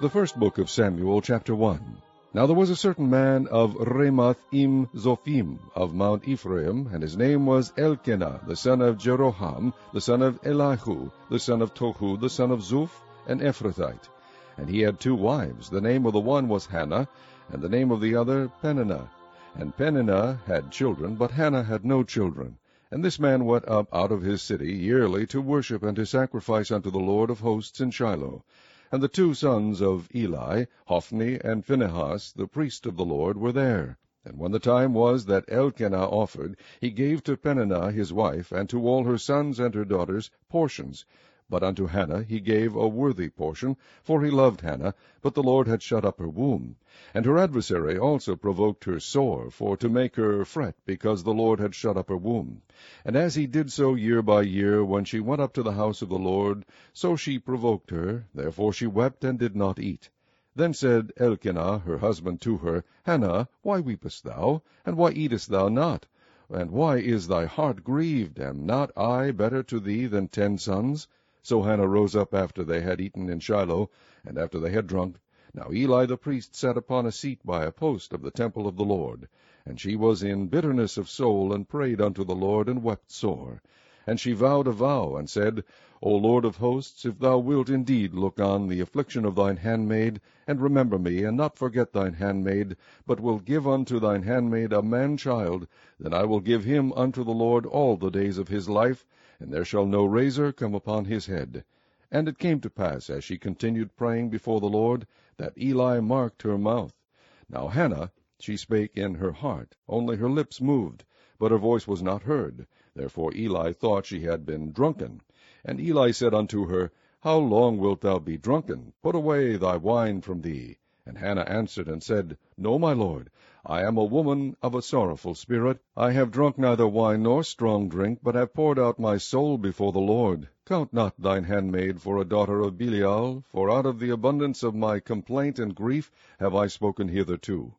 The first book of Samuel, chapter 1. Now there was a certain man of Ramoth im Zophim of Mount Ephraim, and his name was Elkanah, the son of Jeroham, the son of Elihu, the son of Tohu, the son of Zuph, an Ephrathite. And he had two wives. The name of the one was Hannah, and the name of the other Peninnah. And Peninnah had children, but Hannah had no children. And this man went up out of his city yearly to worship and to sacrifice unto the Lord of hosts in Shiloh. And the two sons of Eli, Hophni and Phinehas, the priest of the Lord, were there. And when the time was that Elkanah offered, he gave to Peninnah his wife, and to all her sons and her daughters, portions. But unto Hannah he gave a worthy portion, for he loved Hannah, but the Lord had shut up her womb. And her adversary also provoked her sore, for to make her fret, because the Lord had shut up her womb. And as he did so year by year, when she went up to the house of the Lord, so she provoked her, therefore she wept and did not eat. Then said Elkanah her husband to her, Hannah, why weepest thou? and why eatest thou not? And why is thy heart grieved? Am not I better to thee than ten sons? So Hannah rose up after they had eaten in Shiloh, and after they had drunk. Now Eli the priest sat upon a seat by a post of the temple of the Lord. And she was in bitterness of soul, and prayed unto the Lord, and wept sore. And she vowed a vow, and said, O Lord of hosts, if thou wilt indeed look on the affliction of thine handmaid, and remember me, and not forget thine handmaid, but will give unto thine handmaid a man child, then I will give him unto the Lord all the days of his life, and there shall no razor come upon his head. And it came to pass, as she continued praying before the Lord, that Eli marked her mouth. Now Hannah, she spake in her heart, only her lips moved, but her voice was not heard. Therefore Eli thought she had been drunken. And Eli said unto her, How long wilt thou be drunken? Put away thy wine from thee. And Hannah answered and said, No, my lord, I am a woman of a sorrowful spirit. I have drunk neither wine nor strong drink, but have poured out my soul before the Lord. Count not thine handmaid for a daughter of Belial, for out of the abundance of my complaint and grief have I spoken hitherto.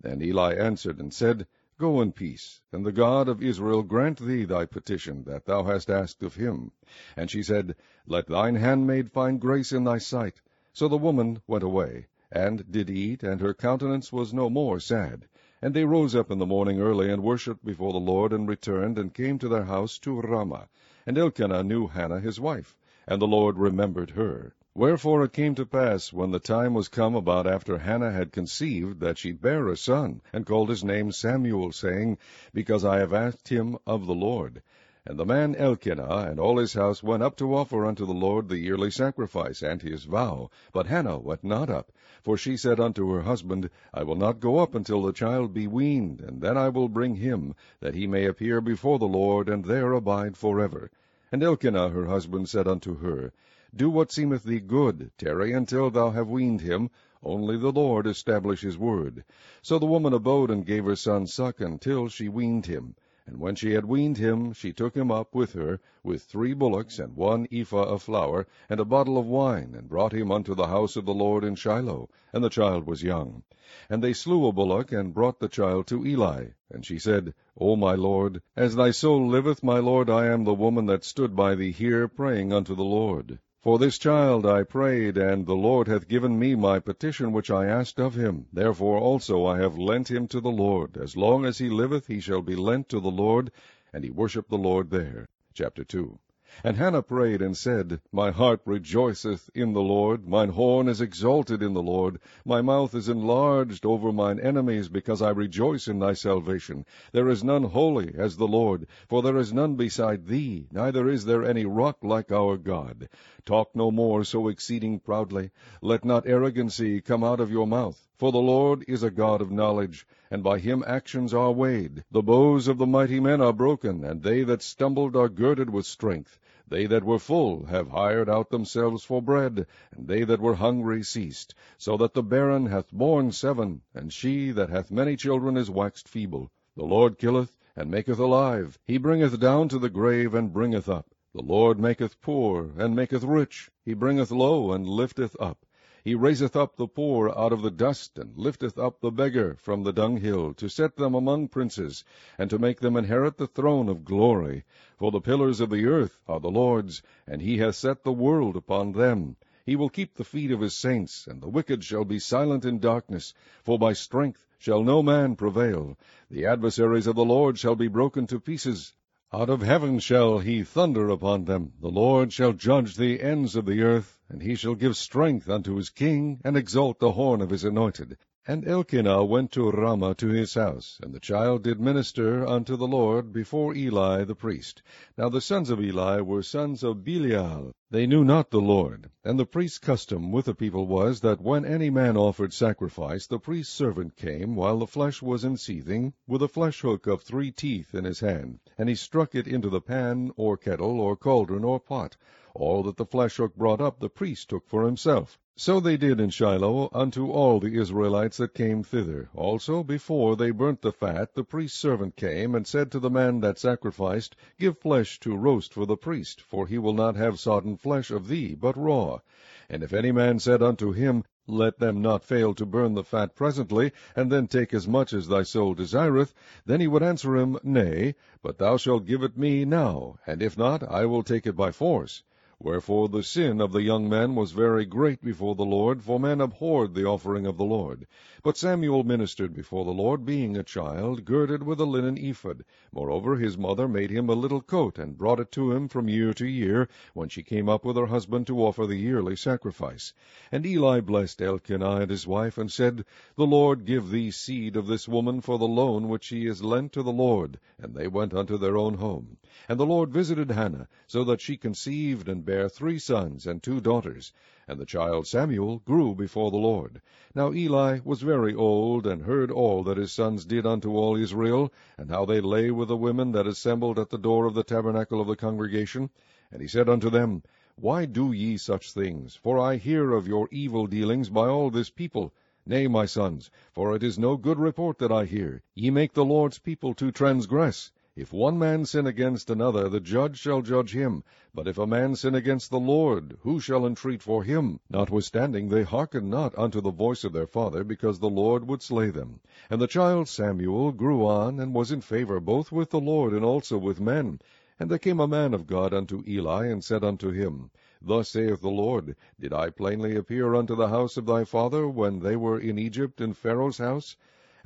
Then Eli answered and said, Go in peace, and the God of Israel grant thee thy petition that thou hast asked of him. And she said, Let thine handmaid find grace in thy sight. So the woman went away and did eat, and her countenance was no more sad. And they rose up in the morning early, and worshipped before the Lord, and returned, and came to their house to Ramah. And Elkanah knew Hannah his wife, and the Lord remembered her. Wherefore it came to pass, when the time was come about after Hannah had conceived, that she bare a son, and called his name Samuel, saying, Because I have asked him of the Lord. And the man Elkanah and all his house went up to offer unto the Lord the yearly sacrifice and his vow. But Hannah went not up, for she said unto her husband, I will not go up until the child be weaned, and then I will bring him, that he may appear before the Lord, and there abide for ever. And Elkanah her husband said unto her, Do what seemeth thee good, tarry until thou have weaned him, only the Lord establish his word. So the woman abode and gave her son suck until she weaned him. And when she had weaned him, she took him up with her, with three bullocks, and one ephah of flour, and a bottle of wine, and brought him unto the house of the Lord in Shiloh. And the child was young. And they slew a bullock, and brought the child to Eli. And she said, O my lord, as thy soul liveth, my lord, I am the woman that stood by thee here, praying unto the Lord. For this child I prayed, and the Lord hath given me my petition which I asked of him. Therefore also I have lent him to the Lord. As long as he liveth, he shall be lent to the Lord. And he worshipped the Lord there. Chapter 2 and Hannah prayed and said, My heart rejoiceth in the Lord, mine horn is exalted in the Lord, my mouth is enlarged over mine enemies, because I rejoice in thy salvation. There is none holy as the Lord, for there is none beside thee, neither is there any rock like our God. Talk no more so exceeding proudly. Let not arrogancy come out of your mouth. For the Lord is a God of knowledge, and by him actions are weighed. The bows of the mighty men are broken, and they that stumbled are girded with strength. They that were full have hired out themselves for bread, and they that were hungry ceased, so that the barren hath borne seven, and she that hath many children is waxed feeble. The Lord killeth, and maketh alive. He bringeth down to the grave, and bringeth up. The Lord maketh poor, and maketh rich. He bringeth low, and lifteth up. He raiseth up the poor out of the dust, and lifteth up the beggar from the dunghill, to set them among princes, and to make them inherit the throne of glory. For the pillars of the earth are the Lord's, and he hath set the world upon them. He will keep the feet of his saints, and the wicked shall be silent in darkness. For by strength shall no man prevail. The adversaries of the Lord shall be broken to pieces. Out of heaven shall he thunder upon them. The Lord shall judge the ends of the earth, and he shall give strength unto his king, and exalt the horn of his anointed. And Elkanah went to Ramah to his house, and the child did minister unto the Lord before Eli the priest. Now the sons of Eli were sons of Belial. They knew not the Lord. And the priest's custom with the people was, that when any man offered sacrifice, the priest's servant came, while the flesh was in seething, with a flesh hook of three teeth in his hand, and he struck it into the pan, or kettle, or cauldron, or pot. All that the flesh hook brought up the priest took for himself. So they did in Shiloh unto all the Israelites that came thither. Also, before they burnt the fat, the priest's servant came, and said to the man that sacrificed, Give flesh to roast for the priest, for he will not have sodden flesh of thee, but raw. And if any man said unto him, Let them not fail to burn the fat presently, and then take as much as thy soul desireth, then he would answer him, Nay, but thou shalt give it me now, and if not, I will take it by force. Wherefore the sin of the young man was very great before the Lord, for men abhorred the offering of the Lord. But Samuel ministered before the Lord, being a child, girded with a linen ephod. Moreover, his mother made him a little coat, and brought it to him from year to year, when she came up with her husband to offer the yearly sacrifice. And Eli blessed Elkanah and his wife, and said, The Lord give thee seed of this woman for the loan which she is lent to the Lord. And they went unto their own home. And the Lord visited Hannah, so that she conceived and bare three sons and two daughters. And the child Samuel grew before the Lord. Now Eli was very old, and heard all that his sons did unto all Israel, and how they lay with the women that assembled at the door of the tabernacle of the congregation. And he said unto them, Why do ye such things? For I hear of your evil dealings by all this people. Nay, my sons, for it is no good report that I hear. Ye make the Lord's people to transgress. If one man sin against another, the judge shall judge him. But if a man sin against the Lord, who shall entreat for him? Notwithstanding, they hearkened not unto the voice of their father, because the Lord would slay them. And the child Samuel grew on, and was in favor both with the Lord and also with men. And there came a man of God unto Eli, and said unto him, Thus saith the Lord, Did I plainly appear unto the house of thy father, when they were in Egypt in Pharaoh's house?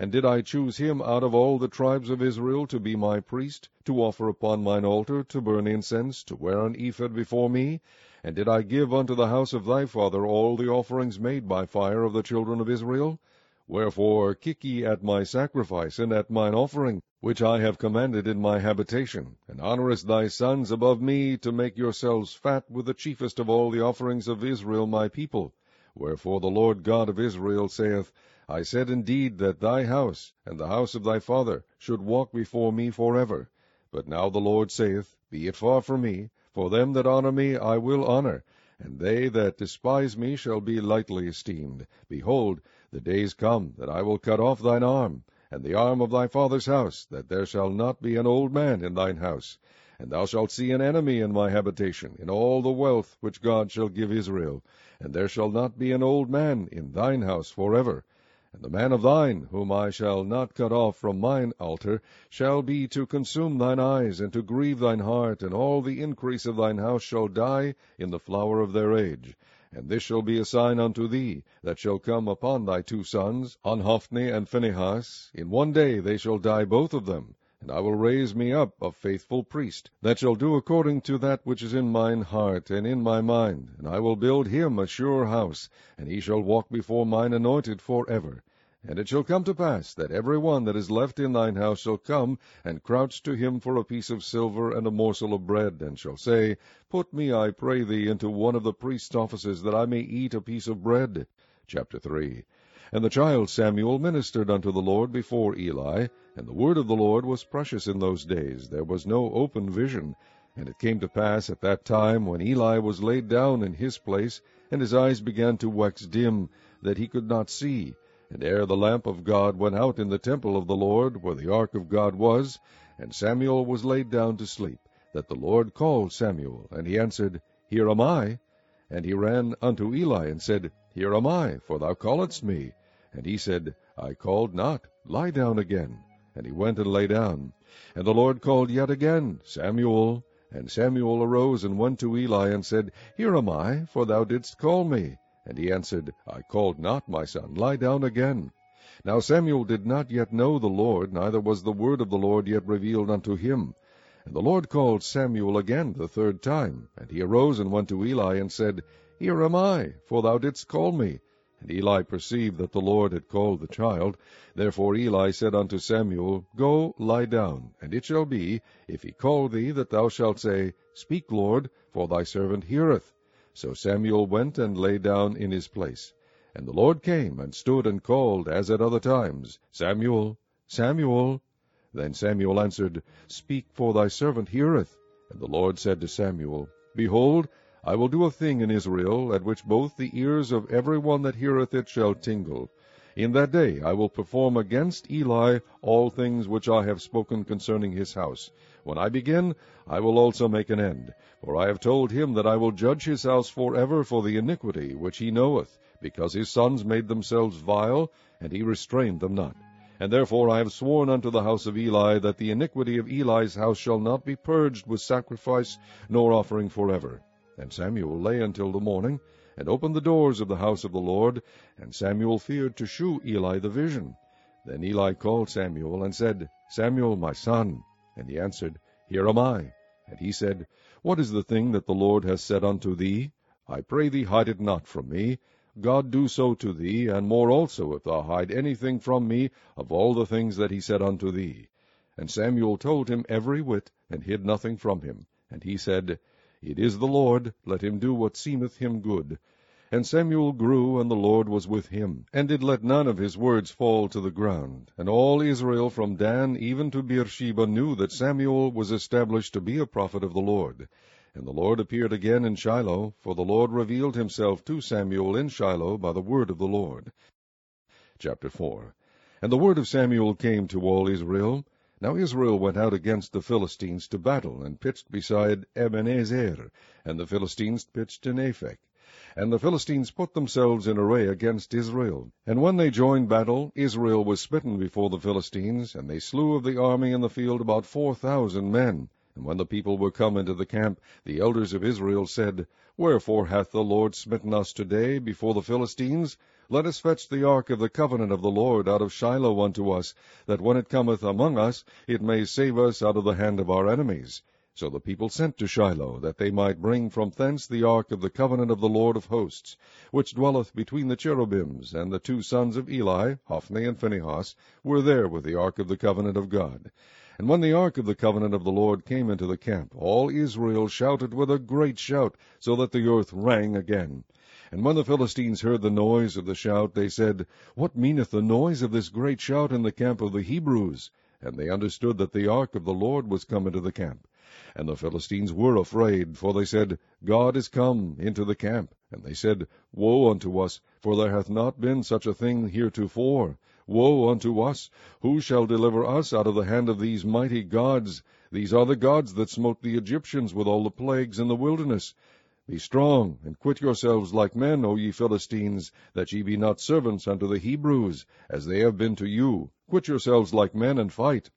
And did I choose him out of all the tribes of Israel to be my priest, to offer upon mine altar, to burn incense, to wear an ephod before me? And did I give unto the house of thy father all the offerings made by fire of the children of Israel? Wherefore kick ye at my sacrifice, and at mine offering, which I have commanded in my habitation, and honourest thy sons above me, to make yourselves fat with the chiefest of all the offerings of Israel my people? Wherefore the Lord God of Israel saith, I said indeed that thy house, and the house of thy father, should walk before me for ever. But now the Lord saith, Be it far from me, for them that honour me I will honour, and they that despise me shall be lightly esteemed. Behold, the days come that I will cut off thine arm, and the arm of thy father's house, that there shall not be an old man in thine house. And thou shalt see an enemy in my habitation, in all the wealth which God shall give Israel, and there shall not be an old man in thine house for ever. And the man of thine, whom I shall not cut off from mine altar, shall be to consume thine eyes, and to grieve thine heart, and all the increase of thine house shall die in the flower of their age. And this shall be a sign unto thee, that shall come upon thy two sons, on Hophni and Phinehas. In one day they shall die both of them, and I will raise me up a faithful priest, that shall do according to that which is in mine heart and in my mind, and I will build him a sure house, and he shall walk before mine anointed for ever. And it shall come to pass that every one that is left in thine house shall come and crouch to him for a piece of silver and a morsel of bread, and shall say, Put me, I pray thee, into one of the priest's offices, that I may eat a piece of bread. Chapter 3 And the child Samuel ministered unto the Lord before Eli, and the word of the Lord was precious in those days. There was no open vision. And it came to pass at that time, when Eli was laid down in his place, and his eyes began to wax dim, that he could not see. And ere the lamp of God went out in the temple of the Lord, where the ark of God was, and Samuel was laid down to sleep, that the Lord called Samuel, and he answered, Here am I. And he ran unto Eli, and said, Here am I, for thou calledst me. And he said, I called not, lie down again. And he went and lay down. And the Lord called yet again, Samuel. And Samuel arose and went to Eli, and said, Here am I, for thou didst call me. And he answered, I called not, my son, lie down again. Now Samuel did not yet know the Lord, neither was the word of the Lord yet revealed unto him. And the Lord called Samuel again the third time. And he arose and went to Eli, and said, Here am I, for thou didst call me. And Eli perceived that the Lord had called the child. Therefore Eli said unto Samuel, Go, lie down, and it shall be, if he call thee, that thou shalt say, Speak, Lord, for thy servant heareth. So Samuel went and lay down in his place. And the Lord came and stood and called, as at other times, Samuel, Samuel. Then Samuel answered, Speak, for thy servant heareth. And the Lord said to Samuel, Behold, I will do a thing in Israel, at which both the ears of every one that heareth it shall tingle. In that day I will perform against Eli all things which I have spoken concerning his house. When I begin, I will also make an end. For I have told him that I will judge his house for ever for the iniquity which he knoweth, because his sons made themselves vile, and he restrained them not. And therefore I have sworn unto the house of Eli that the iniquity of Eli's house shall not be purged with sacrifice nor offering for ever. And Samuel lay until the morning, and opened the doors of the house of the Lord, and Samuel feared to shew Eli the vision. Then Eli called Samuel, and said, Samuel, my son. And he answered, Here am I. And he said, What is the thing that the Lord has said unto thee? I pray thee hide it not from me. God do so to thee, and more also, if thou hide anything from me of all the things that he said unto thee. And Samuel told him every whit, and hid nothing from him. And he said, It is the Lord, let him do what seemeth him good. And Samuel grew, and the Lord was with him, and did let none of his words fall to the ground. And all Israel from Dan even to Beersheba knew that Samuel was established to be a prophet of the Lord. And the Lord appeared again in Shiloh, for the Lord revealed himself to Samuel in Shiloh by the word of the Lord. Chapter 4 And the word of Samuel came to all Israel. Now Israel went out against the Philistines to battle, and pitched beside Ebenezer, and the Philistines pitched in Aphek. And the Philistines put themselves in array against Israel. And when they joined battle, Israel was smitten before the Philistines, and they slew of the army in the field about four thousand men. And when the people were come into the camp, the elders of Israel said, Wherefore hath the Lord smitten us today before the Philistines? Let us fetch the ark of the covenant of the Lord out of Shiloh unto us, that when it cometh among us, it may save us out of the hand of our enemies. So the people sent to Shiloh, that they might bring from thence the ark of the covenant of the Lord of hosts, which dwelleth between the cherubims, and the two sons of Eli, Hophni and Phinehas, were there with the ark of the covenant of God. And when the ark of the covenant of the Lord came into the camp, all Israel shouted with a great shout, so that the earth rang again. And when the Philistines heard the noise of the shout, they said, What meaneth the noise of this great shout in the camp of the Hebrews? And they understood that the ark of the Lord was come into the camp. And the Philistines were afraid, for they said, God is come into the camp. And they said, Woe unto us, for there hath not been such a thing heretofore. Woe unto us! Who shall deliver us out of the hand of these mighty gods? These are the gods that smote the Egyptians with all the plagues in the wilderness. Be strong, and quit yourselves like men, O ye Philistines, that ye be not servants unto the Hebrews, as they have been to you. Quit yourselves like men, and fight.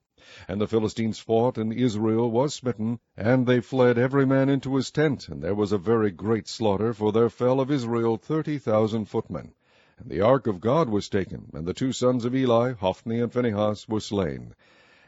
And the Philistines fought, and Israel was smitten, and they fled every man into his tent, and there was a very great slaughter, for there fell of Israel thirty thousand footmen. And the ark of God was taken, and the two sons of Eli, Hophni and Phinehas, were slain.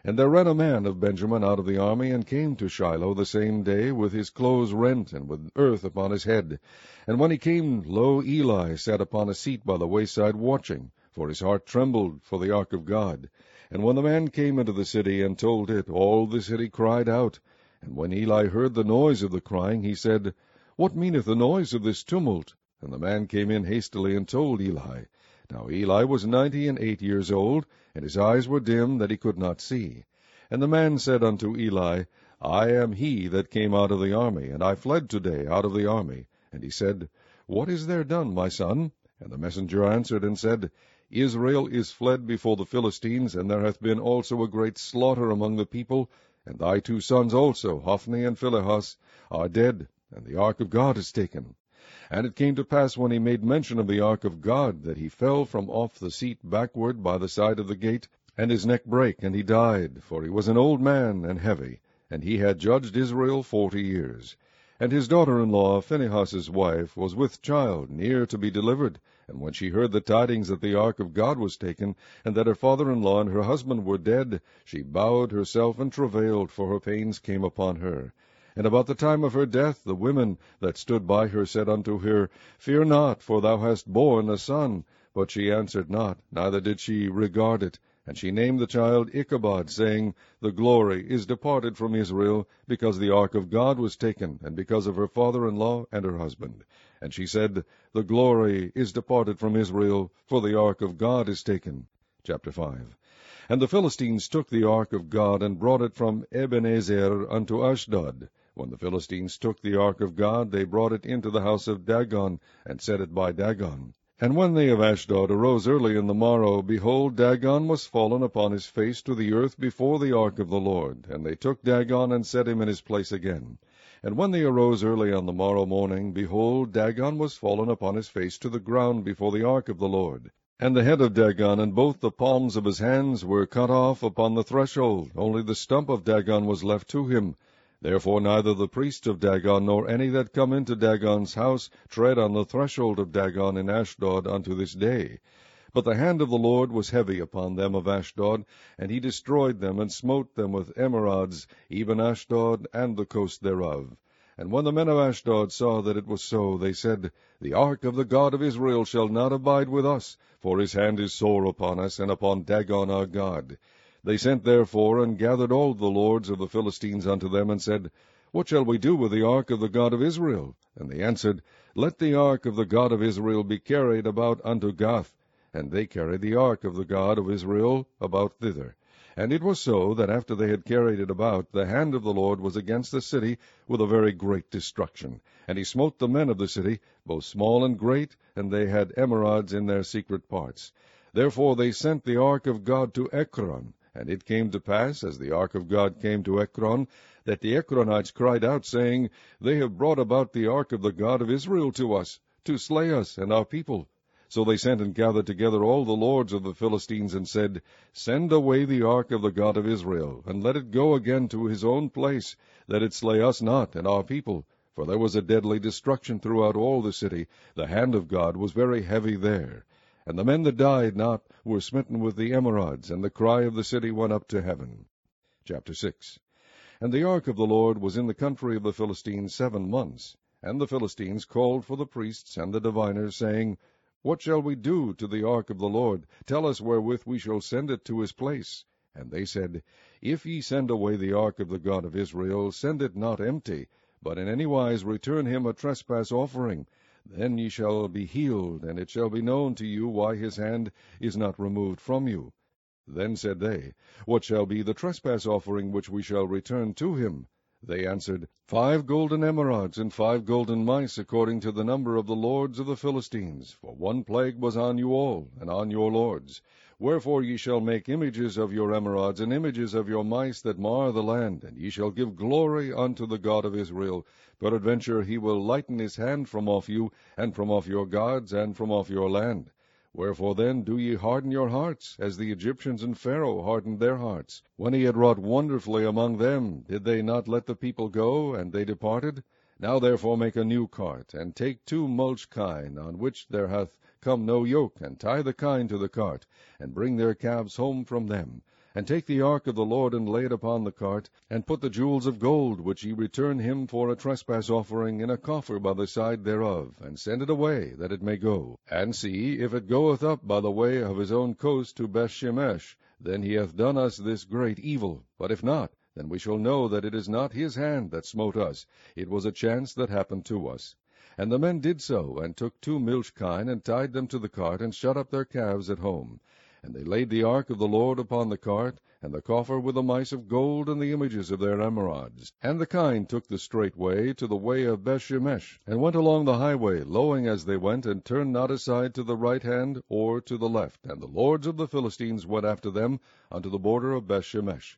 And there ran a man of Benjamin out of the army, and came to Shiloh the same day, with his clothes rent, and with earth upon his head. And when he came, lo, Eli sat upon a seat by the wayside watching, for his heart trembled for the ark of God. And when the man came into the city, and told it, all the city cried out. And when Eli heard the noise of the crying, he said, What meaneth the noise of this tumult? And the man came in hastily and told Eli. Now Eli was ninety and eight years old, and his eyes were dim, that he could not see. And the man said unto Eli, I am he that came out of the army, and I fled today out of the army. And he said, What is there done, my son? And the messenger answered and said, Israel is fled before the Philistines, and there hath been also a great slaughter among the people, and thy two sons also, Hophni and Phinehas, are dead, and the ark of God is taken. And it came to pass when he made mention of the ark of God, that he fell from off the seat backward by the side of the gate, and his neck brake, and he died, for he was an old man and heavy. and he had judged Israel forty years. And his daughter-in-law, Phinehas's wife, was with child, near to be delivered. And when she heard the tidings that the ark of God was taken, and that her father-in-law and her husband were dead, she bowed herself and travailed, for her pains came upon her. And about the time of her death, the women that stood by her said unto her, Fear not, for thou hast borne a son. But she answered not, neither did she regard it. And she named the child Ichabod, saying, The glory is departed from Israel, because the ark of God was taken, and because of her father-in-law and her husband. And she said, The glory is departed from Israel, for the ark of God is taken. Chapter 5 And the Philistines took the ark of God, and brought it from Ebenezer unto Ashdod. When the Philistines took the ark of God, they brought it into the house of Dagon, and set it by Dagon. And when they of Ashdod arose early in the morrow, behold, Dagon was fallen upon his face to the earth before the ark of the Lord. And they took Dagon, and set him in his place again. And when they arose early on the morrow morning, behold, Dagon was fallen upon his face to the ground before the ark of the Lord. And the head of Dagon and both the palms of his hands were cut off upon the threshold, only the stump of Dagon was left to him. Therefore neither the priests of Dagon nor any that come into Dagon's house tread on the threshold of Dagon in Ashdod unto this day. But the hand of the Lord was heavy upon them of Ashdod, and he destroyed them, and smote them with emerods, even Ashdod and the coast thereof. And when the men of Ashdod saw that it was so, they said, The ark of the God of Israel shall not abide with us, for his hand is sore upon us, and upon Dagon our God. They sent therefore and gathered all the lords of the Philistines unto them, and said, What shall we do with the ark of the God of Israel? And they answered, Let the ark of the God of Israel be carried about unto Gath. And they carried the ark of the God of Israel about thither. And it was so, that after they had carried it about, the hand of the Lord was against the city with a very great destruction. And he smote the men of the city, both small and great, and they had emerods in their secret parts. Therefore they sent the ark of God to Ekron. And it came to pass, as the ark of God came to Ekron, that the Ekronites cried out, saying, They have brought about the ark of the God of Israel to us, to slay us and our people. So they sent and gathered together all the lords of the Philistines, and said, Send away the ark of the God of Israel, and let it go again to his own place, that it slay us not and our people. For there was a deadly destruction throughout all the city, the hand of God was very heavy there. And the men that died not were smitten with the emerods, and the cry of the city went up to heaven. Chapter 6 And the ark of the Lord was in the country of the Philistines seven months. And the Philistines called for the priests and the diviners, saying, What shall we do to the ark of the Lord? Tell us wherewith we shall send it to his place. And they said, If ye send away the ark of the God of Israel, send it not empty, but in any wise return him a trespass offering, then ye shall be healed, and it shall be known to you why his hand is not removed from you. Then said they, What shall be the trespass offering which we shall return to him? They answered, Five golden emerods, and five golden mice, according to the number of the lords of the Philistines. For one plague was on you all, and on your lords. Wherefore ye shall make images of your emerods, and images of your mice that mar the land, and ye shall give glory unto the God of Israel. Peradventure he will lighten his hand from off you, and from off your gods, and from off your land. Wherefore then do ye harden your hearts, as the Egyptians and Pharaoh hardened their hearts? When he had wrought wonderfully among them, did they not let the people go, and they departed? Now therefore make a new cart, and take two milch kine, on which there hath come no yoke, and tie the kine to the cart, and bring their calves home from them. And take the ark of the Lord, and lay it upon the cart, and put the jewels of gold, which ye return him for a trespass offering, in a coffer by the side thereof, and send it away, that it may go. And see, if it goeth up by the way of his own coast to Bethshemesh, then he hath done us this great evil. But if not, then we shall know that it is not his hand that smote us, it was a chance that happened to us. And the men did so, and took two milch kine, and tied them to the cart, and shut up their calves at home. And they laid the ark of the Lord upon the cart, and the coffer with the mice of gold and the images of their emerods. And the kine took the straight way to the way of Bethshemesh, and went along the highway, lowing as they went, and turned not aside to the right hand or to the left. And the lords of the Philistines went after them unto the border of Bethshemesh.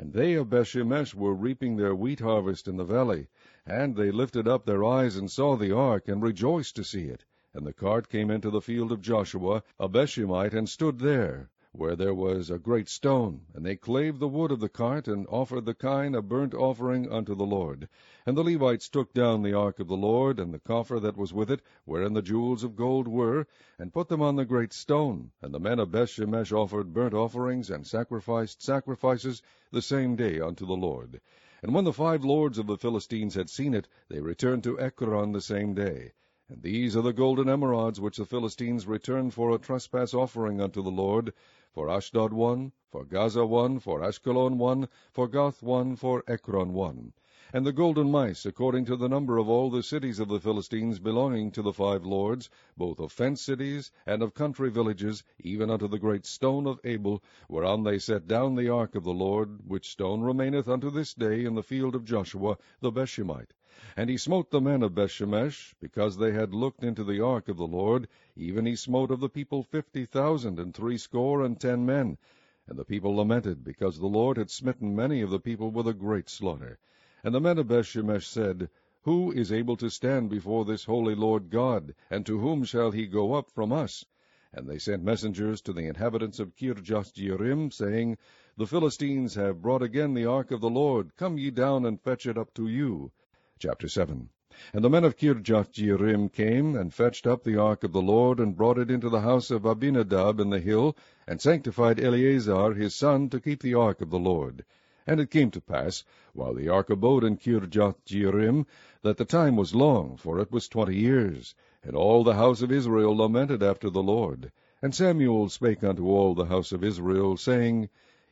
And they of Bethshemesh were reaping their wheat harvest in the valley. And they lifted up their eyes and saw the ark, and rejoiced to see it. And the cart came into the field of Joshua, a Bethshemite, and stood there. Where there was a great stone, and they clave the wood of the cart, and offered the kine a burnt offering unto the Lord. And the Levites took down the ark of the Lord, and the coffer that was with it, wherein the jewels of gold were, and put them on the great stone. And the men of Bethshemesh offered burnt offerings, and sacrificed sacrifices the same day unto the Lord. And when the five lords of the Philistines had seen it, they returned to Ekron the same day. And these are the golden emerods which the Philistines returned for a trespass offering unto the Lord, for Ashdod one, for Gaza one, for Ashkelon one, for Gath one, for Ekron one. And the golden mice, according to the number of all the cities of the Philistines belonging to the five lords, both of fenced cities and of country villages, even unto the great stone of Abel, whereon they set down the ark of the Lord, which stone remaineth unto this day in the field of Joshua the Bethshemite. And he smote the men of Bethshemesh, because they had looked into the ark of the Lord, even he smote of the people fifty thousand and threescore and ten men. And the people lamented, because the Lord had smitten many of the people with a great slaughter. And the men of Bethshemesh said, Who is able to stand before this holy Lord God, and to whom shall he go up from us? And they sent messengers to the inhabitants of Kirjath-jearim, saying, The Philistines have brought again the ark of the Lord. Come ye down and fetch it up to you. Chapter 7 And the men of Kirjath-jearim came, and fetched up the ark of the Lord, and brought it into the house of Abinadab in the hill, and sanctified Eleazar his son to keep the ark of the Lord. And it came to pass, while the ark abode in Kirjath-jearim, that the time was long, for it was twenty years. And all the house of Israel lamented after the Lord. And Samuel spake unto all the house of Israel, saying,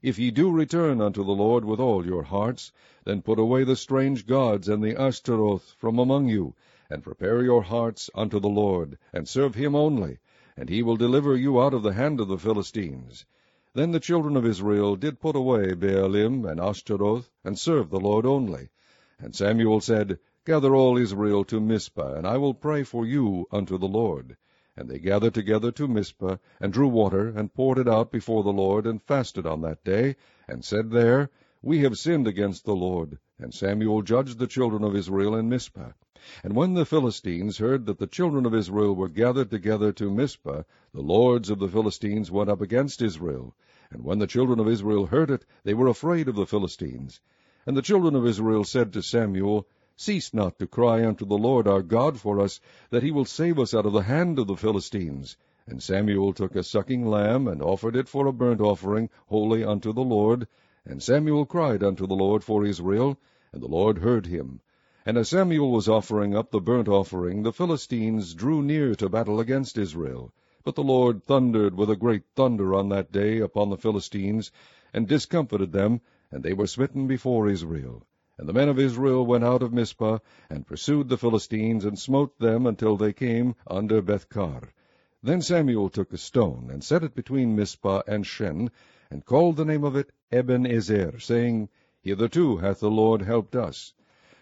if ye do return unto the Lord with all your hearts, then put away the strange gods and the Ashtaroth from among you, and prepare your hearts unto the Lord, and serve him only, and he will deliver you out of the hand of the Philistines. Then the children of Israel did put away Baalim and Ashtaroth, and serve the Lord only. And Samuel said, Gather all Israel to Mizpah, and I will pray for you unto the Lord. And they gathered together to Mizpah, and drew water, and poured it out before the Lord, and fasted on that day, and said there, We have sinned against the Lord. And Samuel judged the children of Israel in Mizpah. And when the Philistines heard that the children of Israel were gathered together to Mizpah, the lords of the Philistines went up against Israel. And when the children of Israel heard it, they were afraid of the Philistines. And the children of Israel said to Samuel, Cease not to cry unto the Lord our God for us, that he will save us out of the hand of the Philistines. And Samuel took a sucking lamb, and offered it for a burnt offering, holy unto the Lord. And Samuel cried unto the Lord for Israel, and the Lord heard him. And as Samuel was offering up the burnt offering, the Philistines drew near to battle against Israel. But the Lord thundered with a great thunder on that day upon the Philistines, and discomfited them, and they were smitten before Israel. And the men of Israel went out of Mizpah, and pursued the Philistines, and smote them until they came under Bethcar. Then Samuel took a stone, and set it between Mizpah and Shen, and called the name of it Eben-ezer, saying, Hitherto hath the Lord helped us.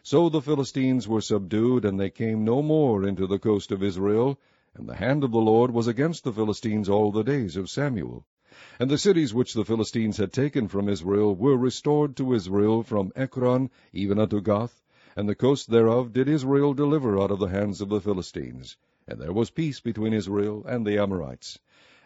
So the Philistines were subdued, and they came no more into the coast of Israel, and the hand of the Lord was against the Philistines all the days of Samuel. And the cities which the Philistines had taken from Israel were restored to Israel from Ekron even unto Gath, and the coast thereof did Israel deliver out of the hands of the Philistines. And there was peace between Israel and the Amorites.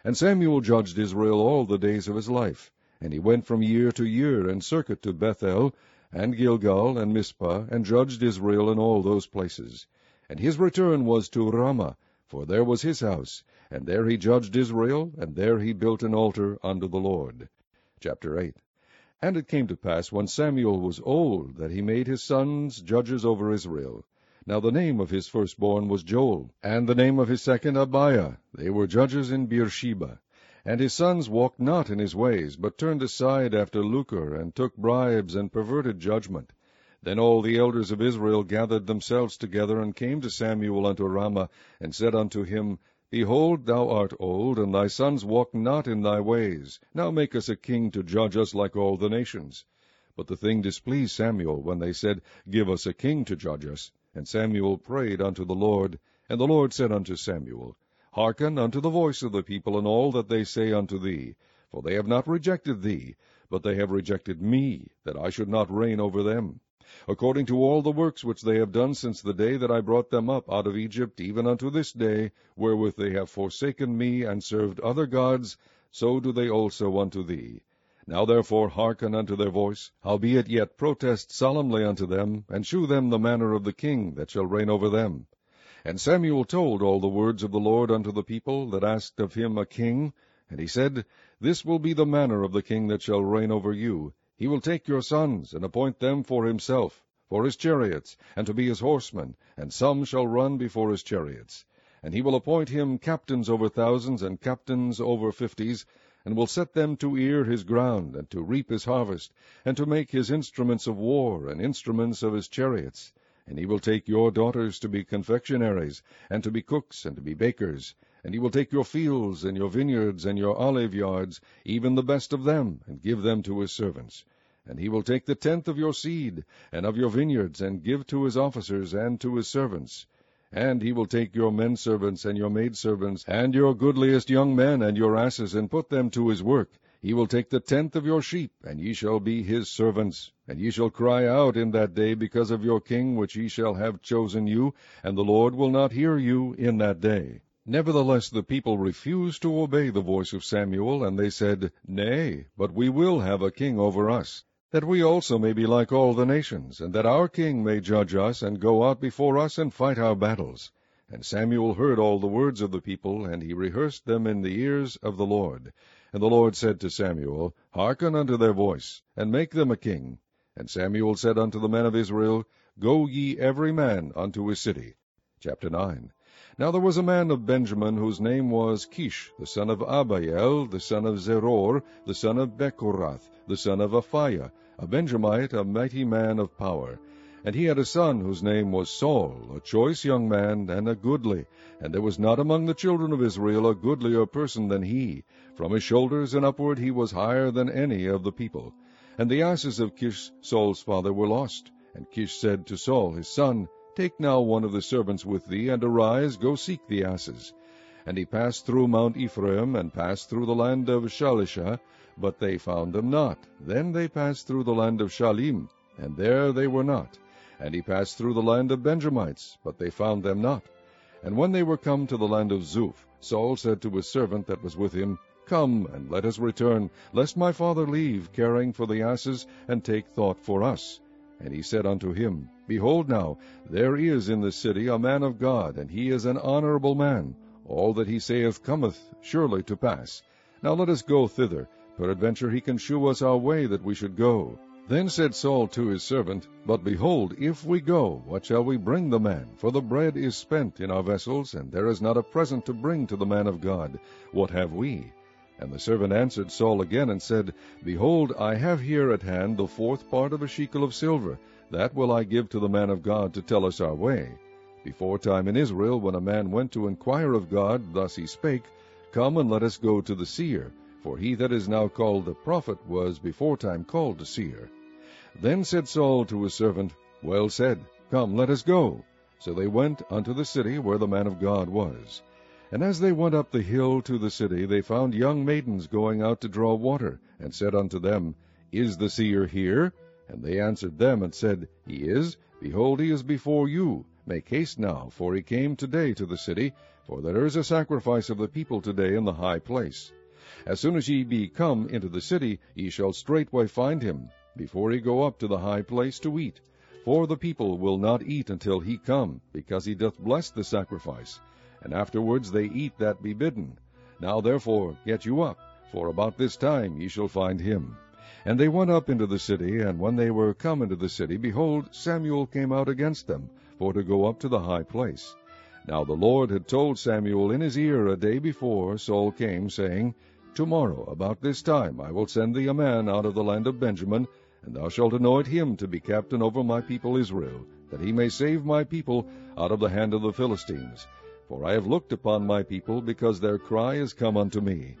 And Samuel judged Israel all the days of his life. And he went from year to year, and circuit to Bethel, and Gilgal, and Mizpah, and judged Israel in all those places. And his return was to Ramah, for there was his house, and there he judged Israel, and there he built an altar unto the Lord. Chapter 8 And it came to pass, when Samuel was old, that he made his sons judges over Israel. Now the name of his firstborn was Joel, and the name of his second Abiah. They were judges in Beersheba. And his sons walked not in his ways, but turned aside after lucre, and took bribes, and perverted judgment. Then all the elders of Israel gathered themselves together, and came to Samuel unto Ramah, and said unto him, Behold, thou art old, and thy sons walk not in thy ways. Now make us a king to judge us like all the nations. But the thing displeased Samuel, when they said, Give us a king to judge us. And Samuel prayed unto the Lord. And the Lord said unto Samuel, Hearken unto the voice of the people in all that they say unto thee. For they have not rejected thee, but they have rejected me, that I should not reign over them according to all the works which they have done since the day that I brought them up out of Egypt, even unto this day, wherewith they have forsaken me, and served other gods, so do they also unto thee. Now therefore hearken unto their voice, howbeit yet protest solemnly unto them, and shew them the manner of the king that shall reign over them. And Samuel told all the words of the Lord unto the people that asked of him a king. And he said, This will be the manner of the king that shall reign over you. He will take your sons, and appoint them for himself, for his chariots, and to be his horsemen, and some shall run before his chariots. And he will appoint him captains over thousands, and captains over fifties, and will set them to ear his ground, and to reap his harvest, and to make his instruments of war, and instruments of his chariots. And he will take your daughters to be confectionaries, and to be cooks, and to be bakers. And he will take your fields, and your vineyards, and your olive yards, even the best of them, and give them to his servants. And he will take the tenth of your seed, and of your vineyards, and give to his officers, and to his servants. And he will take your men servants, and your maidservants, and your goodliest young men, and your asses, and put them to his work. He will take the tenth of your sheep, and ye shall be his servants. And ye shall cry out in that day because of your king which ye shall have chosen you, and the Lord will not hear you in that day. Nevertheless the people refused to obey the voice of Samuel, and they said, Nay, but we will have a king over us, that we also may be like all the nations, and that our king may judge us, and go out before us, and fight our battles. And Samuel heard all the words of the people, and he rehearsed them in the ears of the Lord. And the Lord said to Samuel, Hearken unto their voice, and make them a king. And Samuel said unto the men of Israel, Go ye every man unto his city. Chapter 9 Now there was a man of Benjamin, whose name was Kish, the son of Abiel, the son of Zeror, the son of Bechorath, the son of Aphiah, a Benjamite, a mighty man of power. And he had a son whose name was Saul, a choice young man, and a goodly. And there was not among the children of Israel a goodlier person than he. From his shoulders and upward he was higher than any of the people. And the asses of Kish Saul's father were lost. And Kish said to Saul his son, Take now one of the servants with thee, and arise, go seek the asses. And he passed through Mount Ephraim, and passed through the land of Shalisha, but they found them not. Then they passed through the land of Shalim, and there they were not. And he passed through the land of Benjamites, but they found them not. And when they were come to the land of Zuph, Saul said to his servant that was with him, Come, and let us return, lest my father leave, caring for the asses, and take thought for us. And he said unto him, Behold now, there is in the city a man of God, and he is an honorable man. All that he saith cometh surely to pass. Now let us go thither. Peradventure he can shew us our way that we should go. Then said Saul to his servant, But behold, if we go, what shall we bring the man? For the bread is spent in our vessels, and there is not a present to bring to the man of God. What have we? And the servant answered Saul again, and said, Behold, I have here at hand the fourth part of a shekel of silver. That will I give to the man of God to tell us our way. Before time in Israel, when a man went to inquire of God, thus he spake, Come and let us go to the seer. For he that is now called the prophet was before time called the seer. Then said Saul to his servant, Well said, come, let us go. So they went unto the city where the man of God was. And as they went up the hill to the city, they found young maidens going out to draw water, and said unto them, Is the seer here? And they answered them, and said, He is. Behold, he is before you. Make haste now, for he came today to the city, for there is a sacrifice of the people today in the high place. As soon as ye be come into the city, ye shall straightway find him, before he go up to the high place to eat. For the people will not eat until he come, because he doth bless the sacrifice and afterwards they eat that be bidden. Now therefore get you up, for about this time ye shall find him. And they went up into the city, and when they were come into the city, behold, Samuel came out against them, for to go up to the high place. Now the Lord had told Samuel in his ear a day before Saul came, saying, Tomorrow about this time I will send thee a man out of the land of Benjamin, and thou shalt anoint him to be captain over my people Israel, that he may save my people out of the hand of the Philistines. For I have looked upon my people, because their cry is come unto me.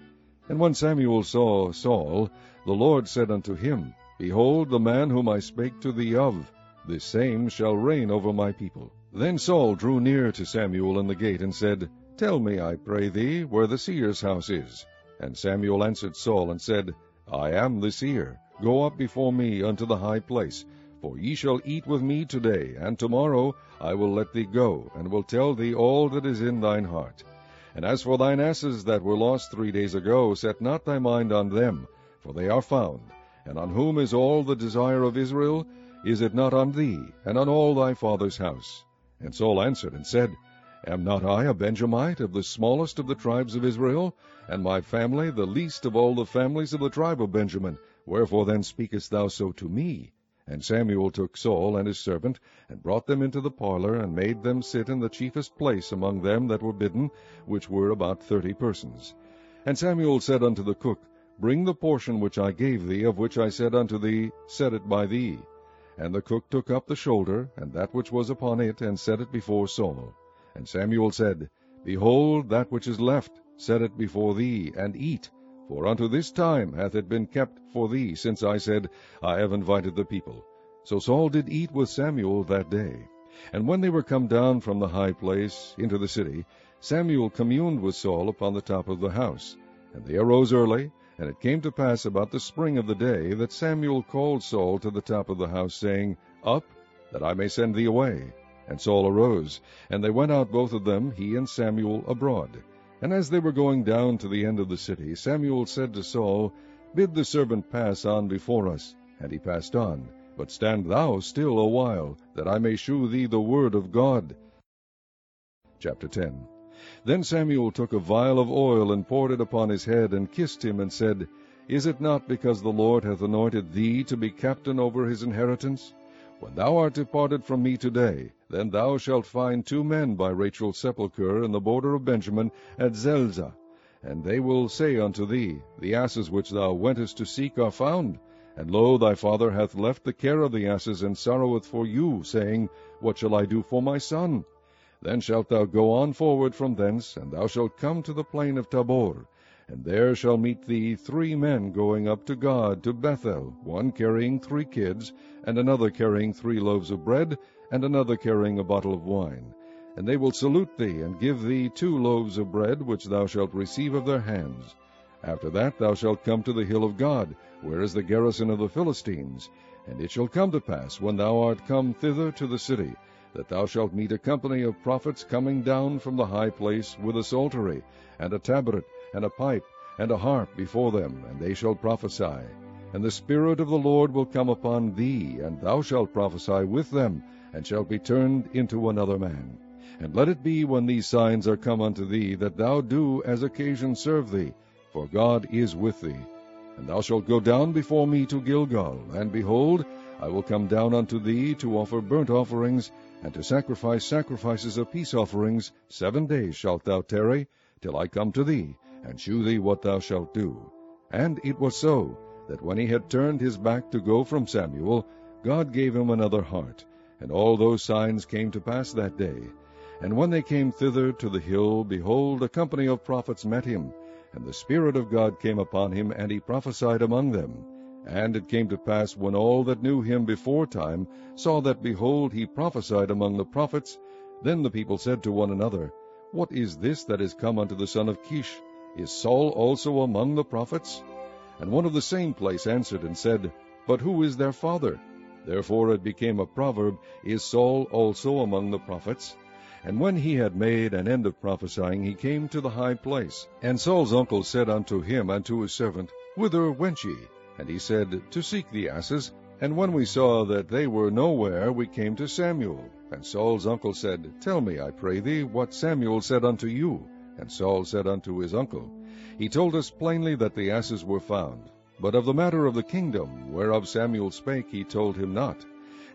And when Samuel saw Saul, the Lord said unto him, Behold the man whom I spake to thee of, this same shall reign over my people. Then Saul drew near to Samuel in the gate, and said, Tell me, I pray thee, where the seer's house is. And Samuel answered Saul, and said, I am the seer. Go up before me unto the high place, for ye shall eat with me today, and tomorrow I will let thee go, and will tell thee all that is in thine heart. And as for thine asses that were lost three days ago, set not thy mind on them, for they are found. And on whom is all the desire of Israel? Is it not on thee, and on all thy father's house? And Saul answered and said, Am not I a Benjamite of the smallest of the tribes of Israel, and my family the least of all the families of the tribe of Benjamin? Wherefore then speakest thou so to me? And Samuel took Saul and his servant, and brought them into the parlor, and made them sit in the chiefest place among them that were bidden, which were about thirty persons. And Samuel said unto the cook, Bring the portion which I gave thee, of which I said unto thee, Set it by thee. And the cook took up the shoulder, and that which was upon it, and set it before Saul. And Samuel said, Behold, that which is left, set it before thee, and eat. For unto this time hath it been kept for thee, since I said, I have invited the people. So Saul did eat with Samuel that day. And when they were come down from the high place into the city, Samuel communed with Saul upon the top of the house. And they arose early, and it came to pass about the spring of the day that Samuel called Saul to the top of the house, saying, Up, that I may send thee away. And Saul arose, and they went out both of them, he and Samuel, abroad. And as they were going down to the end of the city, Samuel said to Saul, Bid the servant pass on before us. And he passed on. But stand thou still a while, that I may shew thee the word of God. Chapter 10 then Samuel took a vial of oil, and poured it upon his head, and kissed him, and said, Is it not because the Lord hath anointed thee to be captain over his inheritance? When thou art departed from me today, then thou shalt find two men by Rachel's sepulchre in the border of Benjamin at Zelzah. And they will say unto thee, The asses which thou wentest to seek are found. And lo, thy father hath left the care of the asses, and sorroweth for you, saying, What shall I do for my son? Then shalt thou go on forward from thence, and thou shalt come to the plain of Tabor. And there shall meet thee three men going up to God to Bethel, one carrying three kids, and another carrying three loaves of bread, and another carrying a bottle of wine. And they will salute thee, and give thee two loaves of bread, which thou shalt receive of their hands. After that thou shalt come to the hill of God, where is the garrison of the Philistines. And it shall come to pass, when thou art come thither to the city, that thou shalt meet a company of prophets coming down from the high place with a psaltery, and a tabret, and a pipe, and a harp before them, and they shall prophesy. And the Spirit of the Lord will come upon thee, and thou shalt prophesy with them, and shalt be turned into another man. And let it be when these signs are come unto thee, that thou do as occasion serve thee, for God is with thee. And thou shalt go down before me to Gilgal, and behold, I will come down unto thee to offer burnt offerings, and to sacrifice sacrifices of peace offerings, seven days shalt thou tarry, till I come to thee, and shew thee what thou shalt do. And it was so, that when he had turned his back to go from Samuel, God gave him another heart, and all those signs came to pass that day. And when they came thither to the hill, behold, a company of prophets met him, and the Spirit of God came upon him, and he prophesied among them. And it came to pass, when all that knew him before time saw that, behold, he prophesied among the prophets, then the people said to one another, What is this that is come unto the son of Kish? Is Saul also among the prophets? And one of the same place answered and said, But who is their father? Therefore it became a proverb, Is Saul also among the prophets? And when he had made an end of prophesying, he came to the high place. And Saul's uncle said unto him and to his servant, Whither went ye? And he said, To seek the asses. And when we saw that they were nowhere, we came to Samuel. And Saul's uncle said, Tell me, I pray thee, what Samuel said unto you. And Saul said unto his uncle, He told us plainly that the asses were found. But of the matter of the kingdom, whereof Samuel spake, he told him not.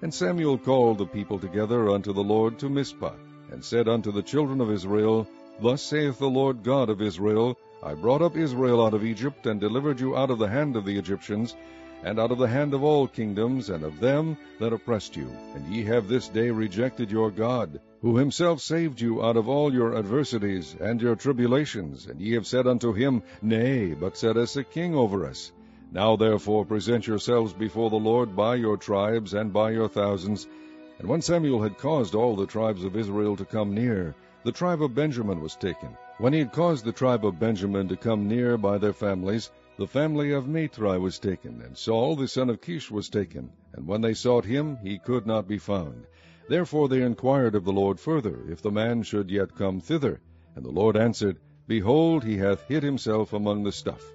And Samuel called the people together unto the Lord to Mizpah, and said unto the children of Israel, Thus saith the Lord God of Israel, I brought up Israel out of Egypt, and delivered you out of the hand of the Egyptians, and out of the hand of all kingdoms, and of them that oppressed you. And ye have this day rejected your God, who himself saved you out of all your adversities and your tribulations. And ye have said unto him, Nay, but set us a king over us. Now therefore present yourselves before the Lord by your tribes and by your thousands. And when Samuel had caused all the tribes of Israel to come near, the tribe of Benjamin was taken. When he had caused the tribe of Benjamin to come near by their families, the family of Matri was taken, and Saul the son of Kish was taken. And when they sought him, he could not be found. Therefore they inquired of the Lord further, if the man should yet come thither. And the Lord answered, Behold, he hath hid himself among the stuff.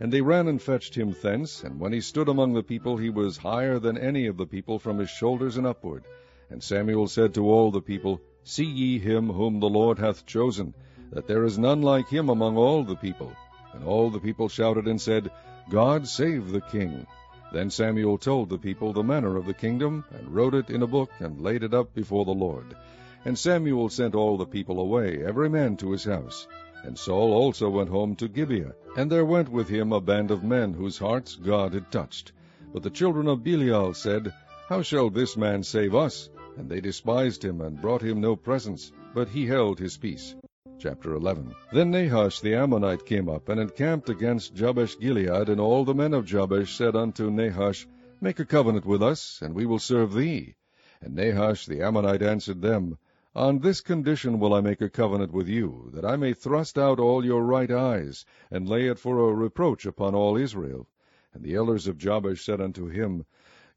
And they ran and fetched him thence, and when he stood among the people, he was higher than any of the people from his shoulders and upward. And Samuel said to all the people, See ye him whom the Lord hath chosen, that there is none like him among all the people. And all the people shouted and said, God save the king. Then Samuel told the people the manner of the kingdom, and wrote it in a book, and laid it up before the Lord. And Samuel sent all the people away, every man to his house. And Saul also went home to Gibeah, and there went with him a band of men whose hearts God had touched. But the children of Belial said, How shall this man save us? And they despised him, and brought him no presents, but he held his peace. Chapter 11 Then Nahash the Ammonite came up, and encamped against Jabesh Gilead, and all the men of Jabesh said unto Nahash, Make a covenant with us, and we will serve thee. And Nahash the Ammonite answered them, on this condition will I make a covenant with you, that I may thrust out all your right eyes, and lay it for a reproach upon all Israel. And the elders of Jabesh said unto him,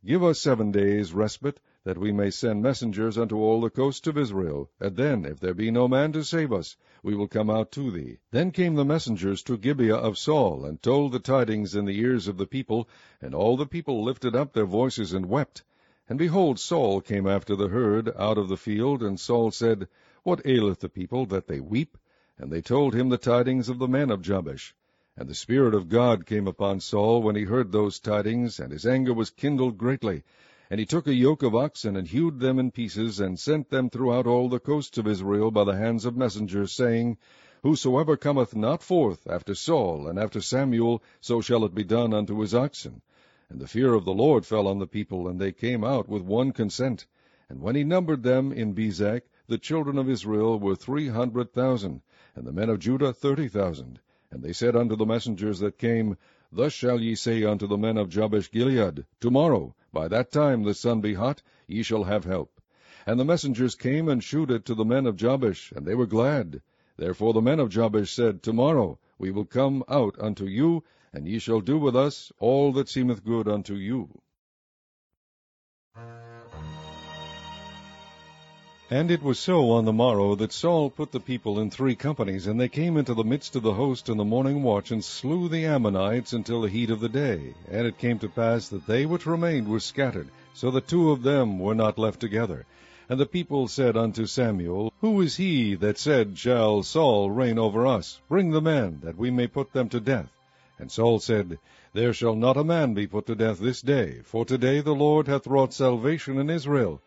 Give us seven days' respite, that we may send messengers unto all the coasts of Israel, and then, if there be no man to save us, we will come out to thee. Then came the messengers to Gibeah of Saul, and told the tidings in the ears of the people, and all the people lifted up their voices and wept. And behold, Saul came after the herd out of the field, and Saul said, What aileth the people, that they weep? And they told him the tidings of the men of Jabesh. And the Spirit of God came upon Saul when he heard those tidings, and his anger was kindled greatly. And he took a yoke of oxen, and hewed them in pieces, and sent them throughout all the coasts of Israel by the hands of messengers, saying, Whosoever cometh not forth after Saul and after Samuel, so shall it be done unto his oxen. And the fear of the Lord fell on the people, and they came out with one consent. And when he numbered them in Bezek, the children of Israel were three hundred thousand, and the men of Judah thirty thousand. And they said unto the messengers that came, Thus shall ye say unto the men of Jabesh Gilead, Tomorrow, by that time the sun be hot, ye shall have help. And the messengers came and shewed it to the men of Jabesh, and they were glad. Therefore the men of Jabesh said, Tomorrow we will come out unto you, and ye shall do with us all that seemeth good unto you. And it was so on the morrow that Saul put the people in three companies, and they came into the midst of the host in the morning watch, and slew the Ammonites until the heat of the day. And it came to pass that they which remained were scattered, so that two of them were not left together. And the people said unto Samuel, Who is he that said, Shall Saul reign over us? Bring the men, that we may put them to death. And Saul said, There shall not a man be put to death this day, for today the Lord hath wrought salvation in Israel.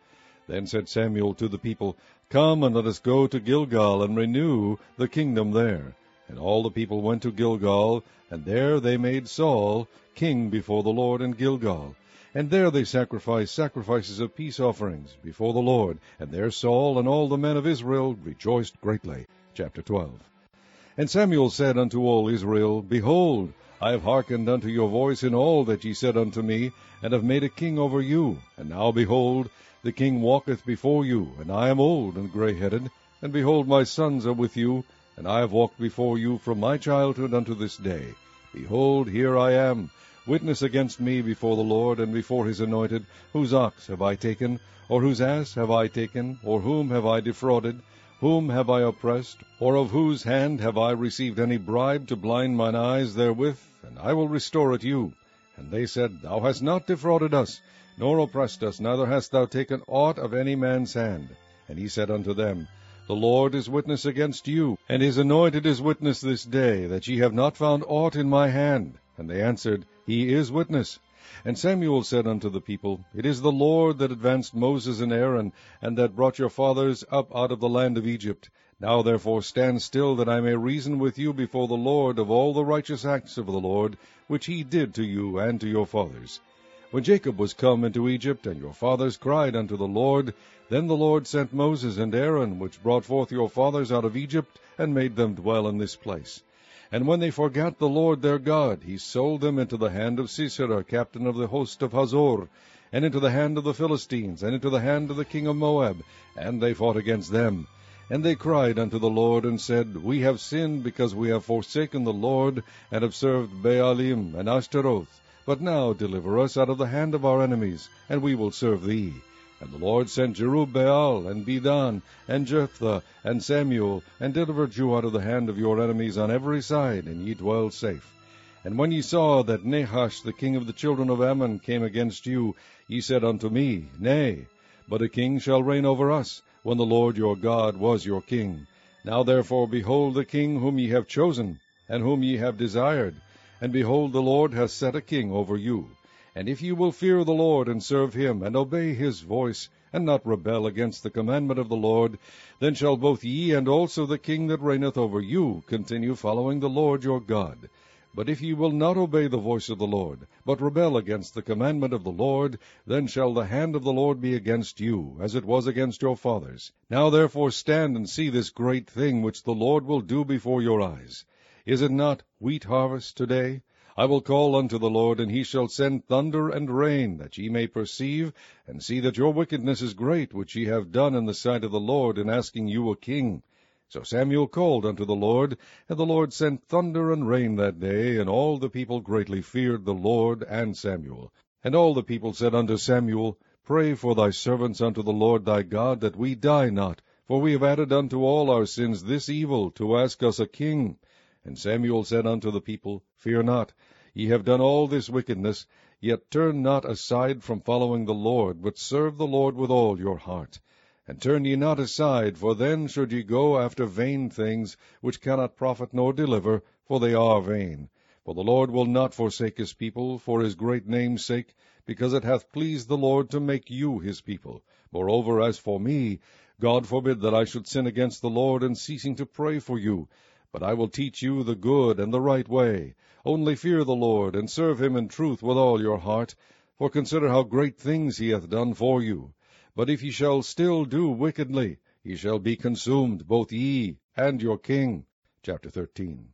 Then said Samuel to the people, Come and let us go to Gilgal, and renew the kingdom there. And all the people went to Gilgal, and there they made Saul king before the Lord in Gilgal. And there they sacrificed sacrifices of peace offerings before the Lord. And there Saul and all the men of Israel rejoiced greatly. Chapter 12. And Samuel said unto all Israel, Behold, I have hearkened unto your voice in all that ye said unto me, and have made a king over you. And now, behold, the king walketh before you, and I am old and grey-headed, and behold, my sons are with you, and I have walked before you from my childhood unto this day. Behold, here I am, witness against me before the Lord, and before his anointed, whose ox have I taken, or whose ass have I taken, or whom have I defrauded, whom have I oppressed, or of whose hand have I received any bribe to blind mine eyes therewith? And I will restore it you. And they said, Thou hast not defrauded us, nor oppressed us, neither hast thou taken aught of any man's hand. And he said unto them, The Lord is witness against you, and his anointed is witness this day, that ye have not found aught in my hand. And they answered, He is witness. And Samuel said unto the people, It is the Lord that advanced Moses and Aaron, and that brought your fathers up out of the land of Egypt. Now therefore stand still, that I may reason with you before the Lord of all the righteous acts of the Lord, which he did to you and to your fathers. When Jacob was come into Egypt, and your fathers cried unto the Lord, then the Lord sent Moses and Aaron, which brought forth your fathers out of Egypt, and made them dwell in this place. And when they forgat the Lord their God, he sold them into the hand of Sisera, captain of the host of Hazor, and into the hand of the Philistines, and into the hand of the king of Moab, and they fought against them. And they cried unto the Lord, and said, We have sinned, because we have forsaken the Lord, and have served Baalim and Ashtaroth. But now deliver us out of the hand of our enemies, and we will serve thee. And the Lord sent Jerubbaal, and Bedan, and Jephthah, and Samuel, and delivered you out of the hand of your enemies on every side, and ye dwell safe. And when ye saw that Nahash the king of the children of Ammon came against you, ye said unto me, Nay, but a king shall reign over us, when the Lord your God was your king. Now therefore behold the king whom ye have chosen, and whom ye have desired, and behold the Lord has set a king over you. And if ye will fear the Lord, and serve him, and obey his voice, and not rebel against the commandment of the Lord, then shall both ye and also the king that reigneth over you continue following the Lord your God. But if ye will not obey the voice of the Lord, but rebel against the commandment of the Lord, then shall the hand of the Lord be against you, as it was against your fathers. Now therefore stand and see this great thing which the Lord will do before your eyes. Is it not wheat harvest today? I will call unto the Lord, and he shall send thunder and rain, that ye may perceive, and see that your wickedness is great, which ye have done in the sight of the Lord, in asking you a king. So Samuel called unto the Lord, and the Lord sent thunder and rain that day, and all the people greatly feared the Lord and Samuel. And all the people said unto Samuel, Pray for thy servants unto the Lord thy God, that we die not, for we have added unto all our sins this evil, to ask us a king. And Samuel said unto the people, Fear not, ye have done all this wickedness, yet turn not aside from following the Lord, but serve the Lord with all your heart. And turn ye not aside, for then should ye go after vain things, which cannot profit nor deliver, for they are vain. For the Lord will not forsake his people, for his great name's sake, because it hath pleased the Lord to make you his people. Moreover, as for me, God forbid that I should sin against the Lord in ceasing to pray for you. But I will teach you the good and the right way. Only fear the Lord, and serve him in truth with all your heart. For consider how great things he hath done for you. But if ye shall still do wickedly, ye shall be consumed, both ye and your king. Chapter 13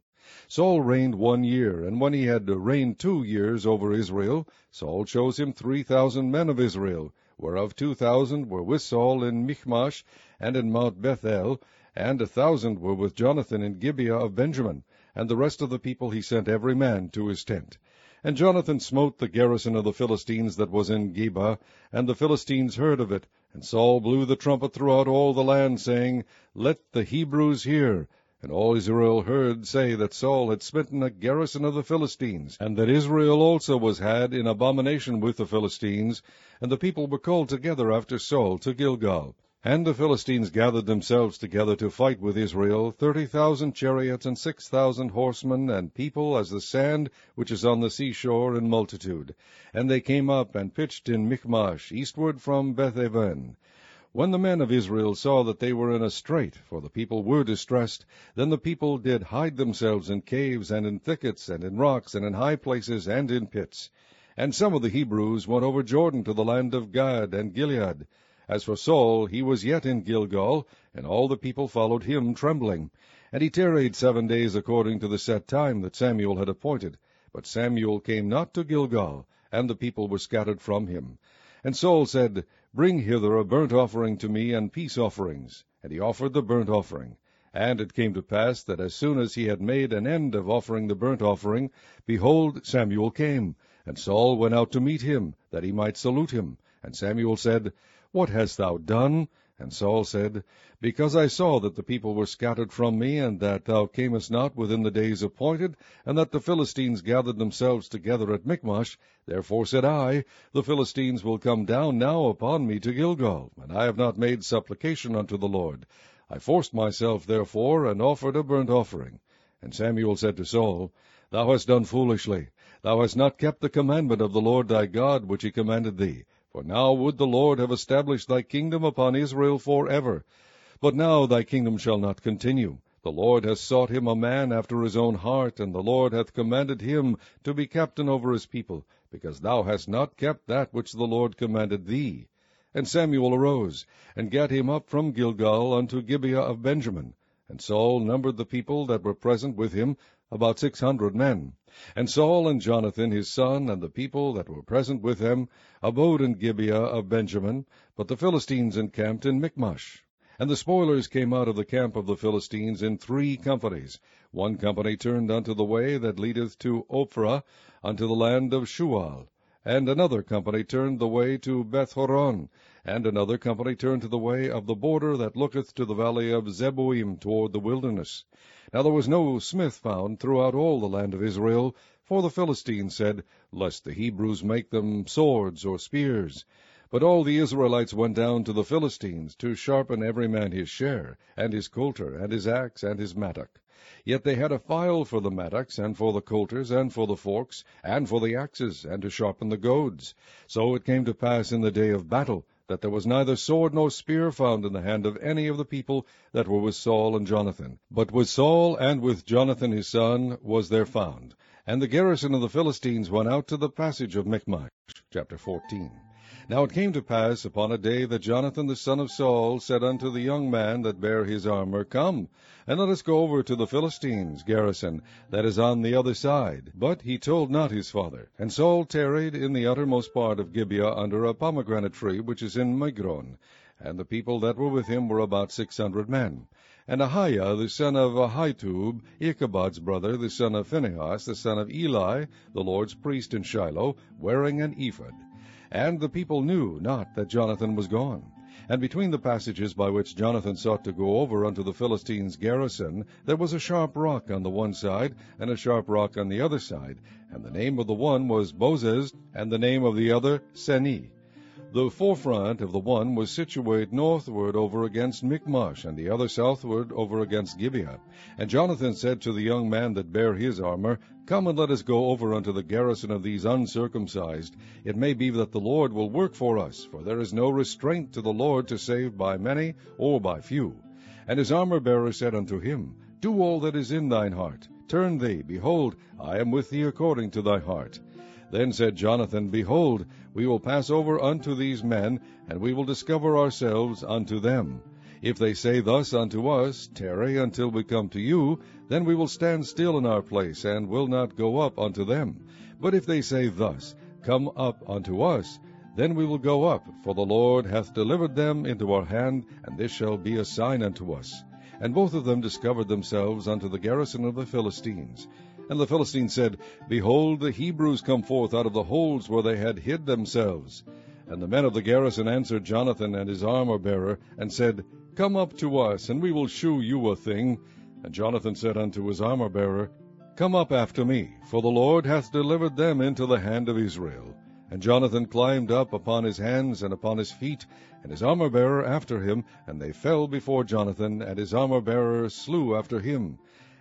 Saul reigned one year, and when he had reigned two years over Israel, Saul chose him three thousand men of Israel, whereof two thousand were with Saul in Michmash and in Mount Bethel, and a thousand were with Jonathan in Gibeah of Benjamin, and the rest of the people he sent every man to his tent. And Jonathan smote the garrison of the Philistines that was in Geba, and the Philistines heard of it. And Saul blew the trumpet throughout all the land, saying, Let the Hebrews hear. And all Israel heard say that Saul had smitten a garrison of the Philistines, and that Israel also was had in abomination with the Philistines. And the people were called together after Saul to Gilgal. And the Philistines gathered themselves together to fight with Israel, thirty thousand chariots, and six thousand horsemen, and people as the sand which is on the seashore in multitude. And they came up and pitched in Michmash, eastward from Beth Bethaven. When the men of Israel saw that they were in a strait, for the people were distressed, then the people did hide themselves in caves, and in thickets, and in rocks, and in high places, and in pits. And some of the Hebrews went over Jordan to the land of Gad and Gilead. As for Saul, he was yet in Gilgal, and all the people followed him trembling. And he tarried seven days according to the set time that Samuel had appointed. But Samuel came not to Gilgal, and the people were scattered from him. And Saul said, Bring hither a burnt offering to me, and peace offerings. And he offered the burnt offering. And it came to pass that as soon as he had made an end of offering the burnt offering, behold, Samuel came. And Saul went out to meet him, that he might salute him. And Samuel said, what hast thou done? And Saul said, Because I saw that the people were scattered from me, and that thou camest not within the days appointed, and that the Philistines gathered themselves together at Michmash, therefore said I, The Philistines will come down now upon me to Gilgal, and I have not made supplication unto the Lord. I forced myself, therefore, and offered a burnt offering. And Samuel said to Saul, Thou hast done foolishly. Thou hast not kept the commandment of the Lord thy God, which he commanded thee. For now would the Lord have established thy kingdom upon Israel for ever. But now thy kingdom shall not continue. The Lord hath sought him a man after his own heart, and the Lord hath commanded him to be captain over his people, because thou hast not kept that which the Lord commanded thee. And Samuel arose, and gat him up from Gilgal unto Gibeah of Benjamin. And Saul numbered the people that were present with him, about six hundred men. And Saul and Jonathan his son, and the people that were present with them, abode in Gibeah of Benjamin, but the Philistines encamped in Michmash. And the spoilers came out of the camp of the Philistines in three companies. One company turned unto the way that leadeth to Ophrah, unto the land of Shual. And another company turned the way to Bethhoron, and another company turned to the way of the border that looketh to the valley of Zeboim toward the wilderness. Now there was no smith found throughout all the land of Israel, for the Philistines said, Lest the Hebrews make them swords or spears. But all the Israelites went down to the Philistines, to sharpen every man his share, and his coulter, and his axe, and his mattock. Yet they had a file for the mattocks, and for the coulters, and for the forks, and for the axes, and to sharpen the goads. So it came to pass in the day of battle, that there was neither sword nor spear found in the hand of any of the people that were with Saul and Jonathan. But with Saul and with Jonathan his son was there found. And the garrison of the Philistines went out to the passage of Michmash. Chapter 14. Now it came to pass upon a day that Jonathan the son of Saul said unto the young man that bare his armor, Come, and let us go over to the Philistines' garrison that is on the other side. But he told not his father. And Saul tarried in the uttermost part of Gibeah under a pomegranate tree which is in Migron. And the people that were with him were about six hundred men. And Ahiah the son of Ahitub, Ichabod's brother, the son of Phinehas, the son of Eli, the Lord's priest in Shiloh, wearing an ephod. And the people knew not that Jonathan was gone. And between the passages by which Jonathan sought to go over unto the Philistines' garrison, there was a sharp rock on the one side, and a sharp rock on the other side, and the name of the one was Bozez, and the name of the other Seneh. The forefront of the one was situate northward over against Michmash, and the other southward over against Gibeah. And Jonathan said to the young man that bare his armor, Come and let us go over unto the garrison of these uncircumcised. It may be that the Lord will work for us, for there is no restraint to the Lord to save by many or by few. And his armor bearer said unto him, Do all that is in thine heart. Turn thee, behold, I am with thee according to thy heart. Then said Jonathan, Behold, we will pass over unto these men, and we will discover ourselves unto them. If they say thus unto us, Tarry until we come to you, then we will stand still in our place, and will not go up unto them. But if they say thus, Come up unto us, then we will go up, for the Lord hath delivered them into our hand, and this shall be a sign unto us. And both of them discovered themselves unto the garrison of the Philistines. And the Philistines said, Behold, the Hebrews come forth out of the holes where they had hid themselves. And the men of the garrison answered Jonathan and his armor-bearer, and said, Come up to us, and we will shew you a thing. And Jonathan said unto his armor-bearer, Come up after me, for the Lord hath delivered them into the hand of Israel. And Jonathan climbed up upon his hands and upon his feet, and his armor-bearer after him, and they fell before Jonathan, and his armor-bearer slew after him.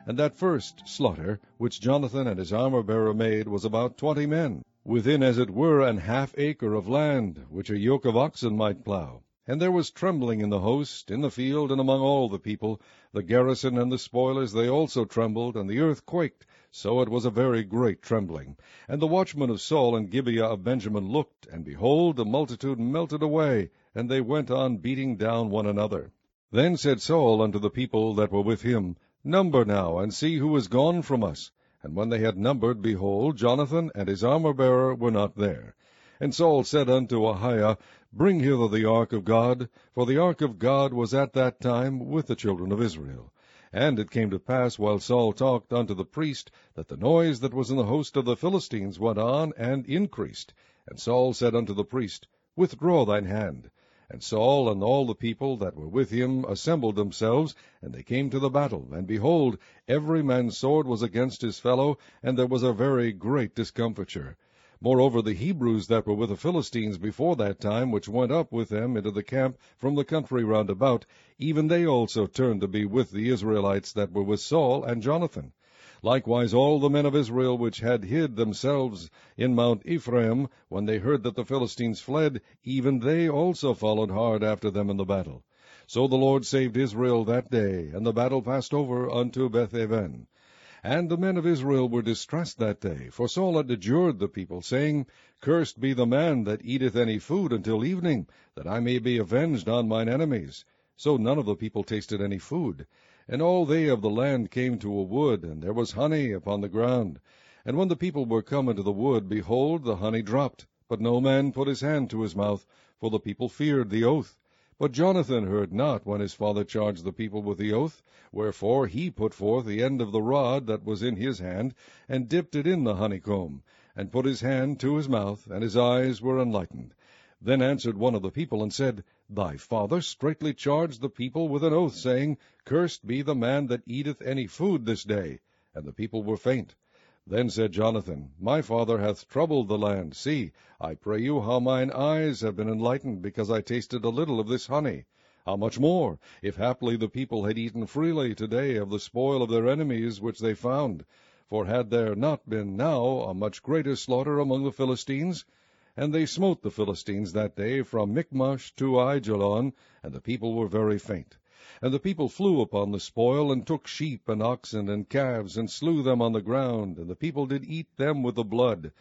And that first slaughter which Jonathan and his armor-bearer made was about twenty men, within as it were an half acre of land, which a yoke of oxen might plough. And there was trembling in the host, in the field, and among all the people. The garrison and the spoilers, they also trembled, and the earth quaked, so it was a very great trembling. And the watchmen of Saul and Gibeah of Benjamin looked, and behold, the multitude melted away, and they went on beating down one another. Then said Saul unto the people that were with him, Number now, and see who is gone from us. And when they had numbered, behold, Jonathan and his armor-bearer were not there. And Saul said unto Ahiah, Bring hither the ark of God, for the ark of God was at that time with the children of Israel. And it came to pass, while Saul talked unto the priest, that the noise that was in the host of the Philistines went on and increased. And Saul said unto the priest, Withdraw thine hand. And Saul and all the people that were with him assembled themselves, and they came to the battle. And behold, every man's sword was against his fellow, and there was a very great discomfiture. Moreover, the Hebrews that were with the Philistines before that time, which went up with them into the camp from the country round about, even they also turned to be with the Israelites that were with Saul and Jonathan. Likewise all the men of Israel which had hid themselves in Mount Ephraim, when they heard that the Philistines fled, even they also followed hard after them in the battle. So the Lord saved Israel that day, and the battle passed over unto Bethaven. And the men of Israel were distressed that day, for Saul had adjured the people, saying, Cursed be the man that eateth any food until evening, that I may be avenged on mine enemies. So none of the people tasted any food. And all they of the land came to a wood, and there was honey upon the ground. And when the people were come into the wood, behold, the honey dropped, but no man put his hand to his mouth, for the people feared the oath. But Jonathan heard not when his father charged the people with the oath, wherefore he put forth the end of the rod that was in his hand, and dipped it in the honeycomb, and put his hand to his mouth, and his eyes were enlightened. Then answered one of the people, and said, Thy father straitly charged the people with an oath, saying, Cursed be the man that eateth any food this day. And the people were faint. Then said Jonathan, My father hath troubled the land. See, I pray you, how mine eyes have been enlightened, because I tasted a little of this honey. How much more, if haply the people had eaten freely today of the spoil of their enemies which they found? For had there not been now a much greater slaughter among the Philistines? And they smote the Philistines that day from Michmash to Aijalon, and the people were very faint. And the people flew upon the spoil, and took sheep and oxen and calves, and slew them on the ground, and the people did eat them with the blood.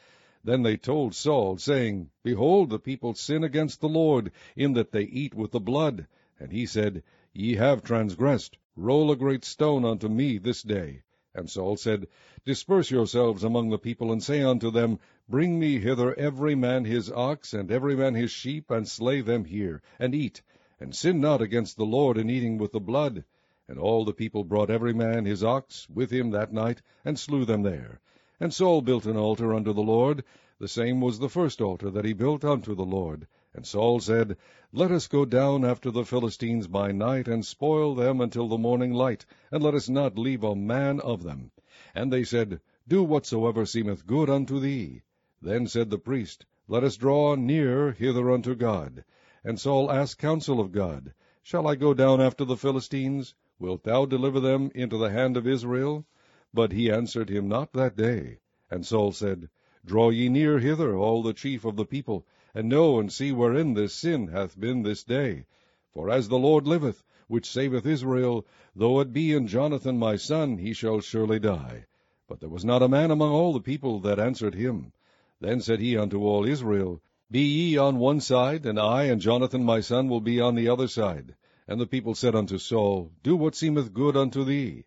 Then they told Saul, saying, Behold, the people sin against the Lord, in that they eat with the blood. And he said, Ye have transgressed. Roll a great stone unto me this day. And Saul said, Disperse yourselves among the people, and say unto them, Bring me hither every man his ox, and every man his sheep, and slay them here, and eat and sin not against the Lord in eating with the blood. And all the people brought every man his ox with him that night, and slew them there. And Saul built an altar unto the Lord. The same was the first altar that he built unto the Lord. And Saul said, Let us go down after the Philistines by night, and spoil them until the morning light, and let us not leave a man of them. And they said, Do whatsoever seemeth good unto thee. Then said the priest, Let us draw near hither unto God. And Saul asked counsel of God, Shall I go down after the Philistines? Wilt thou deliver them into the hand of Israel? But he answered him not that day. And Saul said, Draw ye near hither, all the chief of the people, and know and see wherein this sin hath been this day. For as the Lord liveth, which saveth Israel, though it be in Jonathan my son, he shall surely die. But there was not a man among all the people that answered him. Then said he unto all Israel, be ye on one side, and I and Jonathan my son will be on the other side. And the people said unto Saul, Do what seemeth good unto thee.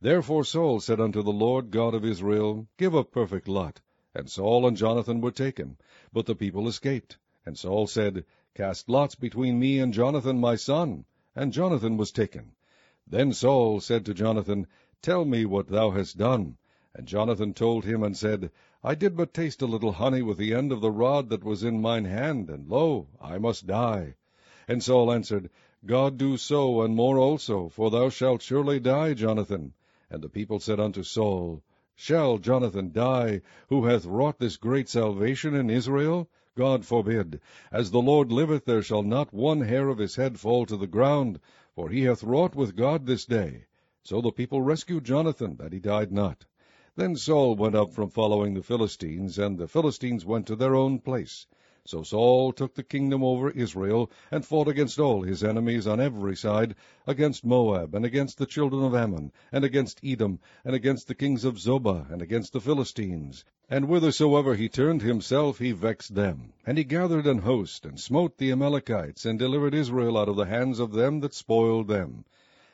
Therefore Saul said unto the Lord God of Israel, Give a perfect lot. And Saul and Jonathan were taken, but the people escaped. And Saul said, Cast lots between me and Jonathan my son. And Jonathan was taken. Then Saul said to Jonathan, Tell me what thou hast done. And Jonathan told him, and said, I did but taste a little honey with the end of the rod that was in mine hand, and lo, I must die. And Saul answered, God do so, and more also, for thou shalt surely die, Jonathan. And the people said unto Saul, Shall Jonathan die, who hath wrought this great salvation in Israel? God forbid. As the Lord liveth, there shall not one hair of his head fall to the ground, for he hath wrought with God this day. So the people rescued Jonathan, that he died not. Then Saul went up from following the Philistines, and the Philistines went to their own place. So Saul took the kingdom over Israel, and fought against all his enemies on every side, against Moab, and against the children of Ammon, and against Edom, and against the kings of Zobah, and against the Philistines. And whithersoever he turned himself, he vexed them. And he gathered an host, and smote the Amalekites, and delivered Israel out of the hands of them that spoiled them.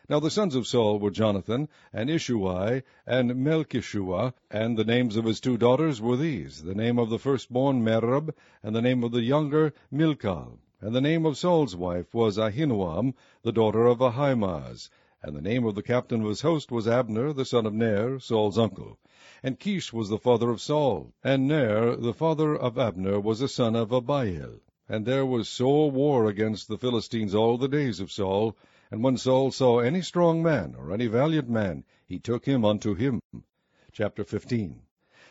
Now the sons of Saul were Jonathan, and Ishuai, and Melchishua, and the names of his two daughters were these, the name of the firstborn Merab, and the name of the younger Milcah. And the name of Saul's wife was Ahinoam, the daughter of Ahimaaz. And the name of the captain of his host was Abner, the son of Ner, Saul's uncle. And Kish was the father of Saul, and Ner, the father of Abner, was a son of Abiel. And there was sore war against the Philistines all the days of Saul, and when Saul saw any strong man, or any valiant man, he took him unto him. Chapter 15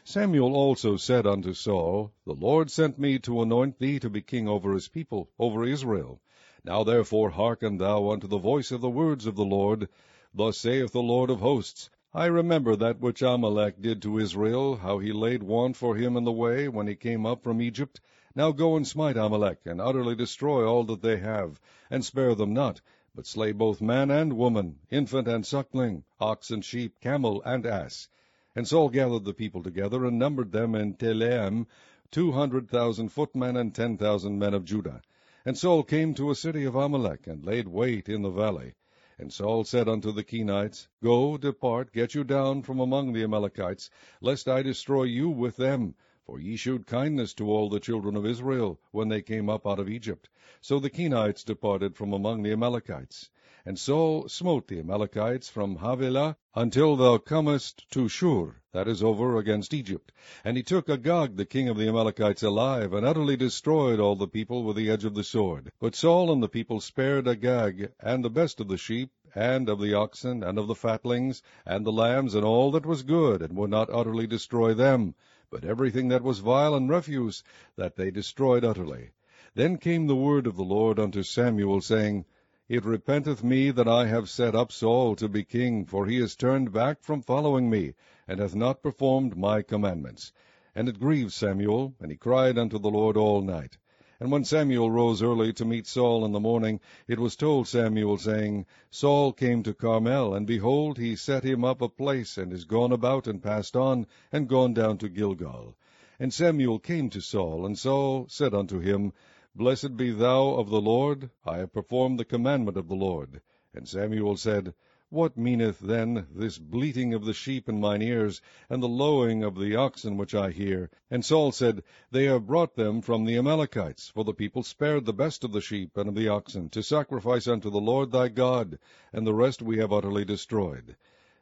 Samuel also said unto Saul, The Lord sent me to anoint thee to be king over his people, over Israel. Now therefore hearken thou unto the voice of the words of the Lord. Thus saith the Lord of hosts, I remember that which Amalek did to Israel, how he laid want for him in the way, when he came up from Egypt. Now go and smite Amalek, and utterly destroy all that they have, and spare them not, but slay both man and woman, infant and suckling, ox and sheep, camel and ass. And Saul gathered the people together, and numbered them in Telaim, two hundred thousand footmen, and ten thousand men of Judah. And Saul came to a city of Amalek, and laid wait in the valley. And Saul said unto the Kenites, Go, depart, get you down from among the Amalekites, lest I destroy you with them. For ye shewed kindness to all the children of Israel, when they came up out of Egypt. So the Kenites departed from among the Amalekites. And Saul smote the Amalekites from Havilah until thou comest to Shur, that is over against Egypt. And he took Agag the king of the Amalekites alive, and utterly destroyed all the people with the edge of the sword. But Saul and the people spared Agag, and the best of the sheep, and of the oxen, and of the fatlings, and the lambs, and all that was good, and would not utterly destroy them, but everything that was vile and refuse, that they destroyed utterly. Then came the word of the Lord unto Samuel, saying, it repenteth me that I have set up Saul to be king, for he is turned back from following me, and hath not performed my commandments. And it grieved Samuel, and he cried unto the Lord all night. And when Samuel rose early to meet Saul in the morning, it was told Samuel, saying, Saul came to Carmel, and behold, he set him up a place, and is gone about, and passed on, and gone down to Gilgal. And Samuel came to Saul, and Saul said unto him, Blessed be thou of the Lord, I have performed the commandment of the Lord. And Samuel said, What meaneth then this bleating of the sheep in mine ears, and the lowing of the oxen which I hear? And Saul said, They have brought them from the Amalekites, for the people spared the best of the sheep and of the oxen, to sacrifice unto the Lord thy God, and the rest we have utterly destroyed.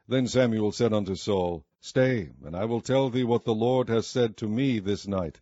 Then Samuel said unto Saul, Stay, and I will tell thee what the Lord has said to me this night.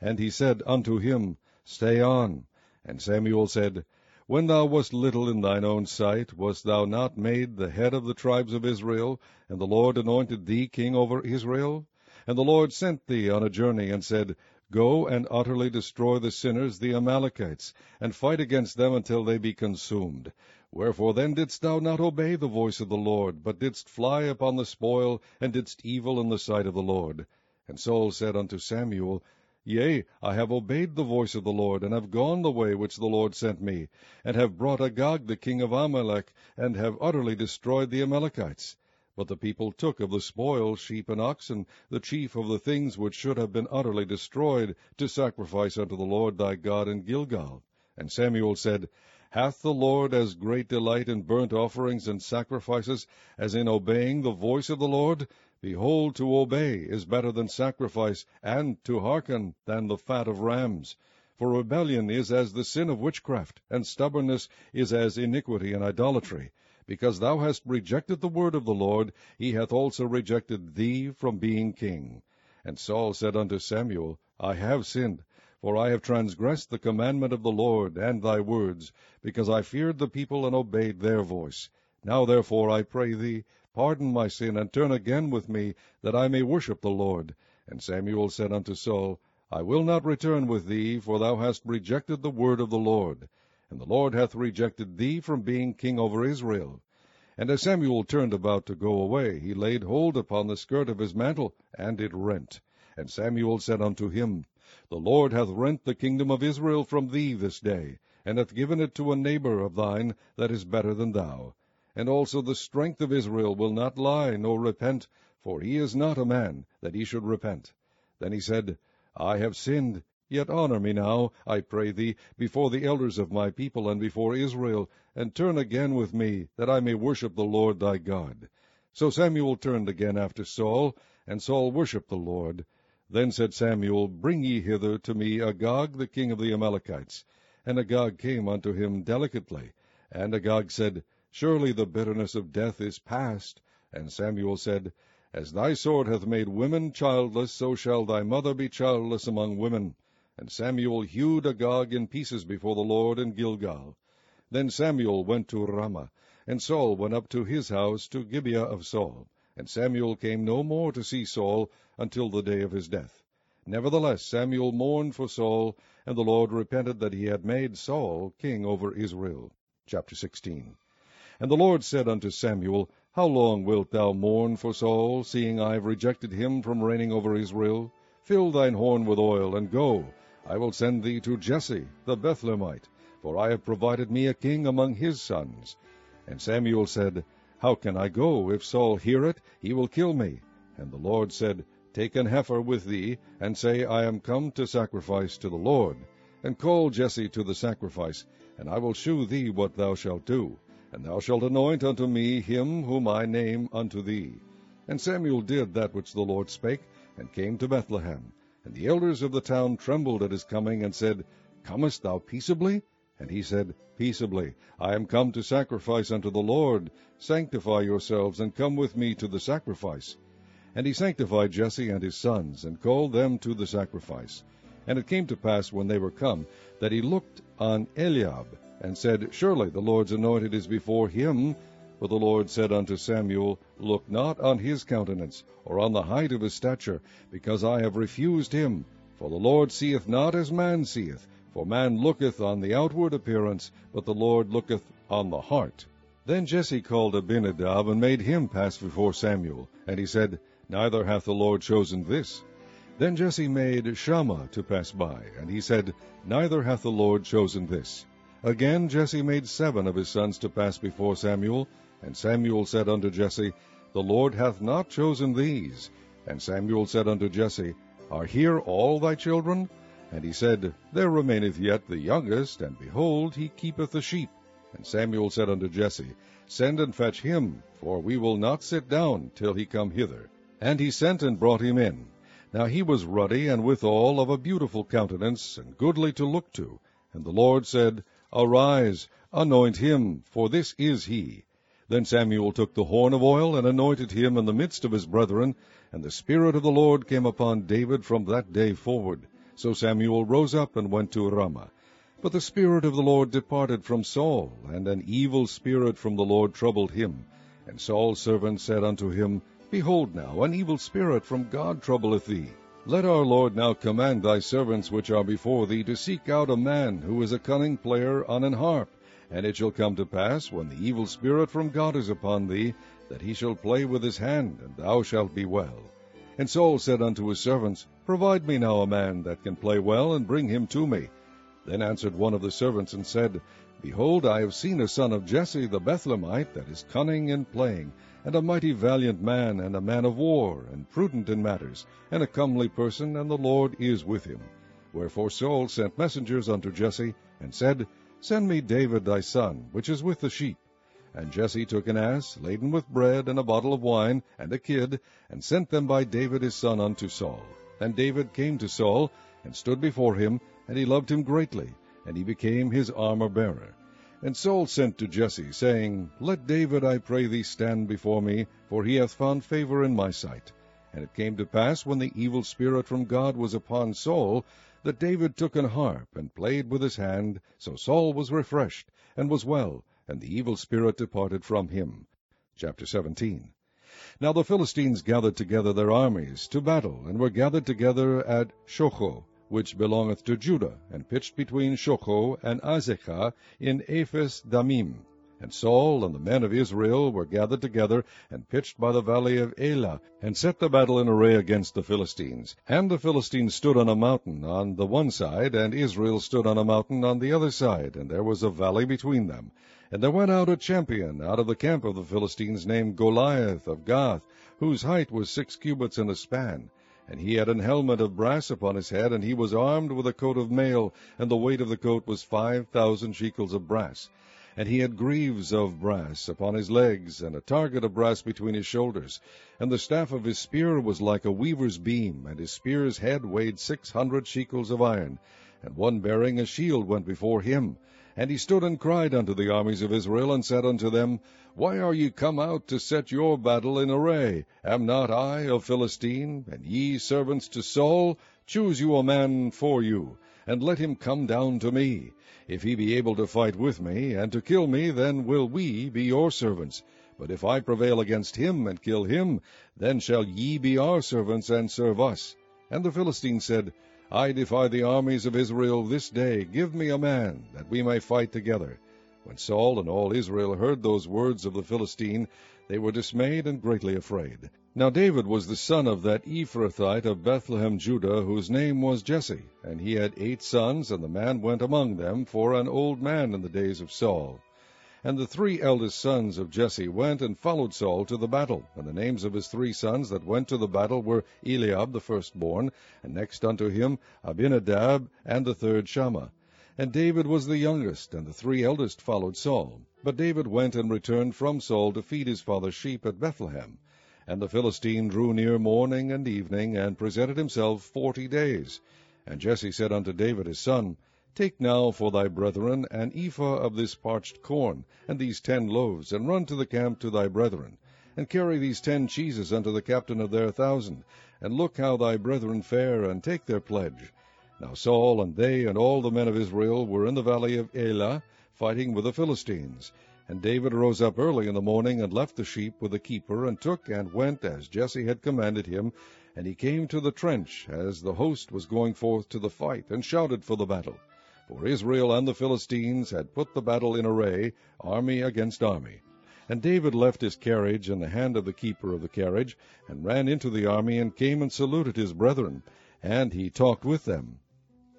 And he said unto him, Stay on. And Samuel said, When thou wast little in thine own sight, wast thou not made the head of the tribes of Israel, and the Lord anointed thee king over Israel? And the Lord sent thee on a journey, and said, Go and utterly destroy the sinners, the Amalekites, and fight against them until they be consumed. Wherefore then didst thou not obey the voice of the Lord, but didst fly upon the spoil, and didst evil in the sight of the Lord? And Saul said unto Samuel, Yea, I have obeyed the voice of the Lord, and have gone the way which the Lord sent me, and have brought Agag the king of Amalek, and have utterly destroyed the Amalekites. But the people took of the spoil sheep and oxen, the chief of the things which should have been utterly destroyed, to sacrifice unto the Lord thy God in Gilgal. And Samuel said, Hath the Lord as great delight in burnt offerings and sacrifices as in obeying the voice of the Lord? Behold, to obey is better than sacrifice, and to hearken than the fat of rams. For rebellion is as the sin of witchcraft, and stubbornness is as iniquity and idolatry. Because thou hast rejected the word of the Lord, he hath also rejected thee from being king. And Saul said unto Samuel, I have sinned, for I have transgressed the commandment of the Lord and thy words, because I feared the people and obeyed their voice. Now therefore, I pray thee, Pardon my sin, and turn again with me, that I may worship the Lord. And Samuel said unto Saul, I will not return with thee, for thou hast rejected the word of the Lord. And the Lord hath rejected thee from being king over Israel. And as Samuel turned about to go away, he laid hold upon the skirt of his mantle, and it rent. And Samuel said unto him, The Lord hath rent the kingdom of Israel from thee this day, and hath given it to a neighbor of thine that is better than thou. And also the strength of Israel will not lie, nor repent, for he is not a man, that he should repent. Then he said, I have sinned, yet honour me now, I pray thee, before the elders of my people, and before Israel, and turn again with me, that I may worship the Lord thy God. So Samuel turned again after Saul, and Saul worshipped the Lord. Then said Samuel, Bring ye hither to me Agag the king of the Amalekites. And Agag came unto him delicately. And Agag said, Surely the bitterness of death is past. And Samuel said, As thy sword hath made women childless, so shall thy mother be childless among women. And Samuel hewed Agag in pieces before the Lord in Gilgal. Then Samuel went to Ramah, and Saul went up to his house to Gibeah of Saul. And Samuel came no more to see Saul until the day of his death. Nevertheless Samuel mourned for Saul, and the Lord repented that he had made Saul king over Israel. Chapter 16 and the Lord said unto Samuel, How long wilt thou mourn for Saul, seeing I have rejected him from reigning over Israel? Fill thine horn with oil, and go. I will send thee to Jesse the Bethlehemite, for I have provided me a king among his sons. And Samuel said, How can I go? If Saul hear it, he will kill me. And the Lord said, Take an heifer with thee, and say, I am come to sacrifice to the Lord. And call Jesse to the sacrifice, and I will shew thee what thou shalt do. And thou shalt anoint unto me him whom I name unto thee. And Samuel did that which the Lord spake, and came to Bethlehem. And the elders of the town trembled at his coming, and said, Comest thou peaceably? And he said, Peaceably, I am come to sacrifice unto the Lord. Sanctify yourselves, and come with me to the sacrifice. And he sanctified Jesse and his sons, and called them to the sacrifice. And it came to pass, when they were come, that he looked on Eliab, and said, Surely the Lord's anointed is before him. But the Lord said unto Samuel, Look not on his countenance, or on the height of his stature, because I have refused him. For the Lord seeth not as man seeth, for man looketh on the outward appearance, but the Lord looketh on the heart. Then Jesse called Abinadab, and made him pass before Samuel. And he said, Neither hath the Lord chosen this. Then Jesse made Shammah to pass by, and he said, Neither hath the Lord chosen this. Again Jesse made seven of his sons to pass before Samuel, and Samuel said unto Jesse, The Lord hath not chosen these. And Samuel said unto Jesse, Are here all thy children? And he said, There remaineth yet the youngest, and behold, he keepeth the sheep. And Samuel said unto Jesse, Send and fetch him, for we will not sit down till he come hither. And he sent and brought him in. Now he was ruddy, and withal of a beautiful countenance, and goodly to look to. And the Lord said, Arise, anoint him, for this is he. Then Samuel took the horn of oil, and anointed him in the midst of his brethren, and the Spirit of the Lord came upon David from that day forward. So Samuel rose up and went to Ramah. But the Spirit of the Lord departed from Saul, and an evil spirit from the Lord troubled him. And Saul's servant said unto him, Behold now, an evil spirit from God troubleth thee. Let our Lord now command thy servants which are before thee to seek out a man who is a cunning player on an harp. And it shall come to pass, when the evil spirit from God is upon thee, that he shall play with his hand, and thou shalt be well. And Saul said unto his servants, Provide me now a man that can play well, and bring him to me. Then answered one of the servants, and said, Behold, I have seen a son of Jesse the Bethlehemite, that is cunning in playing, and a mighty valiant man, and a man of war, and prudent in matters, and a comely person, and the Lord is with him. Wherefore Saul sent messengers unto Jesse, and said, Send me David thy son, which is with the sheep. And Jesse took an ass, laden with bread, and a bottle of wine, and a kid, and sent them by David his son unto Saul. And David came to Saul, and stood before him, and he loved him greatly, and he became his armor-bearer. And Saul sent to Jesse, saying, Let David, I pray thee, stand before me, for he hath found favor in my sight. And it came to pass, when the evil spirit from God was upon Saul, that David took an harp, and played with his hand. So Saul was refreshed, and was well, and the evil spirit departed from him. Chapter 17 Now the Philistines gathered together their armies to battle, and were gathered together at Shochoh, which belongeth to Judah, and pitched between Shochoh and Azekah in Ephes Dammim. And Saul and the men of Israel were gathered together, and pitched by the valley of Elah, and set the battle in array against the Philistines. And the Philistines stood on a mountain on the one side, and Israel stood on a mountain on the other side, and there was a valley between them. And there went out a champion out of the camp of the Philistines, named Goliath of Gath, whose height was six cubits and a span. And he had an helmet of brass upon his head, and he was armed with a coat of mail, and the weight of the coat was five thousand shekels of brass. And he had greaves of brass upon his legs, and a target of brass between his shoulders. And the staff of his spear was like a weaver's beam, and his spear's head weighed six hundred shekels of iron. And one bearing a shield went before him. And he stood and cried unto the armies of Israel, and said unto them, Why are ye come out to set your battle in array? Am not I a Philistine, and ye servants to Saul? Choose you a man for you, and let him come down to me. If he be able to fight with me, and to kill me, then will we be your servants. But if I prevail against him, and kill him, then shall ye be our servants, and serve us. And the Philistines said, I defy the armies of Israel this day. Give me a man, that we may fight together. When Saul and all Israel heard those words of the Philistine, they were dismayed and greatly afraid. Now David was the son of that Ephrathite of Bethlehem, Judah, whose name was Jesse, and he had eight sons, and the man went among them for an old man in the days of Saul. And the three eldest sons of Jesse went and followed Saul to the battle. And the names of his three sons that went to the battle were Eliab the firstborn, and next unto him Abinadab, and the third Shammah. And David was the youngest, and the three eldest followed Saul. But David went and returned from Saul to feed his father's sheep at Bethlehem. And the Philistine drew near morning and evening, and presented himself forty days. And Jesse said unto David his son, Take now for thy brethren an ephah of this parched corn, and these ten loaves, and run to the camp to thy brethren. And carry these ten cheeses unto the captain of their thousand, and look how thy brethren fare, and take their pledge. Now Saul and they and all the men of Israel were in the valley of Elah, fighting with the Philistines. And David rose up early in the morning, and left the sheep with the keeper, and took and went as Jesse had commanded him, and he came to the trench as the host was going forth to the fight, and shouted for the battle. For Israel and the Philistines had put the battle in array, army against army. And David left his carriage in the hand of the keeper of the carriage, and ran into the army, and came and saluted his brethren, and he talked with them.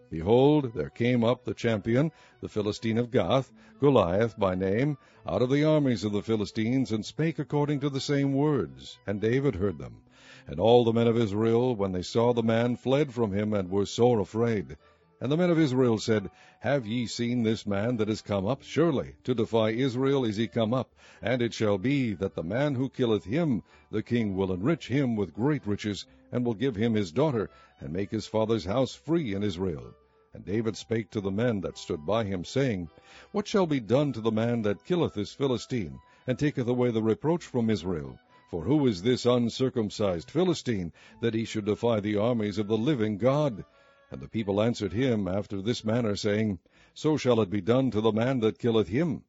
Behold, there came up the champion, the Philistine of Gath, Goliath by name, out of the armies of the Philistines, and spake according to the same words. And David heard them. And all the men of Israel, when they saw the man, fled from him, and were sore afraid. And the men of Israel said, Have ye seen this man that is come up? Surely to defy Israel is he come up. And it shall be that the man who killeth him, the king will enrich him with great riches, and will give him his daughter, and make his father's house free in Israel. And David spake to the men that stood by him, saying, What shall be done to the man that killeth this Philistine, and taketh away the reproach from Israel? For who is this uncircumcised Philistine, that he should defy the armies of the living God? And the people answered him after this manner, saying, So shall it be done to the man that killeth him.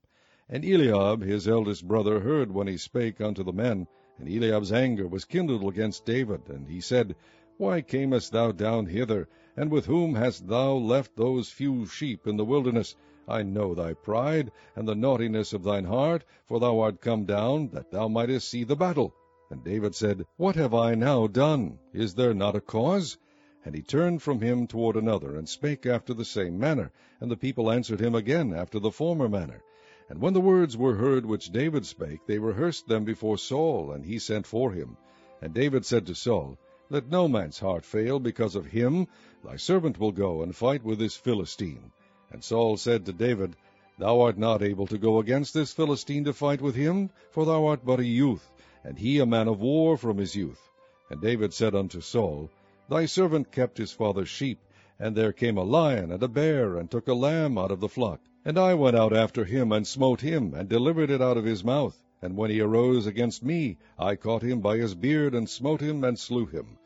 And Eliab his eldest brother heard when he spake unto the men, and Eliab's anger was kindled against David, and he said, Why camest thou down hither? And with whom hast thou left those few sheep in the wilderness? I know thy pride, and the naughtiness of thine heart, for thou art come down, that thou mightest see the battle. And David said, What have I now done? Is there not a cause? And he turned from him toward another, and spake after the same manner. And the people answered him again after the former manner. And when the words were heard which David spake, they rehearsed them before Saul, and he sent for him. And David said to Saul, Let no man's heart fail because of him, Thy servant will go and fight with this Philistine. And Saul said to David, Thou art not able to go against this Philistine to fight with him, for thou art but a youth, and he a man of war from his youth. And David said unto Saul, Thy servant kept his father's sheep, and there came a lion and a bear, and took a lamb out of the flock. And I went out after him, and smote him, and delivered it out of his mouth. And when he arose against me, I caught him by his beard, and smote him, and slew him.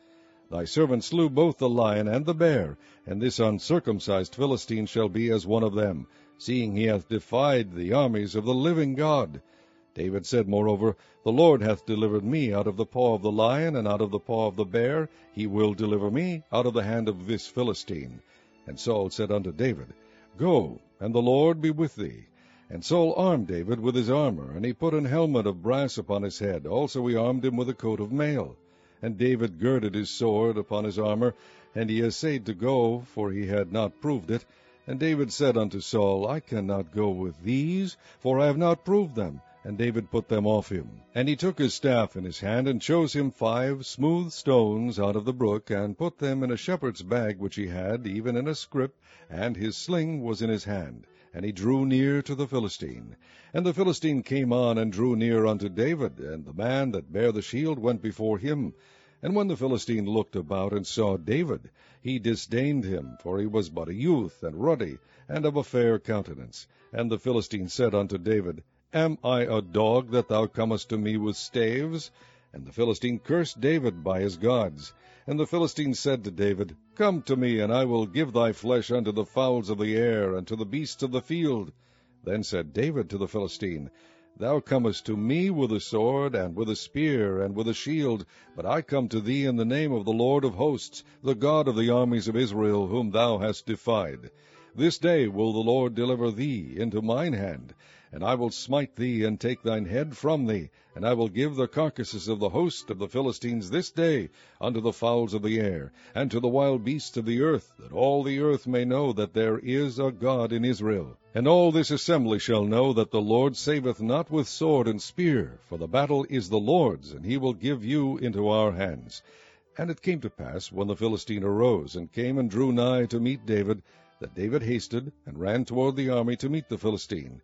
Thy servant slew both the lion and the bear, and this uncircumcised Philistine shall be as one of them, seeing he hath defied the armies of the living God. David said moreover, The Lord hath delivered me out of the paw of the lion, and out of the paw of the bear. He will deliver me out of the hand of this Philistine. And Saul said unto David, Go, and the Lord be with thee. And Saul armed David with his armor, and he put an helmet of brass upon his head. Also he armed him with a coat of mail. And David girded his sword upon his armor, and he essayed to go, for he had not proved it. And David said unto Saul, I cannot go with these, for I have not proved them. And David put them off him. And he took his staff in his hand, and chose him five smooth stones out of the brook, and put them in a shepherd's bag which he had, even in a scrip, and his sling was in his hand and he drew near to the Philistine. And the Philistine came on and drew near unto David, and the man that bare the shield went before him. And when the Philistine looked about and saw David, he disdained him, for he was but a youth, and ruddy, and of a fair countenance. And the Philistine said unto David, Am I a dog that thou comest to me with staves? And the Philistine cursed David by his gods. And the Philistine said to David, Come to me, and I will give thy flesh unto the fowls of the air, and to the beasts of the field. Then said David to the Philistine, Thou comest to me with a sword, and with a spear, and with a shield, but I come to thee in the name of the Lord of hosts, the God of the armies of Israel, whom thou hast defied. This day will the Lord deliver thee into mine hand, and I will smite thee, and take thine head from thee, and I will give the carcasses of the host of the Philistines this day unto the fowls of the air, and to the wild beasts of the earth, that all the earth may know that there is a God in Israel. And all this assembly shall know that the Lord saveth not with sword and spear, for the battle is the Lord's, and he will give you into our hands. And it came to pass, when the Philistine arose, and came and drew nigh to meet David, that David hasted, and ran toward the army to meet the Philistine.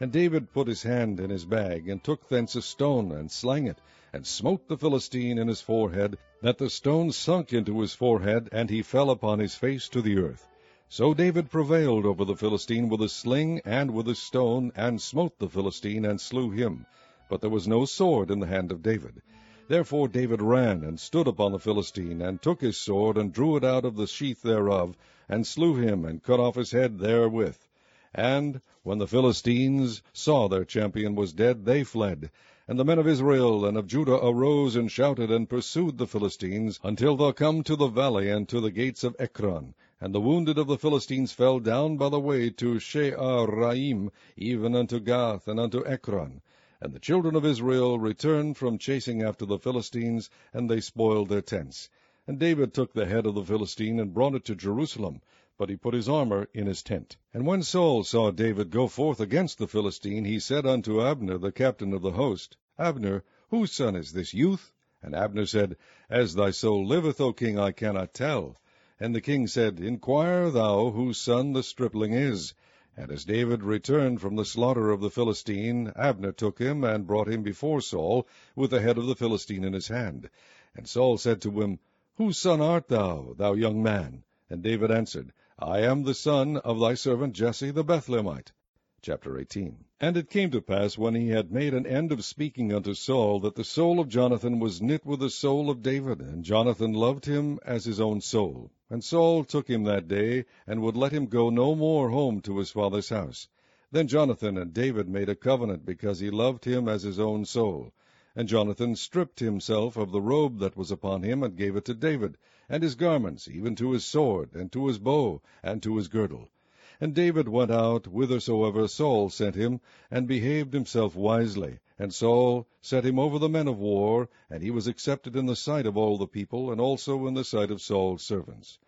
And David put his hand in his bag, and took thence a stone, and slang it, and smote the Philistine in his forehead, that the stone sunk into his forehead, and he fell upon his face to the earth. So David prevailed over the Philistine with a sling and with a stone, and smote the Philistine, and slew him. But there was no sword in the hand of David. Therefore David ran, and stood upon the Philistine, and took his sword, and drew it out of the sheath thereof, and slew him, and cut off his head therewith. And when the Philistines saw their champion was dead, they fled. And the men of Israel and of Judah arose and shouted, and pursued the Philistines, until they come to the valley and to the gates of Ekron. And the wounded of the Philistines fell down by the way to Shaaraim, even unto Gath and unto Ekron. And the children of Israel returned from chasing after the Philistines, and they spoiled their tents. And David took the head of the Philistine, and brought it to Jerusalem, but he put his armor in his tent. And when Saul saw David go forth against the Philistine, he said unto Abner, the captain of the host, Abner, whose son is this youth? And Abner said, As thy soul liveth, O king, I cannot tell. And the king said, Inquire thou whose son the stripling is. And as David returned from the slaughter of the Philistine, Abner took him, and brought him before Saul, with the head of the Philistine in his hand. And Saul said to him, Whose son art thou, thou young man? And David answered, I am the son of thy servant Jesse the Bethlehemite. Chapter 18 And it came to pass, when he had made an end of speaking unto Saul, that the soul of Jonathan was knit with the soul of David, and Jonathan loved him as his own soul. And Saul took him that day, and would let him go no more home to his father's house. Then Jonathan and David made a covenant, because he loved him as his own soul. And Jonathan stripped himself of the robe that was upon him, and gave it to David, and his garments, even to his sword, and to his bow, and to his girdle. And David went out whithersoever Saul sent him, and behaved himself wisely. And Saul set him over the men of war, and he was accepted in the sight of all the people, and also in the sight of Saul's servants.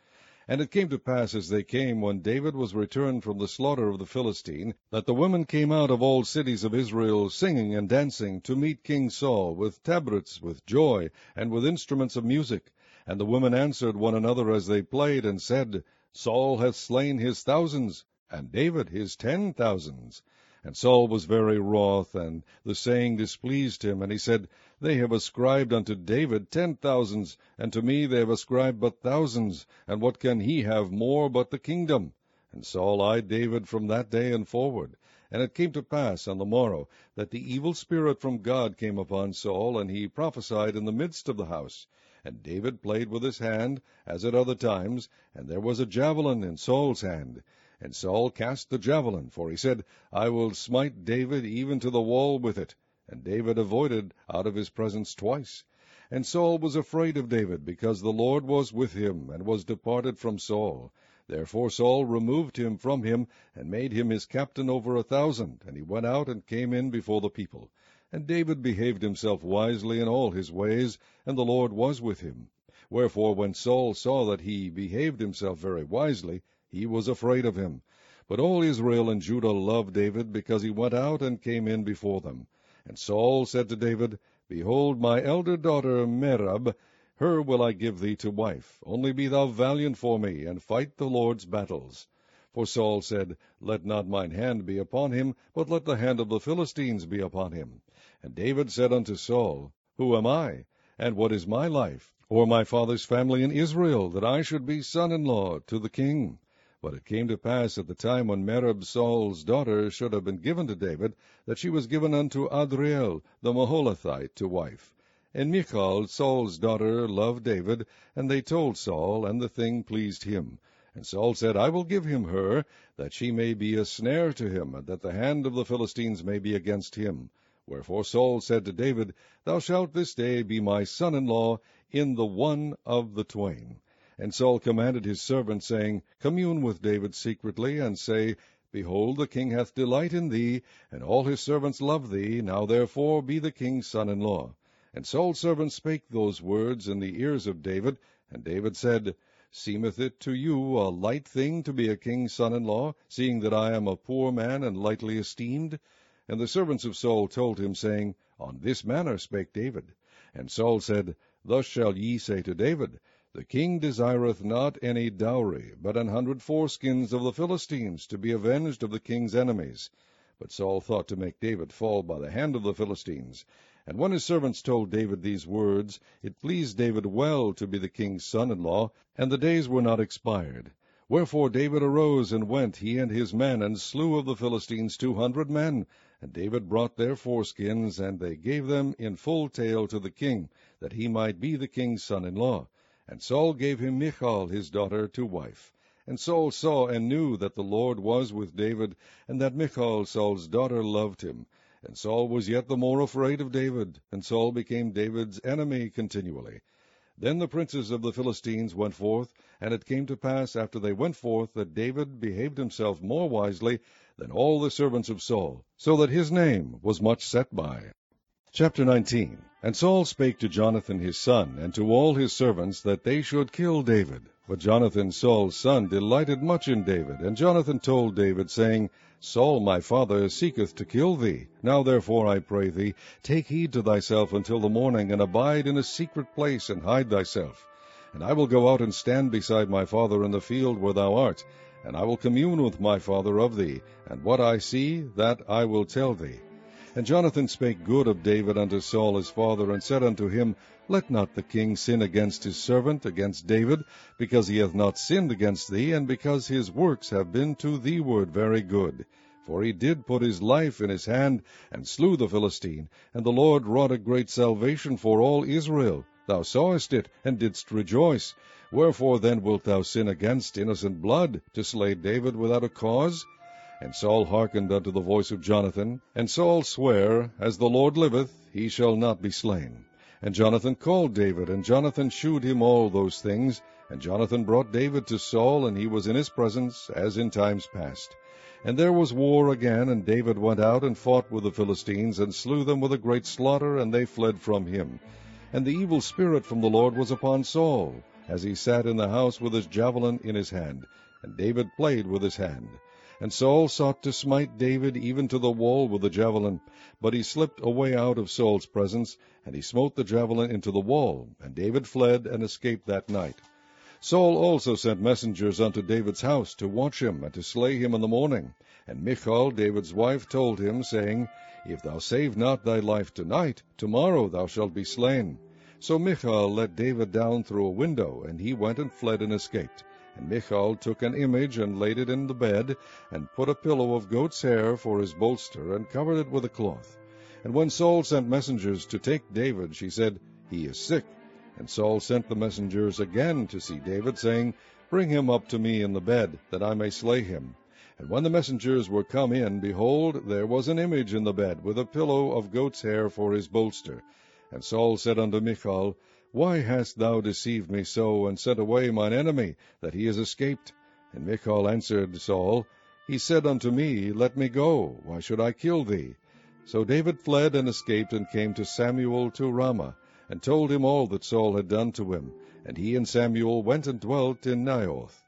And it came to pass as they came, when David was returned from the slaughter of the Philistine, that the women came out of all cities of Israel, singing and dancing, to meet King Saul, with tabrets, with joy, and with instruments of music. And the women answered one another as they played, and said, Saul hath slain his thousands, and David his ten thousands. And Saul was very wroth, and the saying displeased him, and he said, They have ascribed unto David ten thousands, and to me they have ascribed but thousands, and what can he have more but the kingdom? And Saul eyed David from that day and forward. And it came to pass on the morrow that the evil spirit from God came upon Saul, and he prophesied in the midst of the house. And David played with his hand, as at other times, and there was a javelin in Saul's hand. And Saul cast the javelin, for he said, I will smite David even to the wall with it. And David avoided out of his presence twice. And Saul was afraid of David, because the Lord was with him, and was departed from Saul. Therefore Saul removed him from him, and made him his captain over a thousand, and he went out and came in before the people. And David behaved himself wisely in all his ways, and the Lord was with him. Wherefore when Saul saw that he behaved himself very wisely, he was afraid of him. But all Israel and Judah loved David, because he went out and came in before them. And Saul said to David, Behold, my elder daughter Merab, her will I give thee to wife. Only be thou valiant for me, and fight the Lord's battles. For Saul said, Let not mine hand be upon him, but let the hand of the Philistines be upon him. And David said unto Saul, Who am I? And what is my life, or my father's family in Israel, that I should be son-in-law to the king? But it came to pass at the time when Merab Saul's daughter should have been given to David, that she was given unto Adriel the Meholathite to wife. And Michal, Saul's daughter, loved David, and they told Saul, and the thing pleased him. And Saul said, I will give him her, that she may be a snare to him, and that the hand of the Philistines may be against him. Wherefore Saul said to David, Thou shalt this day be my son-in-law in the one of the twain. And Saul commanded his servants, saying, Commune with David secretly, and say, Behold, the king hath delight in thee, and all his servants love thee. Now therefore be the king's son-in-law. And Saul's servants spake those words in the ears of David. And David said, Seemeth it to you a light thing to be a king's son-in-law, seeing that I am a poor man and lightly esteemed? And the servants of Saul told him, saying, On this manner spake David. And Saul said, Thus shall ye say to David, The king desireth not any dowry, but an hundred foreskins of the Philistines, to be avenged of the king's enemies. But Saul thought to make David fall by the hand of the Philistines. And when his servants told David these words, it pleased David well to be the king's son-in-law, and the days were not expired. Wherefore David arose and went, he and his men, and slew of the Philistines two hundred men. And David brought their foreskins, and they gave them in full tale to the king, that he might be the king's son in law. And Saul gave him Michal his daughter to wife. And Saul saw and knew that the Lord was with David, and that Michal Saul's daughter loved him. And Saul was yet the more afraid of David, and Saul became David's enemy continually. Then the princes of the Philistines went forth, and it came to pass after they went forth that David behaved himself more wisely than all the servants of Saul, so that his name was much set by. Chapter 19 And Saul spake to Jonathan his son, and to all his servants, that they should kill David. But Jonathan Saul's son delighted much in David, and Jonathan told David, saying, Saul my father seeketh to kill thee. Now therefore, I pray thee, take heed to thyself until the morning, and abide in a secret place, and hide thyself. And I will go out and stand beside my father in the field where thou art, and I will commune with my father of thee, and what I see, that I will tell thee. And Jonathan spake good of David unto Saul his father, and said unto him, Let not the king sin against his servant, against David, because he hath not sinned against thee, and because his works have been to thee ward very good. For he did put his life in his hand, and slew the Philistine, and the Lord wrought a great salvation for all Israel. Thou sawest it, and didst rejoice. Wherefore then wilt thou sin against innocent blood, to slay David without a cause? And Saul hearkened unto the voice of Jonathan. And Saul sware, As the Lord liveth, he shall not be slain. And Jonathan called David, and Jonathan shewed him all those things. And Jonathan brought David to Saul, and he was in his presence, as in times past. And there was war again, and David went out and fought with the Philistines, and slew them with a great slaughter, and they fled from him. And the evil spirit from the Lord was upon Saul, as he sat in the house with his javelin in his hand. And David played with his hand. And Saul sought to smite David even to the wall with the javelin. But he slipped away out of Saul's presence, and he smote the javelin into the wall. And David fled and escaped that night. Saul also sent messengers unto David's house to watch him, and to slay him in the morning. And Michal, David's wife, told him, saying, If thou save not thy life tonight, tomorrow thou shalt be slain. So Michal let David down through a window, and he went and fled and escaped. And Michal took an image and laid it in the bed, and put a pillow of goat's hair for his bolster, and covered it with a cloth. And when Saul sent messengers to take David, she said, He is sick. And Saul sent the messengers again to see David, saying, Bring him up to me in the bed, that I may slay him. And when the messengers were come in, behold, there was an image in the bed, with a pillow of goat's hair for his bolster. And Saul said unto Michal, why hast thou deceived me so, and sent away mine enemy, that he is escaped? And Michal answered Saul, He said unto me, Let me go, why should I kill thee? So David fled and escaped, and came to Samuel to Ramah, and told him all that Saul had done to him. And he and Samuel went and dwelt in Naioth.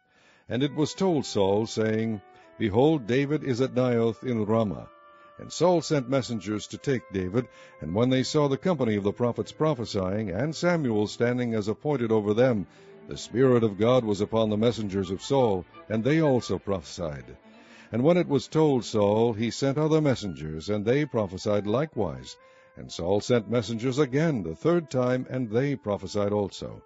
And it was told Saul, saying, Behold, David is at Naioth in Ramah. And Saul sent messengers to take David, and when they saw the company of the prophets prophesying, and Samuel standing as appointed over them, the Spirit of God was upon the messengers of Saul, and they also prophesied. And when it was told Saul, he sent other messengers, and they prophesied likewise. And Saul sent messengers again the third time, and they prophesied also.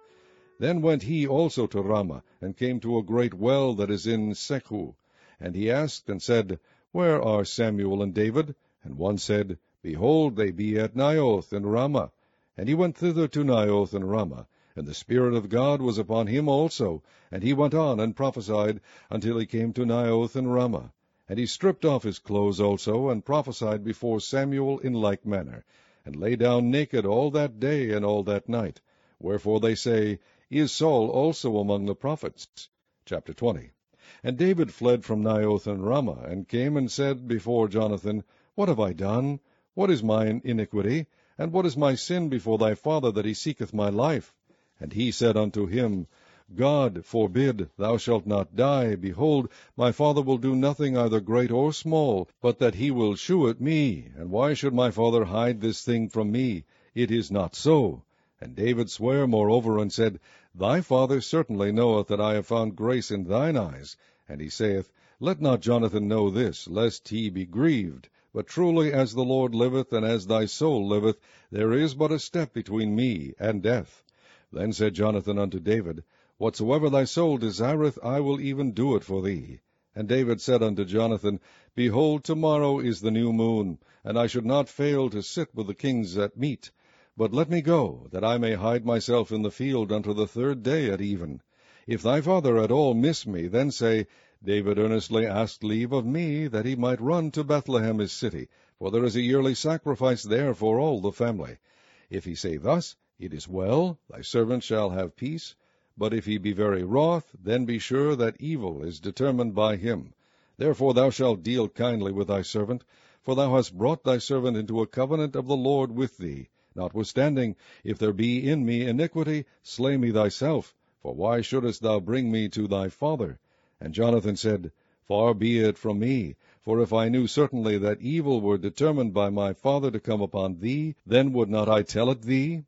Then went he also to Ramah, and came to a great well that is in Sechu. And he asked and said, where are Samuel and David? And one said, Behold, they be at Naioth in Ramah. And he went thither to Naioth in Ramah, and the Spirit of God was upon him also. And he went on and prophesied until he came to Naioth in Ramah. And he stripped off his clothes also, and prophesied before Samuel in like manner, and lay down naked all that day and all that night. Wherefore they say, Is Saul also among the prophets? Chapter 20. And David fled from Naioth and Ramah, and came and said before Jonathan, What have I done? What is mine iniquity? And what is my sin before thy father, that he seeketh my life? And he said unto him, God forbid, thou shalt not die. Behold, my father will do nothing either great or small, but that he will shew it me. And why should my father hide this thing from me? It is not so. And David sware moreover, and said, Thy father certainly knoweth that I have found grace in thine eyes. And he saith, Let not Jonathan know this, lest he be grieved. But truly as the Lord liveth, and as thy soul liveth, there is but a step between me and death. Then said Jonathan unto David, Whatsoever thy soul desireth, I will even do it for thee. And David said unto Jonathan, Behold, tomorrow is the new moon, and I should not fail to sit with the kings at meat. But let me go, that I may hide myself in the field unto the third day at even. If thy father at all miss me, then say, David earnestly asked leave of me, that he might run to Bethlehem his city, for there is a yearly sacrifice there for all the family. If he say thus, It is well, thy servant shall have peace. But if he be very wroth, then be sure that evil is determined by him. Therefore thou shalt deal kindly with thy servant, for thou hast brought thy servant into a covenant of the Lord with thee. Notwithstanding, if there be in me iniquity, slay me thyself, for why shouldest thou bring me to thy father? And Jonathan said, Far be it from me, for if I knew certainly that evil were determined by my father to come upon thee, then would not I tell it thee?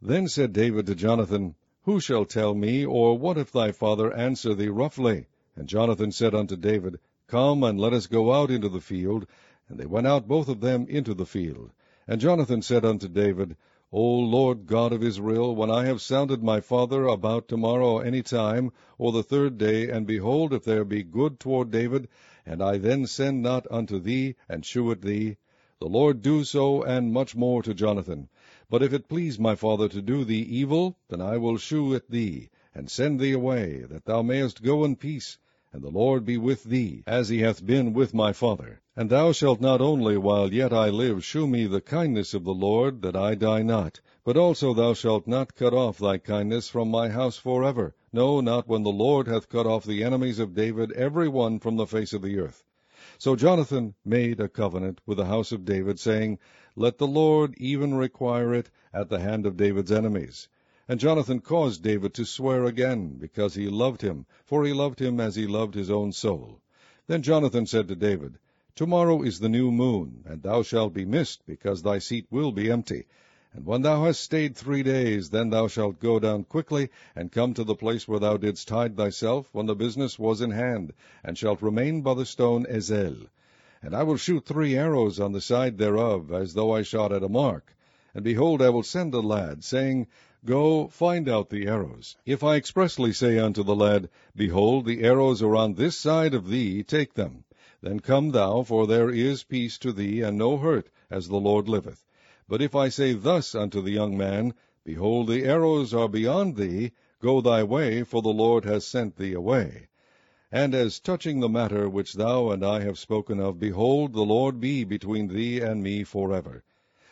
Then said David to Jonathan, Who shall tell me, or what if thy father answer thee roughly? And Jonathan said unto David, Come, and let us go out into the field. And they went out both of them into the field. And Jonathan said unto David, O Lord God of Israel, when I have sounded my father about tomorrow any time, or the third day, and behold, if there be good toward David, and I then send not unto thee, and shew it thee, the Lord do so, and much more to Jonathan. But if it please my father to do thee evil, then I will shew it thee, and send thee away, that thou mayest go in peace, and the Lord be with thee, as he hath been with my father. And thou shalt not only while yet I live shew me the kindness of the Lord, that I die not, but also thou shalt not cut off thy kindness from my house for ever, no, not when the Lord hath cut off the enemies of David every one from the face of the earth. So Jonathan made a covenant with the house of David, saying, let the Lord even require it at the hand of David's enemies. And Jonathan caused David to swear again, because he loved him, for he loved him as he loved his own soul. Then Jonathan said to David, Tomorrow is the new moon, and thou shalt be missed, because thy seat will be empty. And when thou hast stayed three days, then thou shalt go down quickly, and come to the place where thou didst hide thyself when the business was in hand, and shalt remain by the stone Ezel. And I will shoot three arrows on the side thereof, as though I shot at a mark. And behold, I will send a lad, saying, Go, find out the arrows. If I expressly say unto the lad, Behold, the arrows are on this side of thee, take them. Then come thou, for there is peace to thee, and no hurt, as the Lord liveth. But if I say thus unto the young man, Behold, the arrows are beyond thee, go thy way, for the Lord has sent thee away. And as touching the matter which thou and I have spoken of, behold, the Lord be between thee and me for ever.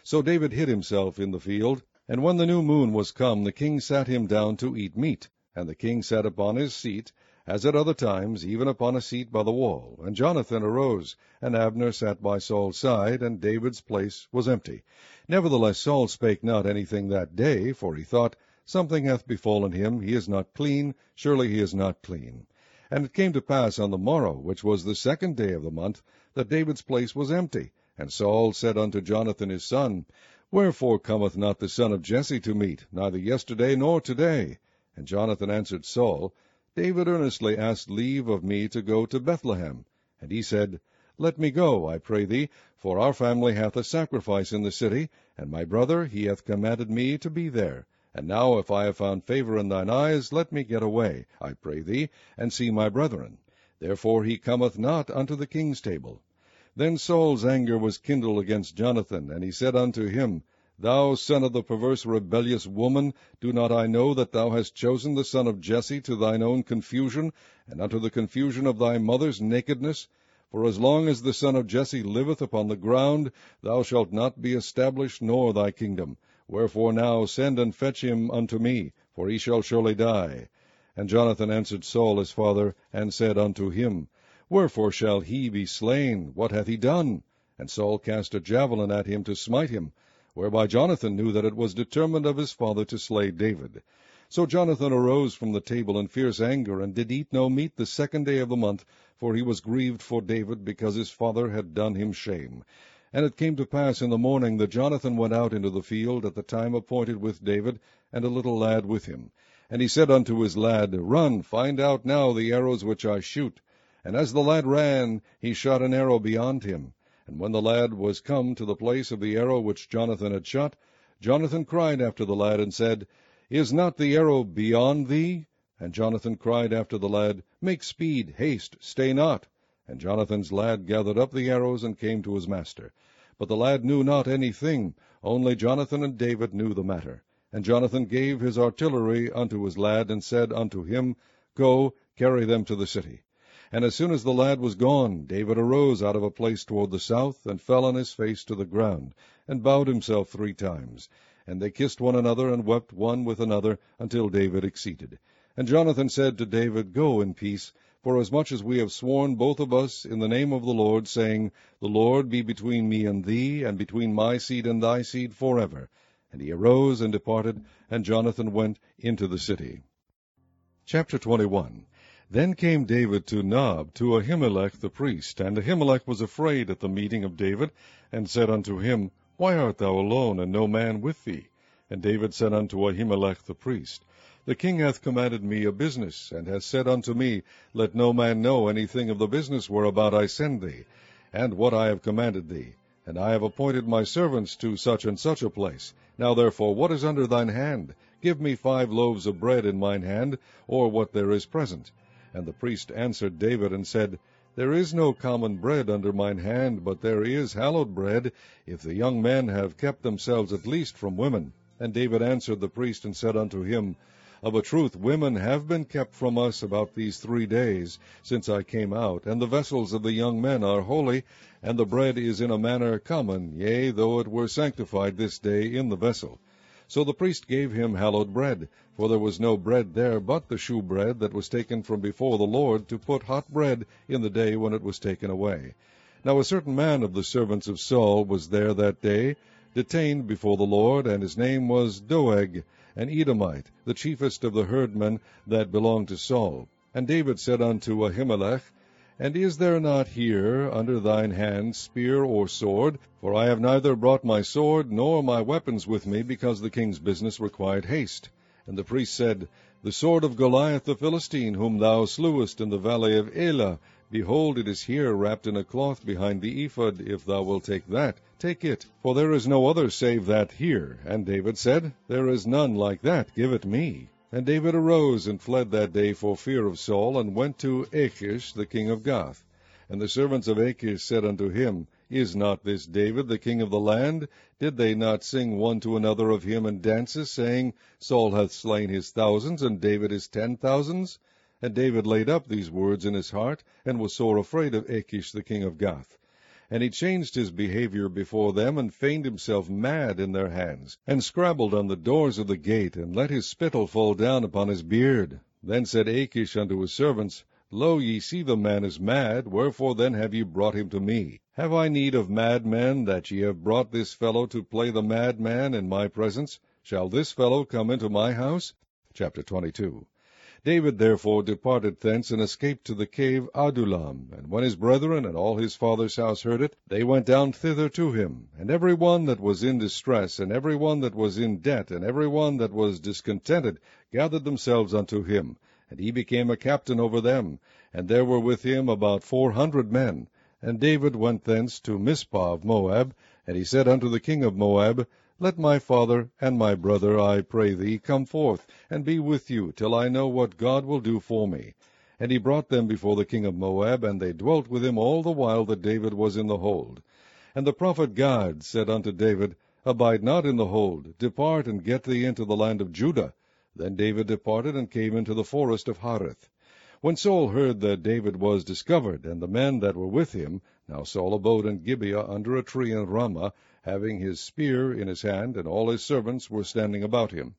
So David hid himself in the field. And when the new moon was come, the king sat him down to eat meat. And the king sat upon his seat, as at other times, even upon a seat by the wall. And Jonathan arose, and Abner sat by Saul's side, and David's place was empty. Nevertheless Saul spake not anything that day, for he thought, Something hath befallen him, he is not clean, surely he is not clean. And it came to pass on the morrow, which was the second day of the month, that David's place was empty. And Saul said unto Jonathan his son, Wherefore cometh not the son of Jesse to meat, neither yesterday nor today? And Jonathan answered Saul, David earnestly asked leave of me to go to Bethlehem. And he said, Let me go, I pray thee, for our family hath a sacrifice in the city, and my brother he hath commanded me to be there. And now, if I have found favor in thine eyes, let me get away, I pray thee, and see my brethren. Therefore he cometh not unto the king's table. Then Saul's anger was kindled against Jonathan, and he said unto him, Thou son of the perverse rebellious woman, do not I know that thou hast chosen the son of Jesse to thine own confusion, and unto the confusion of thy mother's nakedness? For as long as the son of Jesse liveth upon the ground, thou shalt not be established, nor thy kingdom. Wherefore now send and fetch him unto me, for he shall surely die. And Jonathan answered Saul his father, and said unto him, Wherefore shall he be slain? What hath he done? And Saul cast a javelin at him to smite him, whereby Jonathan knew that it was determined of his father to slay David. So Jonathan arose from the table in fierce anger, and did eat no meat the second day of the month, for he was grieved for David, because his father had done him shame. And it came to pass in the morning that Jonathan went out into the field at the time appointed with David, and a little lad with him. And he said unto his lad, Run, find out now the arrows which I shoot. And as the lad ran, he shot an arrow beyond him. And when the lad was come to the place of the arrow which Jonathan had shot, Jonathan cried after the lad, and said, Is not the arrow beyond thee? And Jonathan cried after the lad, Make speed, haste, stay not. And Jonathan's lad gathered up the arrows and came to his master. But the lad knew not any thing, only Jonathan and David knew the matter. And Jonathan gave his artillery unto his lad, and said unto him, Go, carry them to the city. And as soon as the lad was gone, David arose out of a place toward the south, and fell on his face to the ground, and bowed himself three times. And they kissed one another, and wept one with another, until David exceeded. And Jonathan said to David, Go in peace, forasmuch as we have sworn both of us in the name of the Lord, saying, The Lord be between me and thee, and between my seed and thy seed forever. And he arose and departed, and Jonathan went into the city. Chapter 21 Then came David to Nob, to Ahimelech the priest. And Ahimelech was afraid at the meeting of David, and said unto him, Why art thou alone, and no man with thee? And David said unto Ahimelech the priest, The king hath commanded me a business, and hath said unto me, Let no man know anything of the business whereabout I send thee, and what I have commanded thee. And I have appointed my servants to such and such a place. Now therefore, what is under thine hand? Give me five loaves of bread in mine hand, or what there is present. And the priest answered David, and said, There is no common bread under mine hand, but there is hallowed bread, if the young men have kept themselves at least from women. And David answered the priest, and said unto him, Of a truth women have been kept from us about these three days, since I came out, and the vessels of the young men are holy, and the bread is in a manner common, yea, though it were sanctified this day in the vessel. So the priest gave him hallowed bread, for there was no bread there but the shewbread that was taken from before the Lord to put hot bread in the day when it was taken away. Now a certain man of the servants of Saul was there that day, detained before the Lord, and his name was Doeg, an Edomite, the chiefest of the herdmen that belonged to Saul. And David said unto Ahimelech, and is there not here under thine hand spear or sword? For I have neither brought my sword nor my weapons with me, because the king's business required haste. And the priest said, The sword of Goliath the Philistine, whom thou slewest in the valley of Elah, behold, it is here wrapped in a cloth behind the ephod. If thou wilt take that, take it, for there is no other save that here. And David said, There is none like that, give it me. And David arose and fled that day for fear of Saul, and went to Achish the king of Gath. And the servants of Achish said unto him, Is not this David the king of the land? Did they not sing one to another of him in dances, saying, Saul hath slain his thousands, and David his ten thousands? And David laid up these words in his heart, and was sore afraid of Achish the king of Gath. And he changed his behavior before them, and feigned himself mad in their hands, and scrabbled on the doors of the gate, and let his spittle fall down upon his beard. Then said Achish unto his servants, Lo, ye see the man is mad, wherefore then have ye brought him to me? Have I need of madmen, that ye have brought this fellow to play the madman in my presence? Shall this fellow come into my house? Chapter 22 David therefore departed thence, and escaped to the cave Adullam. And when his brethren and all his father's house heard it, they went down thither to him. And every one that was in distress, and every one that was in debt, and every one that was discontented, gathered themselves unto him. And he became a captain over them. And there were with him about four hundred men. And David went thence to Mizpeh of Moab. And he said unto the king of Moab, let my father and my brother, I pray thee, come forth, and be with you, till I know what God will do for me. And he brought them before the king of Moab, and they dwelt with him all the while that David was in the hold. And the prophet Gad said unto David, Abide not in the hold, depart and get thee into the land of Judah. Then David departed and came into the forest of Hareth. When Saul heard that David was discovered, and the men that were with him, now Saul abode in Gibeah under a tree in Ramah, having his spear in his hand, and all his servants were standing about him.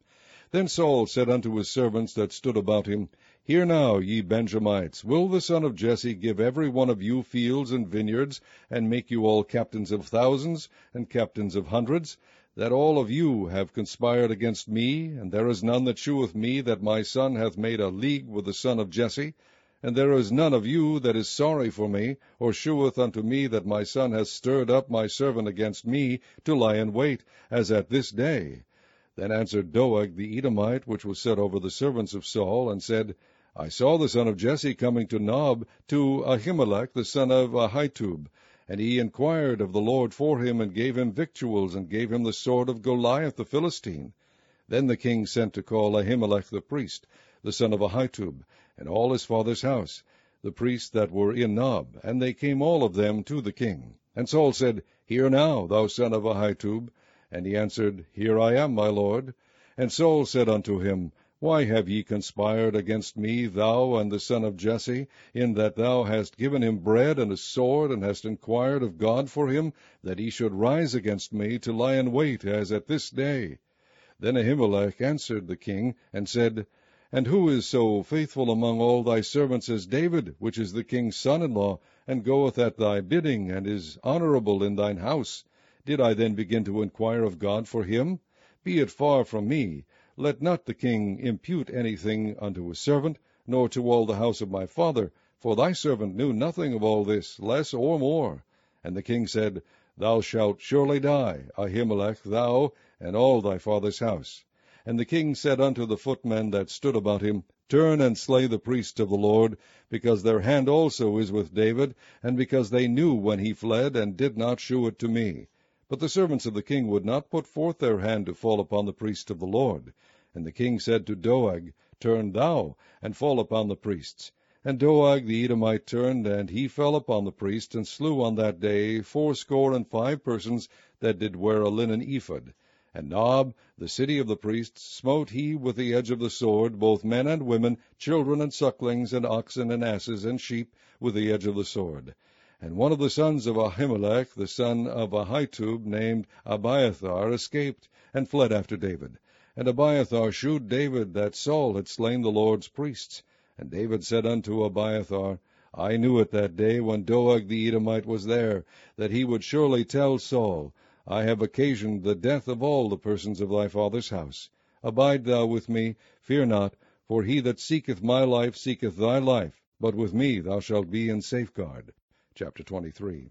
Then Saul said unto his servants that stood about him, Hear now, ye Benjamites, will the son of Jesse give every one of you fields and vineyards, and make you all captains of thousands, and captains of hundreds, that all of you have conspired against me, and there is none that sheweth me that my son hath made a league with the son of Jesse? And there is none of you that is sorry for me, or sheweth unto me that my son hath stirred up my servant against me to lie in wait, as at this day. Then answered Doeg the Edomite, which was set over the servants of Saul, and said, I saw the son of Jesse coming to Nob, to Ahimelech the son of Ahitub, and he inquired of the Lord for him, and gave him victuals, and gave him the sword of Goliath the Philistine. Then the king sent to call Ahimelech the priest. the son of Ahitub, and all his father's house, the priests that were in Nob, and they came all of them to the king. And Saul said, Hear now, thou son of Ahitub. And he answered, Here I am, my lord. And Saul said unto him, Why have ye conspired against me, thou and the son of Jesse, in that thou hast given him bread and a sword, and hast inquired of God for him, that he should rise against me to lie in wait, as at this day? Then Ahimelech answered the king, and said, and who is so faithful among all thy servants as David, which is the king's son in law, and goeth at thy bidding, and is honourable in thine house? Did I then begin to inquire of God for him? Be it far from me. Let not the king impute anything unto his servant, nor to all the house of my father, for thy servant knew nothing of all this, less or more. And the king said, Thou shalt surely die, Ahimelech, thou, and all thy father's house. And the king said unto the footmen that stood about him, Turn and slay the priests of the Lord, because their hand also is with David, and because they knew when he fled, and did not shew it to me. But the servants of the king would not put forth their hand to fall upon the priests of the Lord. And the king said to Doeg, Turn thou, and fall upon the priests. And Doeg the Edomite turned, and he fell upon the priests, and slew on that day fourscore and five persons that did wear a linen ephod. And Nob, the city of the priests, smote he with the edge of the sword, both men and women, children and sucklings, and oxen and asses and sheep, with the edge of the sword. And one of the sons of Ahimelech, the son of Ahitub, named Abiathar, escaped, and fled after David. And Abiathar shewed David that Saul had slain the Lord's priests. And David said unto Abiathar, I knew it that day when Doeg the Edomite was there, that he would surely tell Saul, I have occasioned the death of all the persons of thy father's house. Abide thou with me, fear not, for he that seeketh my life seeketh thy life, but with me thou shalt be in safeguard. Chapter 23.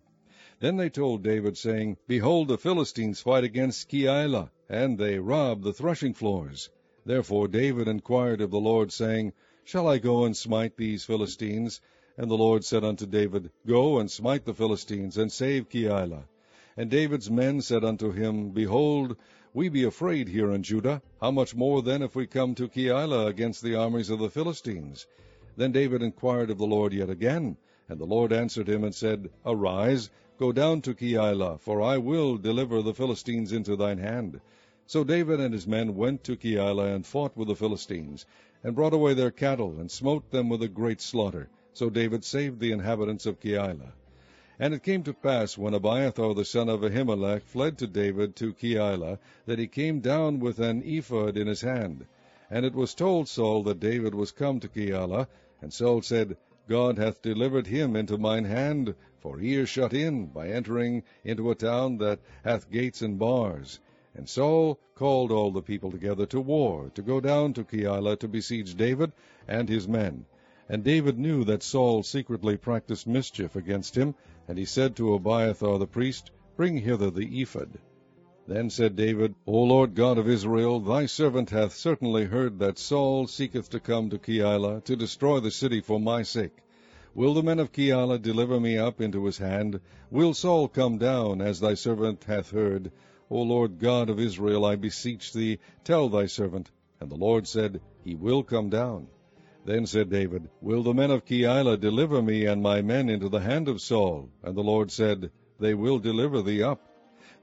Then they told David, saying, Behold, the Philistines fight against Keilah, and they rob the threshing floors. Therefore David inquired of the Lord, saying, Shall I go and smite these Philistines? And the Lord said unto David, Go and smite the Philistines, and save Keilah. And David's men said unto him, Behold, we be afraid here in Judah. How much more then if we come to Keilah against the armies of the Philistines? Then David inquired of the Lord yet again. And the Lord answered him and said, Arise, go down to Keilah, for I will deliver the Philistines into thine hand. So David and his men went to Keilah and fought with the Philistines, and brought away their cattle, and smote them with a great slaughter. So David saved the inhabitants of Keilah. And it came to pass, when Abiathar the son of Ahimelech fled to David to Keilah, that he came down with an ephod in his hand. And it was told Saul that David was come to Keilah. And Saul said, God hath delivered him into mine hand, for he is shut in, by entering into a town that hath gates and bars. And Saul called all the people together to war, to go down to Keilah to besiege David and his men. And David knew that Saul secretly practised mischief against him, and he said to Abiathar the priest, Bring hither the ephod. Then said David, O Lord God of Israel, thy servant hath certainly heard that Saul seeketh to come to Keilah, to destroy the city for my sake. Will the men of Keilah deliver me up into his hand? Will Saul come down, as thy servant hath heard? O Lord God of Israel, I beseech thee, tell thy servant. And the Lord said, He will come down. Then said David, Will the men of Keilah deliver me and my men into the hand of Saul? And the Lord said, They will deliver thee up.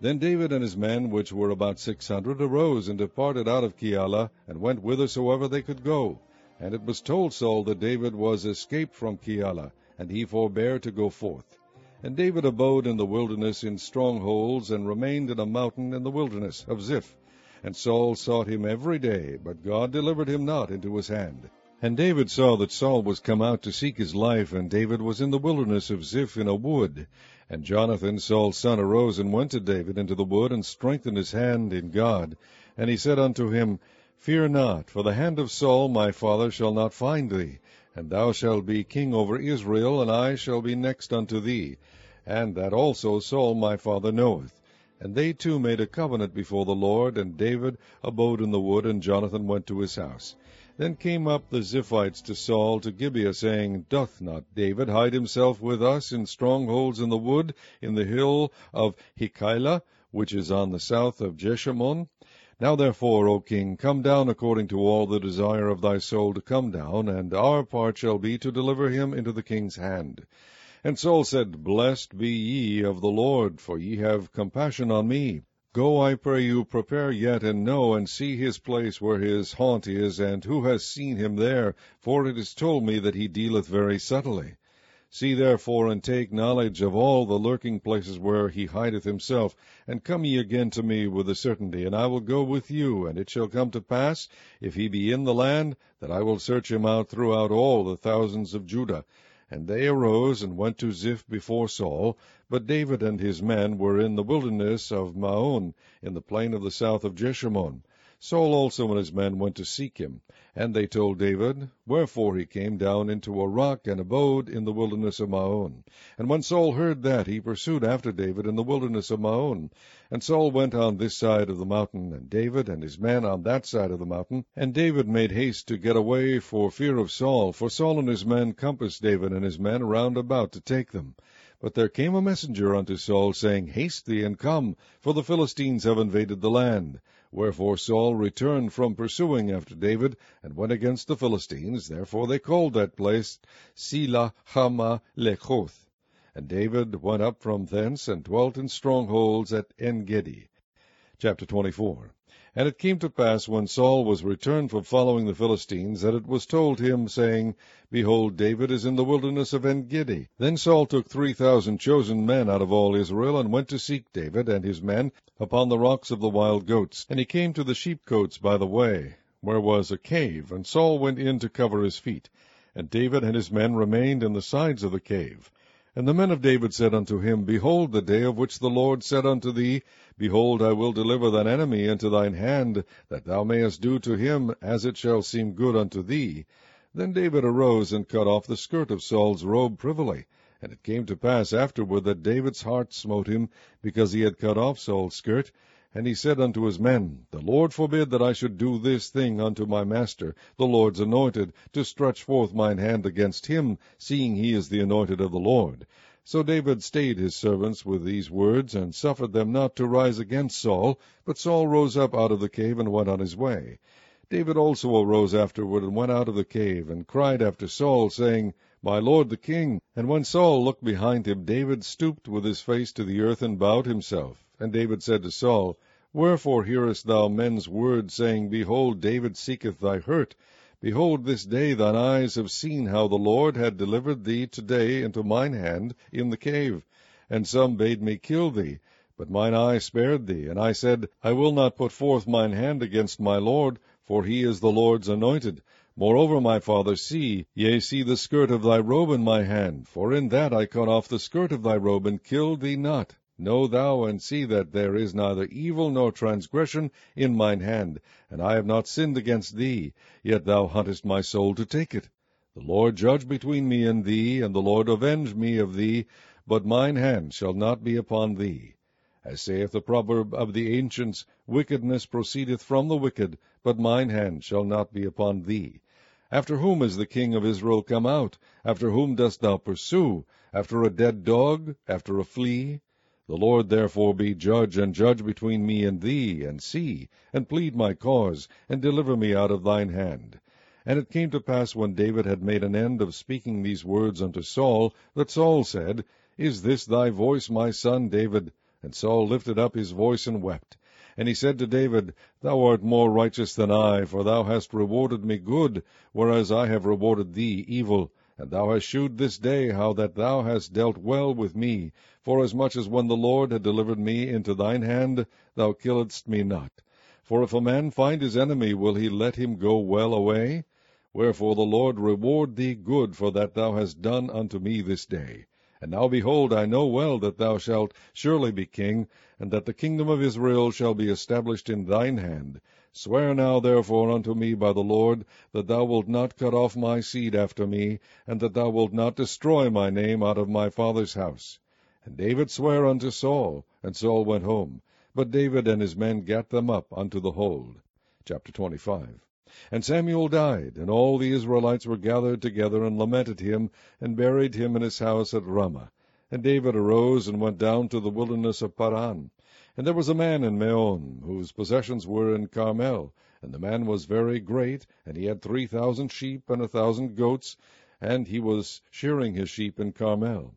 Then David and his men, which were about six hundred, arose and departed out of Keilah, and went whithersoever they could go. And it was told Saul that David was escaped from Keilah, and he forbare to go forth. And David abode in the wilderness in strongholds, and remained in a mountain in the wilderness of Ziph. And Saul sought him every day, but God delivered him not into his hand. And David saw that Saul was come out to seek his life, and David was in the wilderness of Ziph in a wood. And Jonathan, Saul's son, arose and went to David into the wood, and strengthened his hand in God. And he said unto him, Fear not, for the hand of Saul my father shall not find thee, and thou shalt be king over Israel, and I shall be next unto thee. And that also Saul my father knoweth. And they two made a covenant before the Lord, and David abode in the wood, and Jonathan went to his house. Then came up the Ziphites to Saul to Gibeah, saying, Doth not David hide himself with us in strongholds in the wood, in the hill of Hachilah, which is on the south of Jeshimon? Now therefore, O king, come down according to all the desire of thy soul to come down, and our part shall be to deliver him into the king's hand. And Saul said, Blessed be ye of the Lord, for ye have compassion on me. Go, I pray you, prepare yet, and know, and see his place where his haunt is, and who has seen him there, for it is told me that he dealeth very subtly. See therefore, and take knowledge of all the lurking places where he hideth himself, and come ye again to me with a certainty, and I will go with you. And it shall come to pass, if he be in the land, that I will search him out throughout all the thousands of Judah. And they arose and went to Ziph before Saul, but David and his men were in the wilderness of Maon, in the plain of the south of Jeshimon. Saul also and his men went to seek him. And they told David, wherefore he came down into a rock and abode in the wilderness of Maon. And when Saul heard that, he pursued after David in the wilderness of Maon. And Saul went on this side of the mountain, and David and his men on that side of the mountain. And David made haste to get away for fear of Saul, for Saul and his men compassed David and his men round about to take them. But there came a messenger unto Saul, saying, Haste thee and come, for the Philistines have invaded the land. Wherefore Saul returned from pursuing after David, and went against the Philistines. Therefore they called that place Selah Hama Lechoth. And David went up from thence, and dwelt in strongholds at Engedi. Chapter 24 and it came to pass, when Saul was returned from following the Philistines, that it was told him, saying, Behold, David is in the wilderness of Engedi. Then Saul took three thousand chosen men out of all Israel, and went to seek David and his men upon the rocks of the wild goats. And he came to the sheepcotes by the way, where was a cave, and Saul went in to cover his feet. And David and his men remained in the sides of the cave. And the men of David said unto him, Behold, the day of which the Lord said unto thee, Behold, I will deliver thine enemy into thine hand, that thou mayest do to him as it shall seem good unto thee. Then David arose and cut off the skirt of Saul's robe privily. And it came to pass afterward that David's heart smote him, because he had cut off Saul's skirt. And he said unto his men, The Lord forbid that I should do this thing unto my master, the Lord's anointed, to stretch forth mine hand against him, seeing he is the anointed of the Lord. So David stayed his servants with these words, and suffered them not to rise against Saul. But Saul rose up out of the cave, and went on his way. David also arose afterward, and went out of the cave, and cried after Saul, saying, My lord the king. And when Saul looked behind him, David stooped with his face to the earth, and bowed himself. And David said to Saul, Wherefore hearest thou men's words, saying, Behold, David seeketh thy hurt? Behold, this day thine eyes have seen how the Lord had delivered thee today into mine hand in the cave. And some bade me kill thee, but mine eye spared thee. And I said, I will not put forth mine hand against my Lord, for he is the Lord's anointed. Moreover, my father, see, yea, see the skirt of thy robe in my hand, for in that I cut off the skirt of thy robe, and killed thee not. Know thou and see that there is neither evil nor transgression in mine hand, and I have not sinned against thee, yet thou huntest my soul to take it. The Lord judge between me and thee, and the Lord avenge me of thee, but mine hand shall not be upon thee. As saith the proverb of the ancients, Wickedness proceedeth from the wicked, but mine hand shall not be upon thee. After whom is the king of Israel come out? After whom dost thou pursue? After a dead dog? After a flea? The Lord therefore be judge, and judge between me and thee, and see, and plead my cause, and deliver me out of thine hand. And it came to pass when David had made an end of speaking these words unto Saul, that Saul said, Is this thy voice, my son David? And Saul lifted up his voice and wept. And he said to David, Thou art more righteous than I, for thou hast rewarded me good, whereas I have rewarded thee evil. And thou hast shewed this day how that thou hast dealt well with me, forasmuch as when the Lord had delivered me into thine hand, thou killedst me not. For if a man find his enemy, will he let him go well away? Wherefore the Lord reward thee good for that thou hast done unto me this day. And now behold, I know well that thou shalt surely be king, and that the kingdom of Israel shall be established in thine hand. Swear now therefore unto me by the Lord, that thou wilt not cut off my seed after me, and that thou wilt not destroy my name out of my father's house. And David sware unto Saul, and Saul went home. But David and his men gat them up unto the hold. Chapter 25 And Samuel died, and all the Israelites were gathered together, and lamented him, and buried him in his house at Ramah. And David arose, and went down to the wilderness of Paran. And there was a man in Maon, whose possessions were in Carmel, and the man was very great, and he had three thousand sheep and a thousand goats, and he was shearing his sheep in Carmel.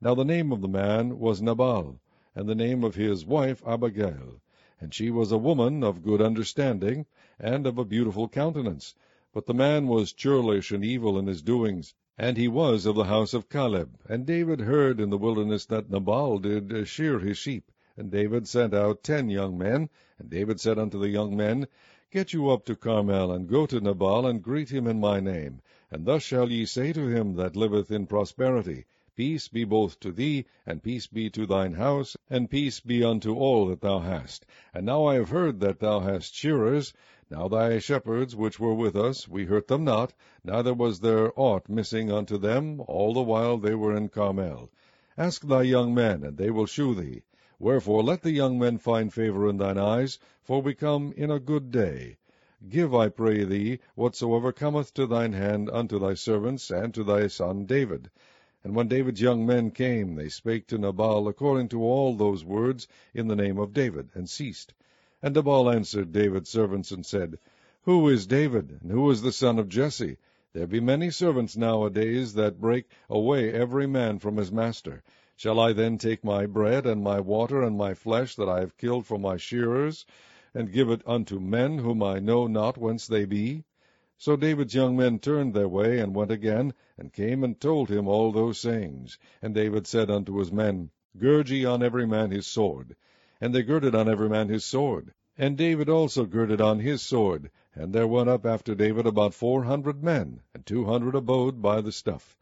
Now the name of the man was Nabal, and the name of his wife Abigail. And she was a woman of good understanding, and of a beautiful countenance. But the man was churlish and evil in his doings, and he was of the house of Caleb. And David heard in the wilderness that Nabal did shear his sheep. And David sent out ten young men. And David said unto the young men, Get you up to Carmel, and go to Nabal, and greet him in my name. And thus shall ye say to him that liveth in prosperity, Peace be both to thee, and peace be to thine house, and peace be unto all that thou hast. And now I have heard that thou hast shearers. Now thy shepherds which were with us, we hurt them not, neither was there aught missing unto them, all the while they were in Carmel. Ask thy young men, and they will shew thee. Wherefore let the young men find favour in thine eyes, for we come in a good day. Give, I pray thee, whatsoever cometh to thine hand unto thy servants, and to thy son David. And when David's young men came, they spake to Nabal according to all those words in the name of David, and ceased. And Nabal answered David's servants, and said, Who is David, and who is the son of Jesse? There be many servants nowadays that break away every man from his master. Shall I then take my bread, and my water, and my flesh that I have killed for my shearers, and give it unto men whom I know not whence they be? So David's young men turned their way, and went again, and came and told him all those sayings. And David said unto his men, Gird ye on every man his sword. And they girded on every man his sword. And David also girded on his sword. And there went up after David about four hundred men, and two hundred abode by the stuff.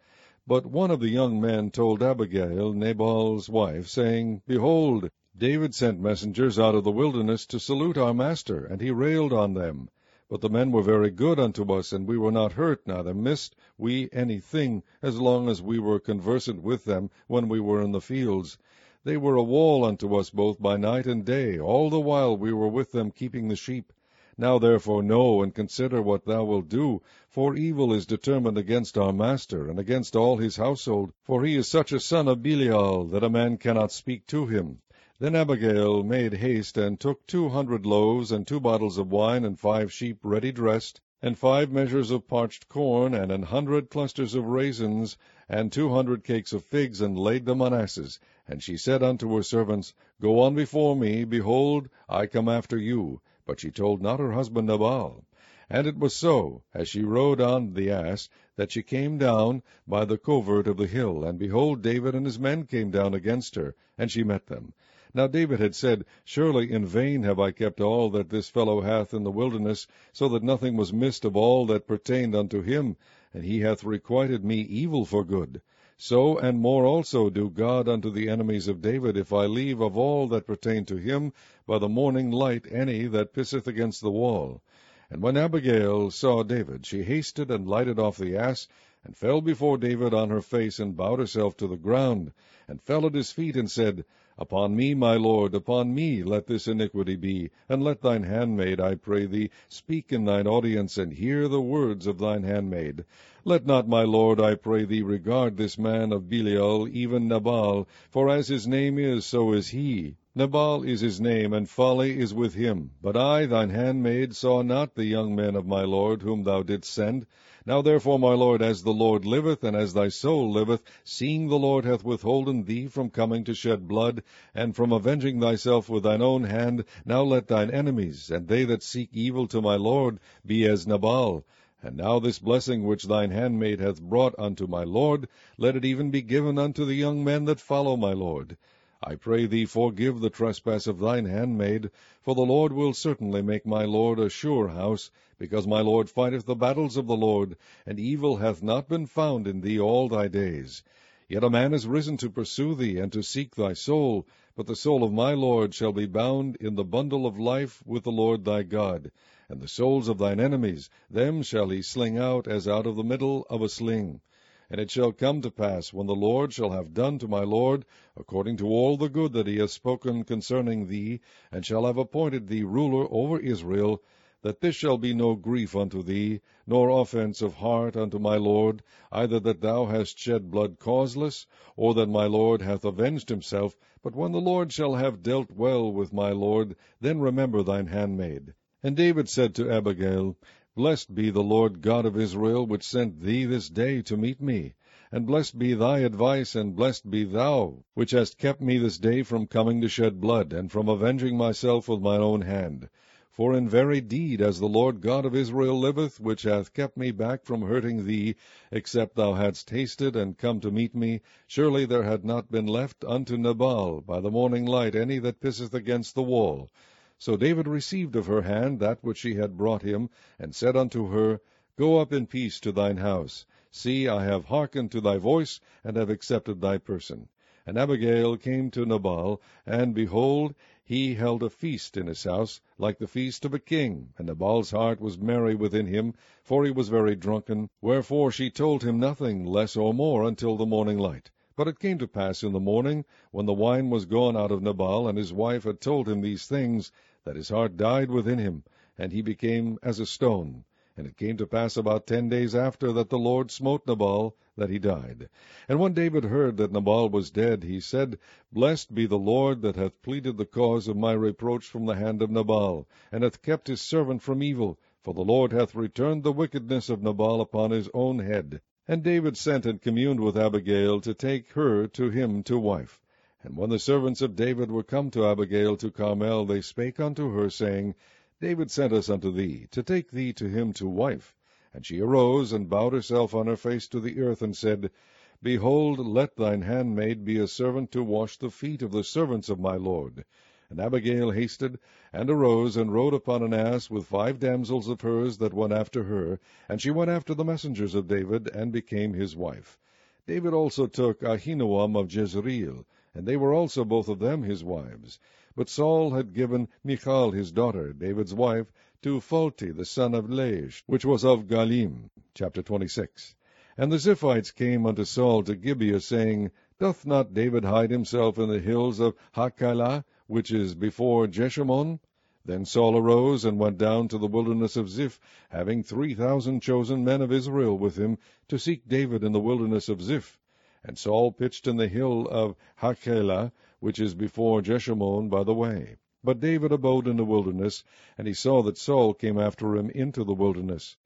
But one of the young men told Abigail, Nabal's wife, saying, Behold, David sent messengers out of the wilderness to salute our master, and he railed on them. But the men were very good unto us, and we were not hurt, neither missed we any thing, as long as we were conversant with them when we were in the fields. They were a wall unto us both by night and day, all the while we were with them keeping the sheep. Now therefore know and consider what thou wilt do, for evil is determined against our master, and against all his household, for he is such a son of Belial, that a man cannot speak to him. Then Abigail made haste, and took two hundred loaves, and two bottles of wine, and five sheep ready dressed, and five measures of parched corn, and an hundred clusters of raisins, and two hundred cakes of figs, and laid them on asses. And she said unto her servants, Go on before me, behold, I come after you. But she told not her husband Nabal. And it was so, as she rode on the ass, that she came down by the covert of the hill, and behold, David and his men came down against her, and she met them. Now David had said, Surely in vain have I kept all that this fellow hath in the wilderness, so that nothing was missed of all that pertained unto him, and he hath requited me evil for good. So and more also do God unto the enemies of David, if I leave of all that pertain to him by the morning light any that pisseth against the wall. And when Abigail saw David, she hasted and lighted off the ass, and fell before David on her face, and bowed herself to the ground, and fell at his feet, and said, Upon me, my lord, upon me let this iniquity be, and let thine handmaid, I pray thee, speak in thine audience, and hear the words of thine handmaid. Let not my lord, I pray thee, regard this man of Belial, even Nabal, for as his name is, so is he. Nabal is his name, and folly is with him. But I, thine handmaid, saw not the young men of my lord, whom thou didst send. Now therefore, my lord, as the Lord liveth, and as thy soul liveth, seeing the Lord hath withholden thee from coming to shed blood, and from avenging thyself with thine own hand, now let thine enemies, and they that seek evil to my lord, be as Nabal. And now this blessing which thine handmaid hath brought unto my lord, let it even be given unto the young men that follow my lord. I pray thee forgive the trespass of thine handmaid, for the Lord will certainly make my lord a sure house, because my lord fighteth the battles of the Lord, and evil hath not been found in thee all thy days. Yet a man is risen to pursue thee, and to seek thy soul, but the soul of my lord shall be bound in the bundle of life with the Lord thy God. And the souls of thine enemies, them shall he sling out as out of the middle of a sling. And it shall come to pass, when the Lord shall have done to my lord, according to all the good that he hath spoken concerning thee, and shall have appointed thee ruler over Israel, that this shall be no grief unto thee, nor offence of heart unto my lord, either that thou hast shed blood causeless, or that my lord hath avenged himself, but when the Lord shall have dealt well with my lord, then remember thine handmaid. And David said to Abigail, Blessed be the Lord God of Israel, which sent thee this day to meet me. And blessed be thy advice, and blessed be thou, which hast kept me this day from coming to shed blood, and from avenging myself with mine own hand. For in very deed, as the Lord God of Israel liveth, which hath kept me back from hurting thee, except thou hadst tasted and come to meet me, surely there had not been left unto Nabal by the morning light any that pisseth against the wall. So David received of her hand that which she had brought him, and said unto her, Go up in peace to thine house. See, I have hearkened to thy voice, and have accepted thy person. And Abigail came to Nabal, and behold, he held a feast in his house, like the feast of a king. And Nabal's heart was merry within him, for he was very drunken. Wherefore she told him nothing less or more until the morning light. But it came to pass in the morning, when the wine was gone out of Nabal, and his wife had told him these things, that his heart died within him, and he became as a stone. And it came to pass about ten days after that the Lord smote Nabal, that he died. And when David heard that Nabal was dead, he said, Blessed be the Lord that hath pleaded the cause of my reproach from the hand of Nabal, and hath kept his servant from evil, for the Lord hath returned the wickedness of Nabal upon his own head. And David sent and communed with Abigail to take her to him to wife. And when the servants of David were come to Abigail to Carmel, they spake unto her, saying, David sent us unto thee, to take thee to him to wife. And she arose, and bowed herself on her face to the earth, and said, Behold, let thine handmaid be a servant to wash the feet of the servants of my lord. And Abigail hasted, and arose, and rode upon an ass with five damsels of hers that went after her, and she went after the messengers of David, and became his wife. David also took Ahinoam of Jezreel, and they were also both of them his wives. But Saul had given Michal his daughter, David's wife, to Phalti the son of Laish, which was of Gallim. Chapter 26. And the Ziphites came unto Saul to Gibeah, saying, Doth not David hide himself in the hills of Hachilah, which is before Jeshimon? Then Saul arose and went down to the wilderness of Ziph, having three thousand chosen men of Israel with him, to seek David in the wilderness of Ziph. And Saul pitched in the hill of Hachilah, which is before Jeshimon by the way. But David abode in the wilderness, and he saw that Saul came after him into the wilderness.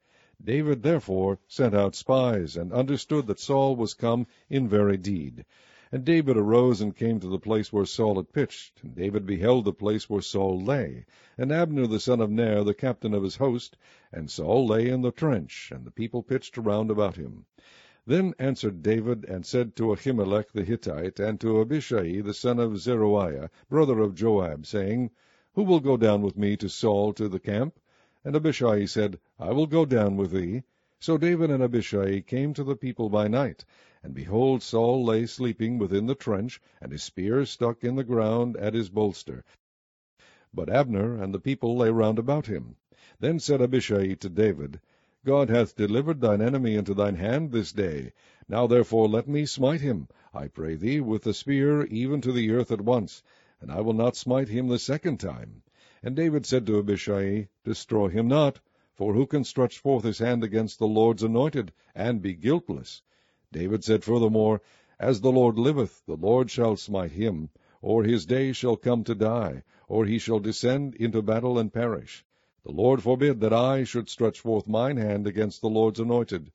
David therefore sent out spies, and understood that Saul was come in very deed. And David arose and came to the place where Saul had pitched. And David beheld the place where Saul lay, and Abner the son of Ner, the captain of his host, and Saul lay in the trench, and the people pitched around about him. Then answered David, and said to Ahimelech the Hittite, and to Abishai the son of Zeruiah, brother of Joab, saying, Who will go down with me to Saul to the camp? And Abishai said, I will go down with thee. So David and Abishai came to the people by night, and behold, Saul lay sleeping within the trench, and his spear stuck in the ground at his bolster. But Abner and the people lay round about him. Then said Abishai to David, God hath delivered thine enemy into thine hand this day. Now therefore let me smite him, I pray thee, with the spear, even to the earth at once, and I will not smite him the second time. And David said to Abishai, Destroy him not, for who can stretch forth his hand against the Lord's anointed, and be guiltless? David said furthermore, As the Lord liveth, the Lord shall smite him, or his day shall come to die, or he shall descend into battle and perish. The Lord forbid that I should stretch forth mine hand against the Lord's anointed.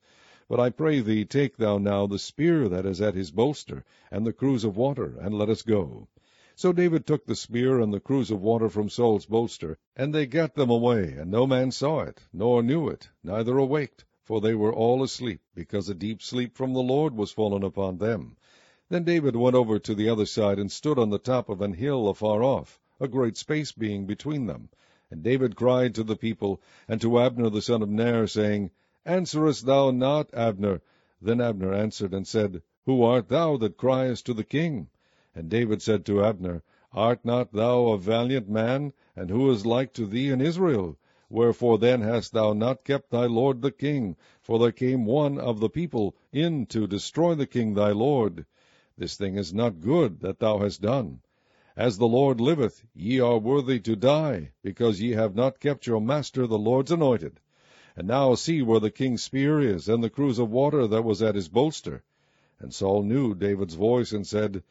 But I pray thee, take thou now the spear that is at his bolster, and the cruse of water, and let us go. So David took the spear and the cruse of water from Saul's bolster, and they gat them away, and no man saw it, nor knew it, neither awaked, for they were all asleep, because a deep sleep from the Lord was fallen upon them. Then David went over to the other side, and stood on the top of an hill afar off, a great space being between them. And David cried to the people, and to Abner the son of Ner, saying, Answerest thou not, Abner? Then Abner answered and said, Who art thou that criest to the king? And David said to Abner, Art not thou a valiant man, and who is like to thee in Israel? Wherefore then hast thou not kept thy lord the king? For there came one of the people in to destroy the king thy lord. This thing is not good that thou hast done. As the Lord liveth, ye are worthy to die, because ye have not kept your master the Lord's anointed. And now see where the king's spear is, and the cruse of water that was at his bolster. And Saul knew David's voice, and said,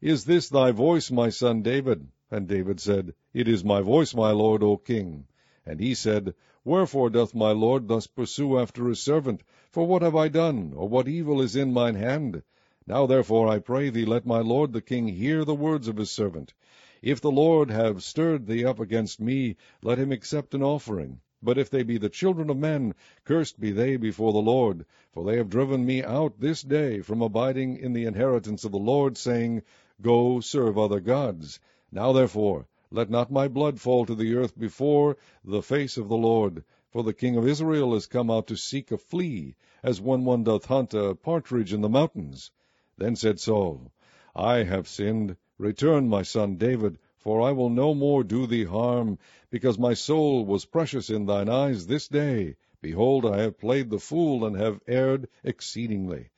Is this thy voice, my son David? And David said, It is my voice, my lord, O king. And he said, Wherefore doth my lord thus pursue after his servant? For what have I done, or what evil is in mine hand? Now therefore, I pray thee, let my lord the king hear the words of his servant. If the Lord have stirred thee up against me, let him accept an offering. But if they be the children of men, cursed be they before the Lord. For they have driven me out this day from abiding in the inheritance of the Lord, saying, Go serve other gods. Now therefore, let not my blood fall to the earth before the face of the Lord. For the king of Israel is come out to seek a flea, as when one doth hunt a partridge in the mountains. Then said Saul, I have sinned. Return, my son David, for I will no more do thee harm, because my soul was precious in thine eyes this day. Behold, I have played the fool, and have erred exceedingly.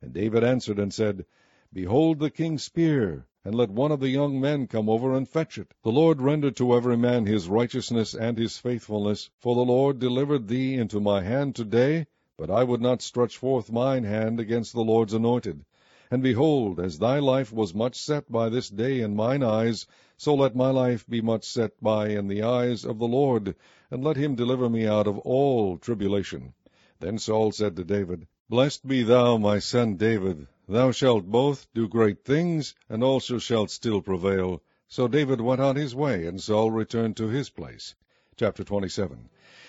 And David answered and said, Behold the king's spear, and let one of the young men come over and fetch it. The Lord render to every man his righteousness and his faithfulness, for the Lord delivered thee into my hand today, but I would not stretch forth mine hand against the Lord's anointed. And behold, as thy life was much set by this day in mine eyes, so let my life be much set by in the eyes of the Lord, and let him deliver me out of all tribulation. Then Saul said to David, Blessed be thou, my son David. Thou shalt both do great things, and also shalt still prevail. So David went on his way, and Saul returned to his place. Chapter 27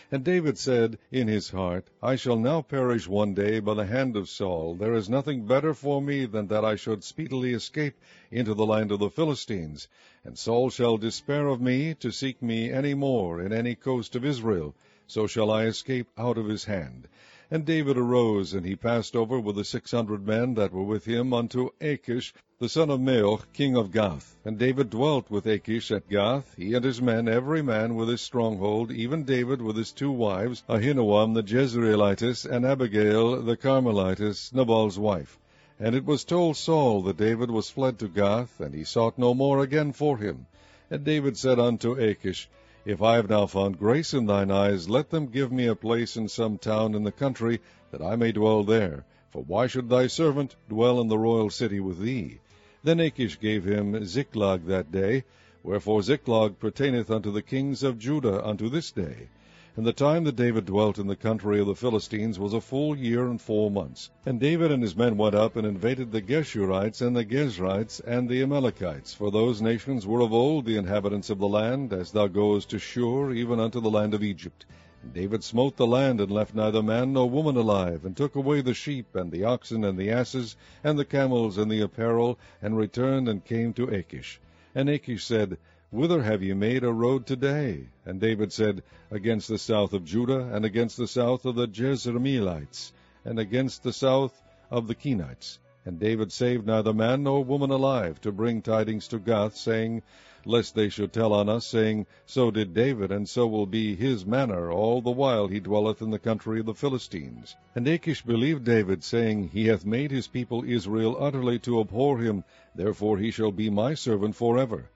and David said in his heart, I shall now perish one day by the hand of Saul. There is nothing better for me than that I should speedily escape into the land of the Philistines. And Saul shall despair of me to seek me any more in any coast of Israel. So shall I escape out of his hand. And David arose, and he passed over with the six hundred men that were with him unto Achish, the son of Maoch, king of Gath. And David dwelt with Achish at Gath, he and his men, every man with his stronghold, even David with his two wives, Ahinoam the Jezreelitess, and Abigail the Carmelitess, Nabal's wife. And it was told Saul that David was fled to Gath, and he sought no more again for him. And David said unto Achish, if I have now found grace in thine eyes, let them give me a place in some town in the country, that I may dwell there. For why should thy servant dwell in the royal city with thee? Then Achish gave him Ziklag that day, wherefore Ziklag pertaineth unto the kings of Judah unto this day. And the time that David dwelt in the country of the Philistines was a full year and four months. And David and his men went up and invaded the Geshurites and the Gezrites and the Amalekites, for those nations were of old the inhabitants of the land, as thou goest to Shur, even unto the land of Egypt. David smote the land, and left neither man nor woman alive, and took away the sheep, and the oxen, and the asses, and the camels, and the apparel, and returned and came to Achish. And Achish said, Whither have ye made a road today? And David said, Against the south of Judah, and against the south of the Jezreelites, and against the south of the Kenites. And David saved neither man nor woman alive, to bring tidings to Gath, saying, Lest they should tell on us, saying, So did David, and so will be his manner all the while he dwelleth in the country of the Philistines. And Achish believed David, saying, He hath made his people Israel utterly to abhor him, therefore he shall be my servant for ever.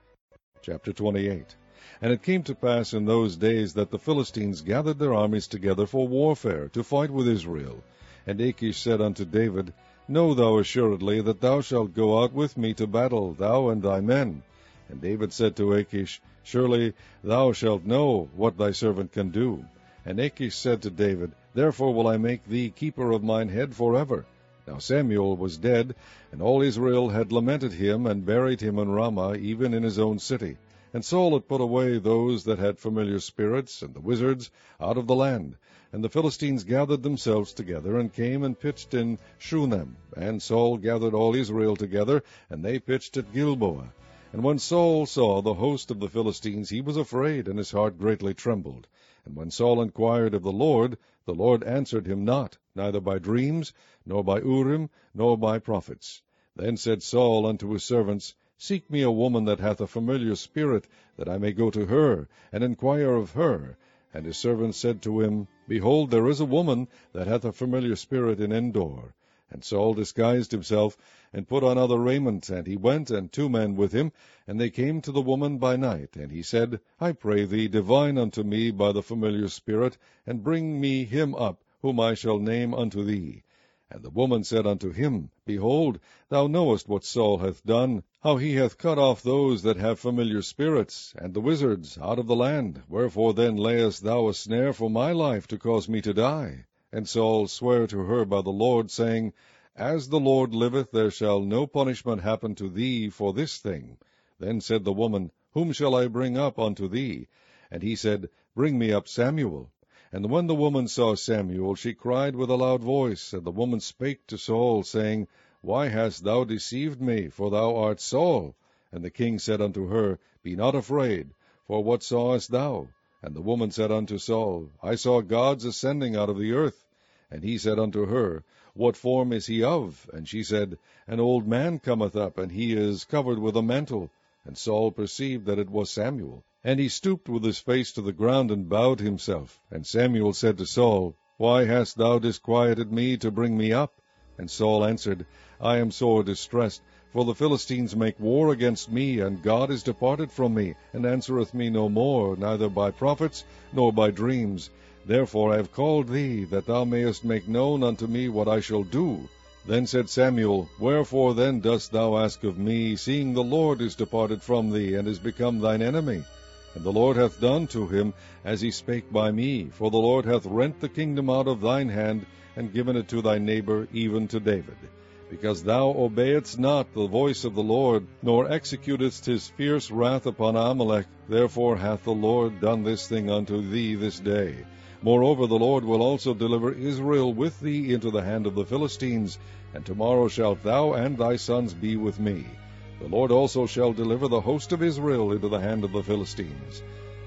Chapter 28 And it came to pass in those days that the Philistines gathered their armies together for warfare, to fight with Israel. And Achish said unto David, Know thou assuredly that thou shalt go out with me to battle, thou and thy men. And David said to Achish, Surely thou shalt know what thy servant can do. And Achish said to David, Therefore will I make thee keeper of mine head for ever. Now Samuel was dead, and all Israel had lamented him, and buried him in Ramah, even in his own city. And Saul had put away those that had familiar spirits, and the wizards, out of the land. And the Philistines gathered themselves together, and came and pitched in Shunem. And Saul gathered all Israel together, and they pitched at Gilboa. And when Saul saw the host of the Philistines, he was afraid, and his heart greatly trembled. And when Saul inquired of the Lord, the Lord answered him not, neither by dreams, nor by Urim, nor by prophets. Then said Saul unto his servants, Seek me a woman that hath a familiar spirit, that I may go to her, and inquire of her. And his servants said to him, Behold, there is a woman that hath a familiar spirit in Endor. And Saul disguised himself, and put on other raiment, and he went, and two men with him, and they came to the woman by night. And he said, I pray thee, divine unto me by the familiar spirit, and bring me him up, whom I shall name unto thee. And the woman said unto him, Behold, thou knowest what Saul hath done, how he hath cut off those that have familiar spirits, and the wizards, out of the land. Wherefore then layest thou a snare for my life, to cause me to die? And Saul sware to her by the Lord, saying, As the Lord liveth, there shall no punishment happen to thee for this thing. Then said the woman, Whom shall I bring up unto thee? And he said, Bring me up Samuel. And when the woman saw Samuel, she cried with a loud voice. And the woman spake to Saul, saying, Why hast thou deceived me? For thou art Saul. And the king said unto her, Be not afraid, for what sawest thou? And the woman said unto Saul, I saw gods ascending out of the earth. And he said unto her, What form is he of? And she said, An old man cometh up, and he is covered with a mantle. And Saul perceived that it was Samuel. And he stooped with his face to the ground, and bowed himself. And Samuel said to Saul, Why hast thou disquieted me to bring me up? And Saul answered, I am sore distressed, for the Philistines make war against me, and God is departed from me, and answereth me no more, neither by prophets, nor by dreams. Therefore I have called thee, that thou mayest make known unto me what I shall do. Then said Samuel, Wherefore then dost thou ask of me, seeing the Lord is departed from thee, and is become thine enemy? And the Lord hath done to him as he spake by me, for the Lord hath rent the kingdom out of thine hand, and given it to thy neighbor, even to David because thou obeyedst not the voice of the Lord, nor executedst his fierce wrath upon Amalek. Therefore hath the Lord done this thing unto thee this day. Moreover, the Lord will also deliver Israel with thee into the hand of the Philistines, and tomorrow shalt thou and thy sons be with me. The Lord also shall deliver the host of Israel into the hand of the Philistines.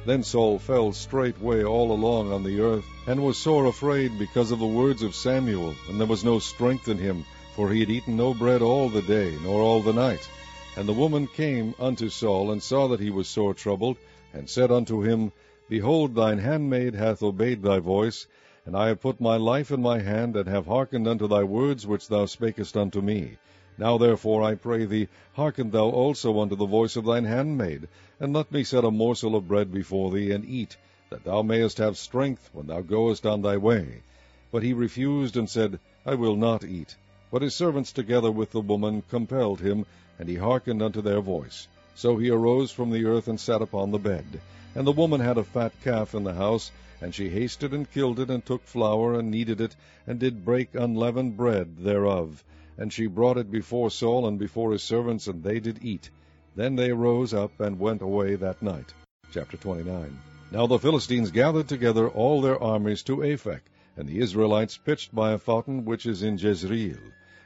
Then Saul fell straightway all along on the earth, and was sore afraid because of the words of Samuel, and there was no strength in him for he had eaten no bread all the day, nor all the night. And the woman came unto Saul, and saw that he was sore troubled, and said unto him, Behold, thine handmaid hath obeyed thy voice, and I have put my life in my hand, and have hearkened unto thy words which thou spakest unto me. Now therefore, I pray thee, hearken thou also unto the voice of thine handmaid, and let me set a morsel of bread before thee, and eat, that thou mayest have strength when thou goest on thy way. But he refused, and said, I will not eat. But his servants together with the woman compelled him, and he hearkened unto their voice. So he arose from the earth and sat upon the bed. And the woman had a fat calf in the house, and she hasted and killed it, and took flour, and kneaded it, and did break unleavened bread thereof. And she brought it before Saul and before his servants, and they did eat. Then they rose up and went away that night. Chapter 29 Now the Philistines gathered together all their armies to Aphek, and the Israelites pitched by a fountain which is in Jezreel.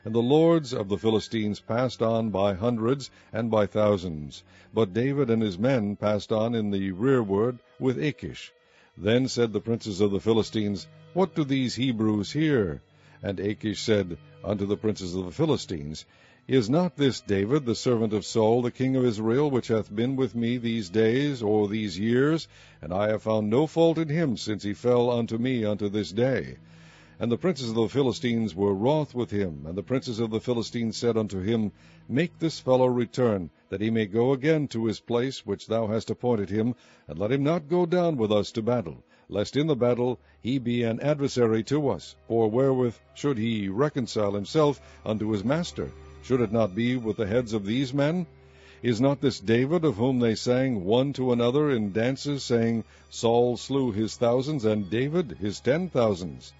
And the lords of the Philistines passed on by hundreds and by thousands. But David and his men passed on in the rearward with Achish. Then said the princes of the Philistines, What do these Hebrews here? And Achish said unto the princes of the Philistines, Is not this David, the servant of Saul, the king of Israel, which hath been with me these days or these years? And I have found no fault in him since he fell unto me unto this day. And the princes of the Philistines were wroth with him. And the princes of the Philistines said unto him, Make this fellow return, that he may go again to his place which thou hast appointed him, and let him not go down with us to battle, lest in the battle he be an adversary to us. For wherewith should he reconcile himself unto his master? Should it not be with the heads of these men? Is not this David, of whom they sang one to another in dances, saying, Saul slew his thousands, and David his ten thousands?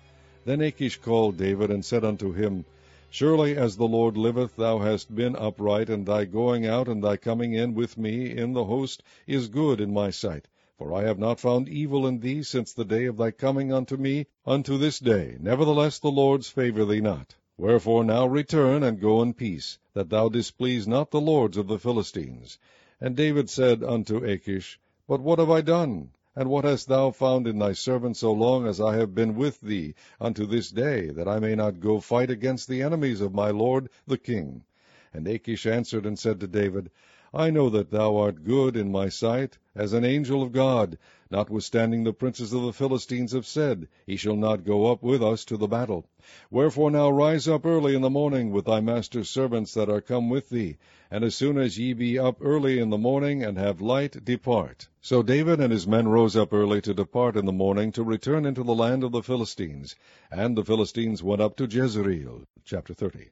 Then Achish called David, and said unto him, Surely as the Lord liveth, thou hast been upright, and thy going out and thy coming in with me in the host is good in my sight. For I have not found evil in thee since the day of thy coming unto me unto this day. Nevertheless the lords favour thee not. Wherefore now return, and go in peace, that thou displease not the lords of the Philistines. And David said unto Achish, But what have I done? And what hast thou found in thy servant so long as I have been with thee unto this day, that I may not go fight against the enemies of my lord the king? And Achish answered and said to David, I know that thou art good in my sight, as an angel of God, notwithstanding the princes of the Philistines have said, He shall not go up with us to the battle. Wherefore now rise up early in the morning with thy master's servants that are come with thee, and as soon as ye be up early in the morning and have light, depart. So David and his men rose up early to depart in the morning to return into the land of the Philistines. And the Philistines went up to Jezreel. Chapter 30.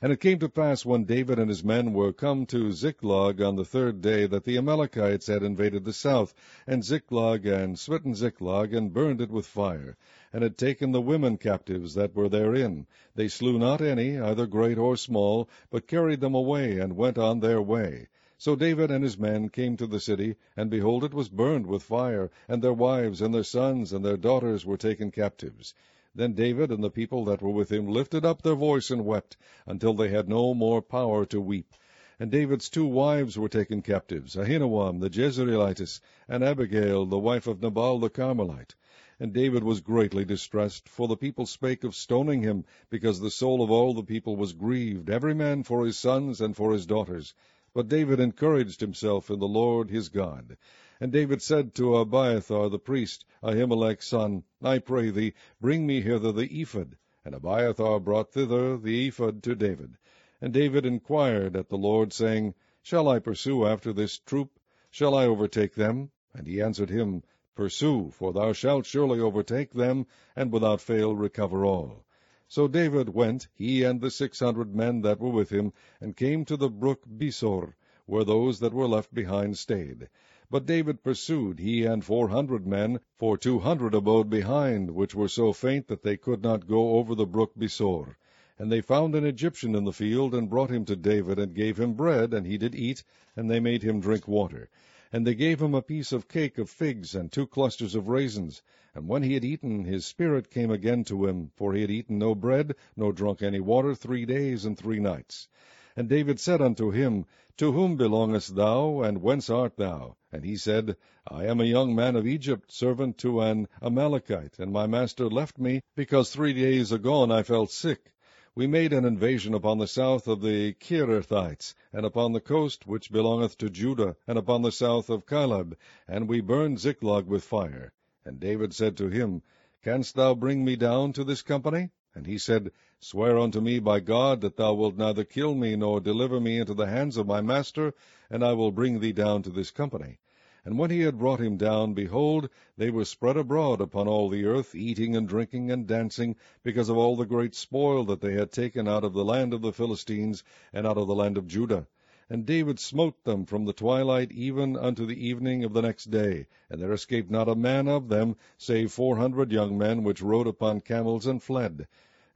And it came to pass when David and his men were come to Ziklag on the third day that the Amalekites had invaded the south, and Ziklag, and smitten Ziklag, and burned it with fire, and had taken the women captives that were therein. They slew not any, either great or small, but carried them away, and went on their way. So David and his men came to the city, and behold, it was burned with fire, and their wives, and their sons, and their daughters were taken captives. Then David and the people that were with him lifted up their voice and wept, until they had no more power to weep. And David's two wives were taken captives, Ahinoam the Jezreelitess, and Abigail the wife of Nabal the Carmelite. And David was greatly distressed, for the people spake of stoning him, because the soul of all the people was grieved, every man for his sons and for his daughters. But David encouraged himself in the Lord his God. And David said to Abiathar the priest, Ahimelech's son, I pray thee, bring me hither the ephod. And Abiathar brought thither the ephod to David. And David inquired at the Lord, saying, Shall I pursue after this troop? Shall I overtake them? And he answered him, Pursue, for thou shalt surely overtake them, and without fail recover all. So David went, he and the six hundred men that were with him, and came to the brook Besor, where those that were left behind stayed. But David pursued, he and four hundred men, for two hundred abode behind, which were so faint that they could not go over the brook Besor. And they found an Egyptian in the field, and brought him to David, and gave him bread, and he did eat, and they made him drink water. And they gave him a piece of cake of figs, and two clusters of raisins. And when he had eaten, his spirit came again to him, for he had eaten no bread, nor drunk any water, three days and three nights. And David said unto him, To whom belongest thou, and whence art thou? And he said, I am a young man of Egypt, servant to an Amalekite, and my master left me, because three days agone I felt sick. We made an invasion upon the south of the Cherethites, and upon the coast which belongeth to Judah, and upon the south of Caleb, and we burned Ziklag with fire. And David said to him, Canst thou bring me down to this company? And he said, Swear unto me by God that thou wilt neither kill me nor deliver me into the hands of my master, and I will bring thee down to this company. And when he had brought him down, behold, they were spread abroad upon all the earth, eating and drinking and dancing, because of all the great spoil that they had taken out of the land of the Philistines and out of the land of Judah. And David smote them from the twilight even unto the evening of the next day, and there escaped not a man of them, save four hundred young men which rode upon camels and fled.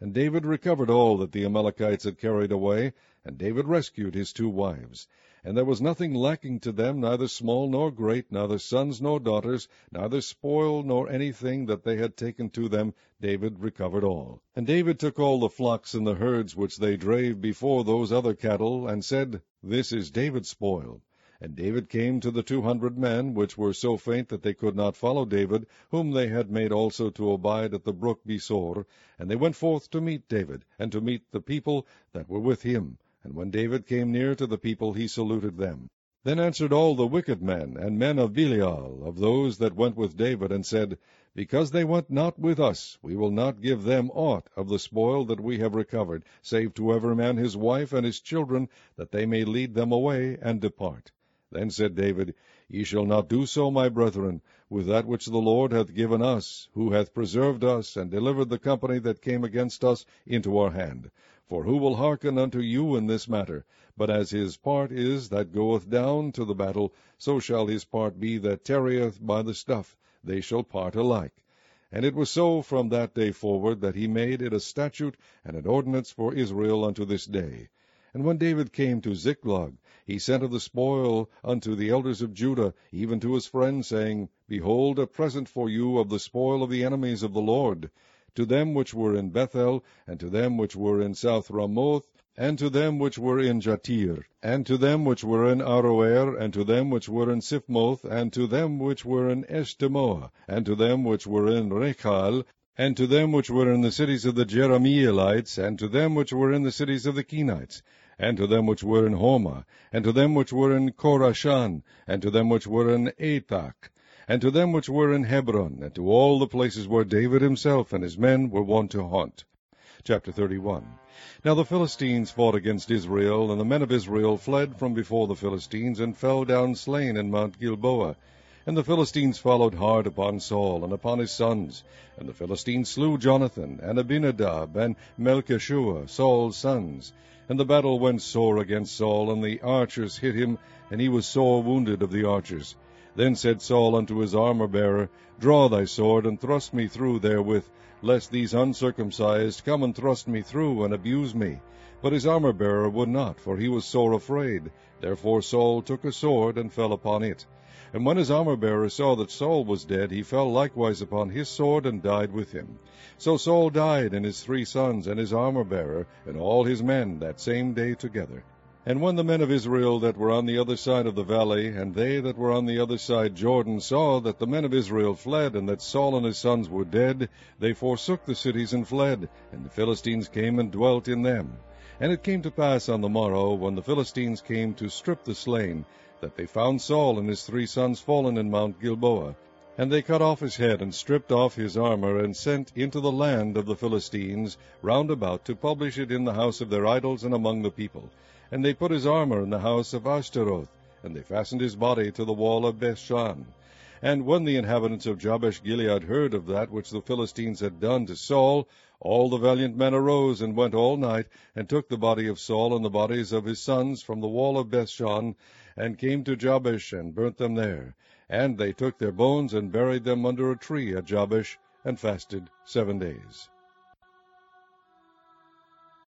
And David recovered all that the Amalekites had carried away, and David rescued his two wives. And there was nothing lacking to them, neither small nor great, neither sons nor daughters, neither spoil nor anything that they had taken to them, David recovered all. And David took all the flocks and the herds which they drave before those other cattle, and said, This is David's spoil. And David came to the two hundred men, which were so faint that they could not follow David, whom they had made also to abide at the brook Besor. And they went forth to meet David, and to meet the people that were with him. And when David came near to the people, he saluted them. Then answered all the wicked men, and men of Belial, of those that went with David, and said, Because they went not with us, we will not give them aught of the spoil that we have recovered, save to every man his wife and his children, that they may lead them away and depart. Then said David, Ye shall not do so, my brethren, with that which the Lord hath given us, who hath preserved us, and delivered the company that came against us into our hand. For who will hearken unto you in this matter? But as his part is that goeth down to the battle, so shall his part be that tarrieth by the stuff. They shall part alike. And it was so from that day forward that he made it a statute and an ordinance for Israel unto this day. And when David came to Ziklag, he sent of the spoil unto the elders of Judah, even to his friends, saying, Behold, a present for you of the spoil of the enemies of the Lord. To them which were in Bethel, and to them which were in South Ramoth, and to them which were in Jattir, and to them which were in Aroer, and to them which were in Siphmoth, and to them which were in Eshtemoa, and to them which were in Rachal, and to them which were in the cities of the Jerahmeelites, and to them which were in the cities of the Kenites, and to them which were in Hormah, and to them which were in Chorashan, and to them which were in Athach, and to them which were in Hebron, and to all the places where David himself and his men were wont to haunt. Chapter 31 Now the Philistines fought against Israel, and the men of Israel fled from before the Philistines, and fell down slain in Mount Gilboa. And the Philistines followed hard upon Saul and upon his sons. And the Philistines slew Jonathan, and Abinadab, and Melchishua, Saul's sons. And the battle went sore against Saul, and the archers hit him, and he was sore wounded of the archers. Then said Saul unto his armor-bearer, Draw thy sword, and thrust me through therewith, lest these uncircumcised come and thrust me through, and abuse me. But his armor-bearer would not, for he was sore afraid. Therefore Saul took a sword, and fell upon it. And when his armor-bearer saw that Saul was dead, he fell likewise upon his sword, and died with him. So Saul died, and his three sons, and his armor-bearer, and all his men, that same day together. And when the men of Israel that were on the other side of the valley, and they that were on the other side Jordan, saw that the men of Israel fled, and that Saul and his sons were dead, they forsook the cities and fled, and the Philistines came and dwelt in them. And it came to pass on the morrow, when the Philistines came to strip the slain, that they found Saul and his three sons fallen in Mount Gilboa. And they cut off his head, and stripped off his armor, and sent into the land of the Philistines round about to publish it in the house of their idols and among the people. And they put his armor in the house of Ashtaroth, and they fastened his body to the wall of Bethshan. And when the inhabitants of Jabesh Gilead heard of that which the Philistines had done to Saul, all the valiant men arose and went all night, and took the body of Saul and the bodies of his sons from the wall of Bethshan, and came to Jabesh, and burnt them there. And they took their bones, and buried them under a tree at Jabesh, and fasted seven days.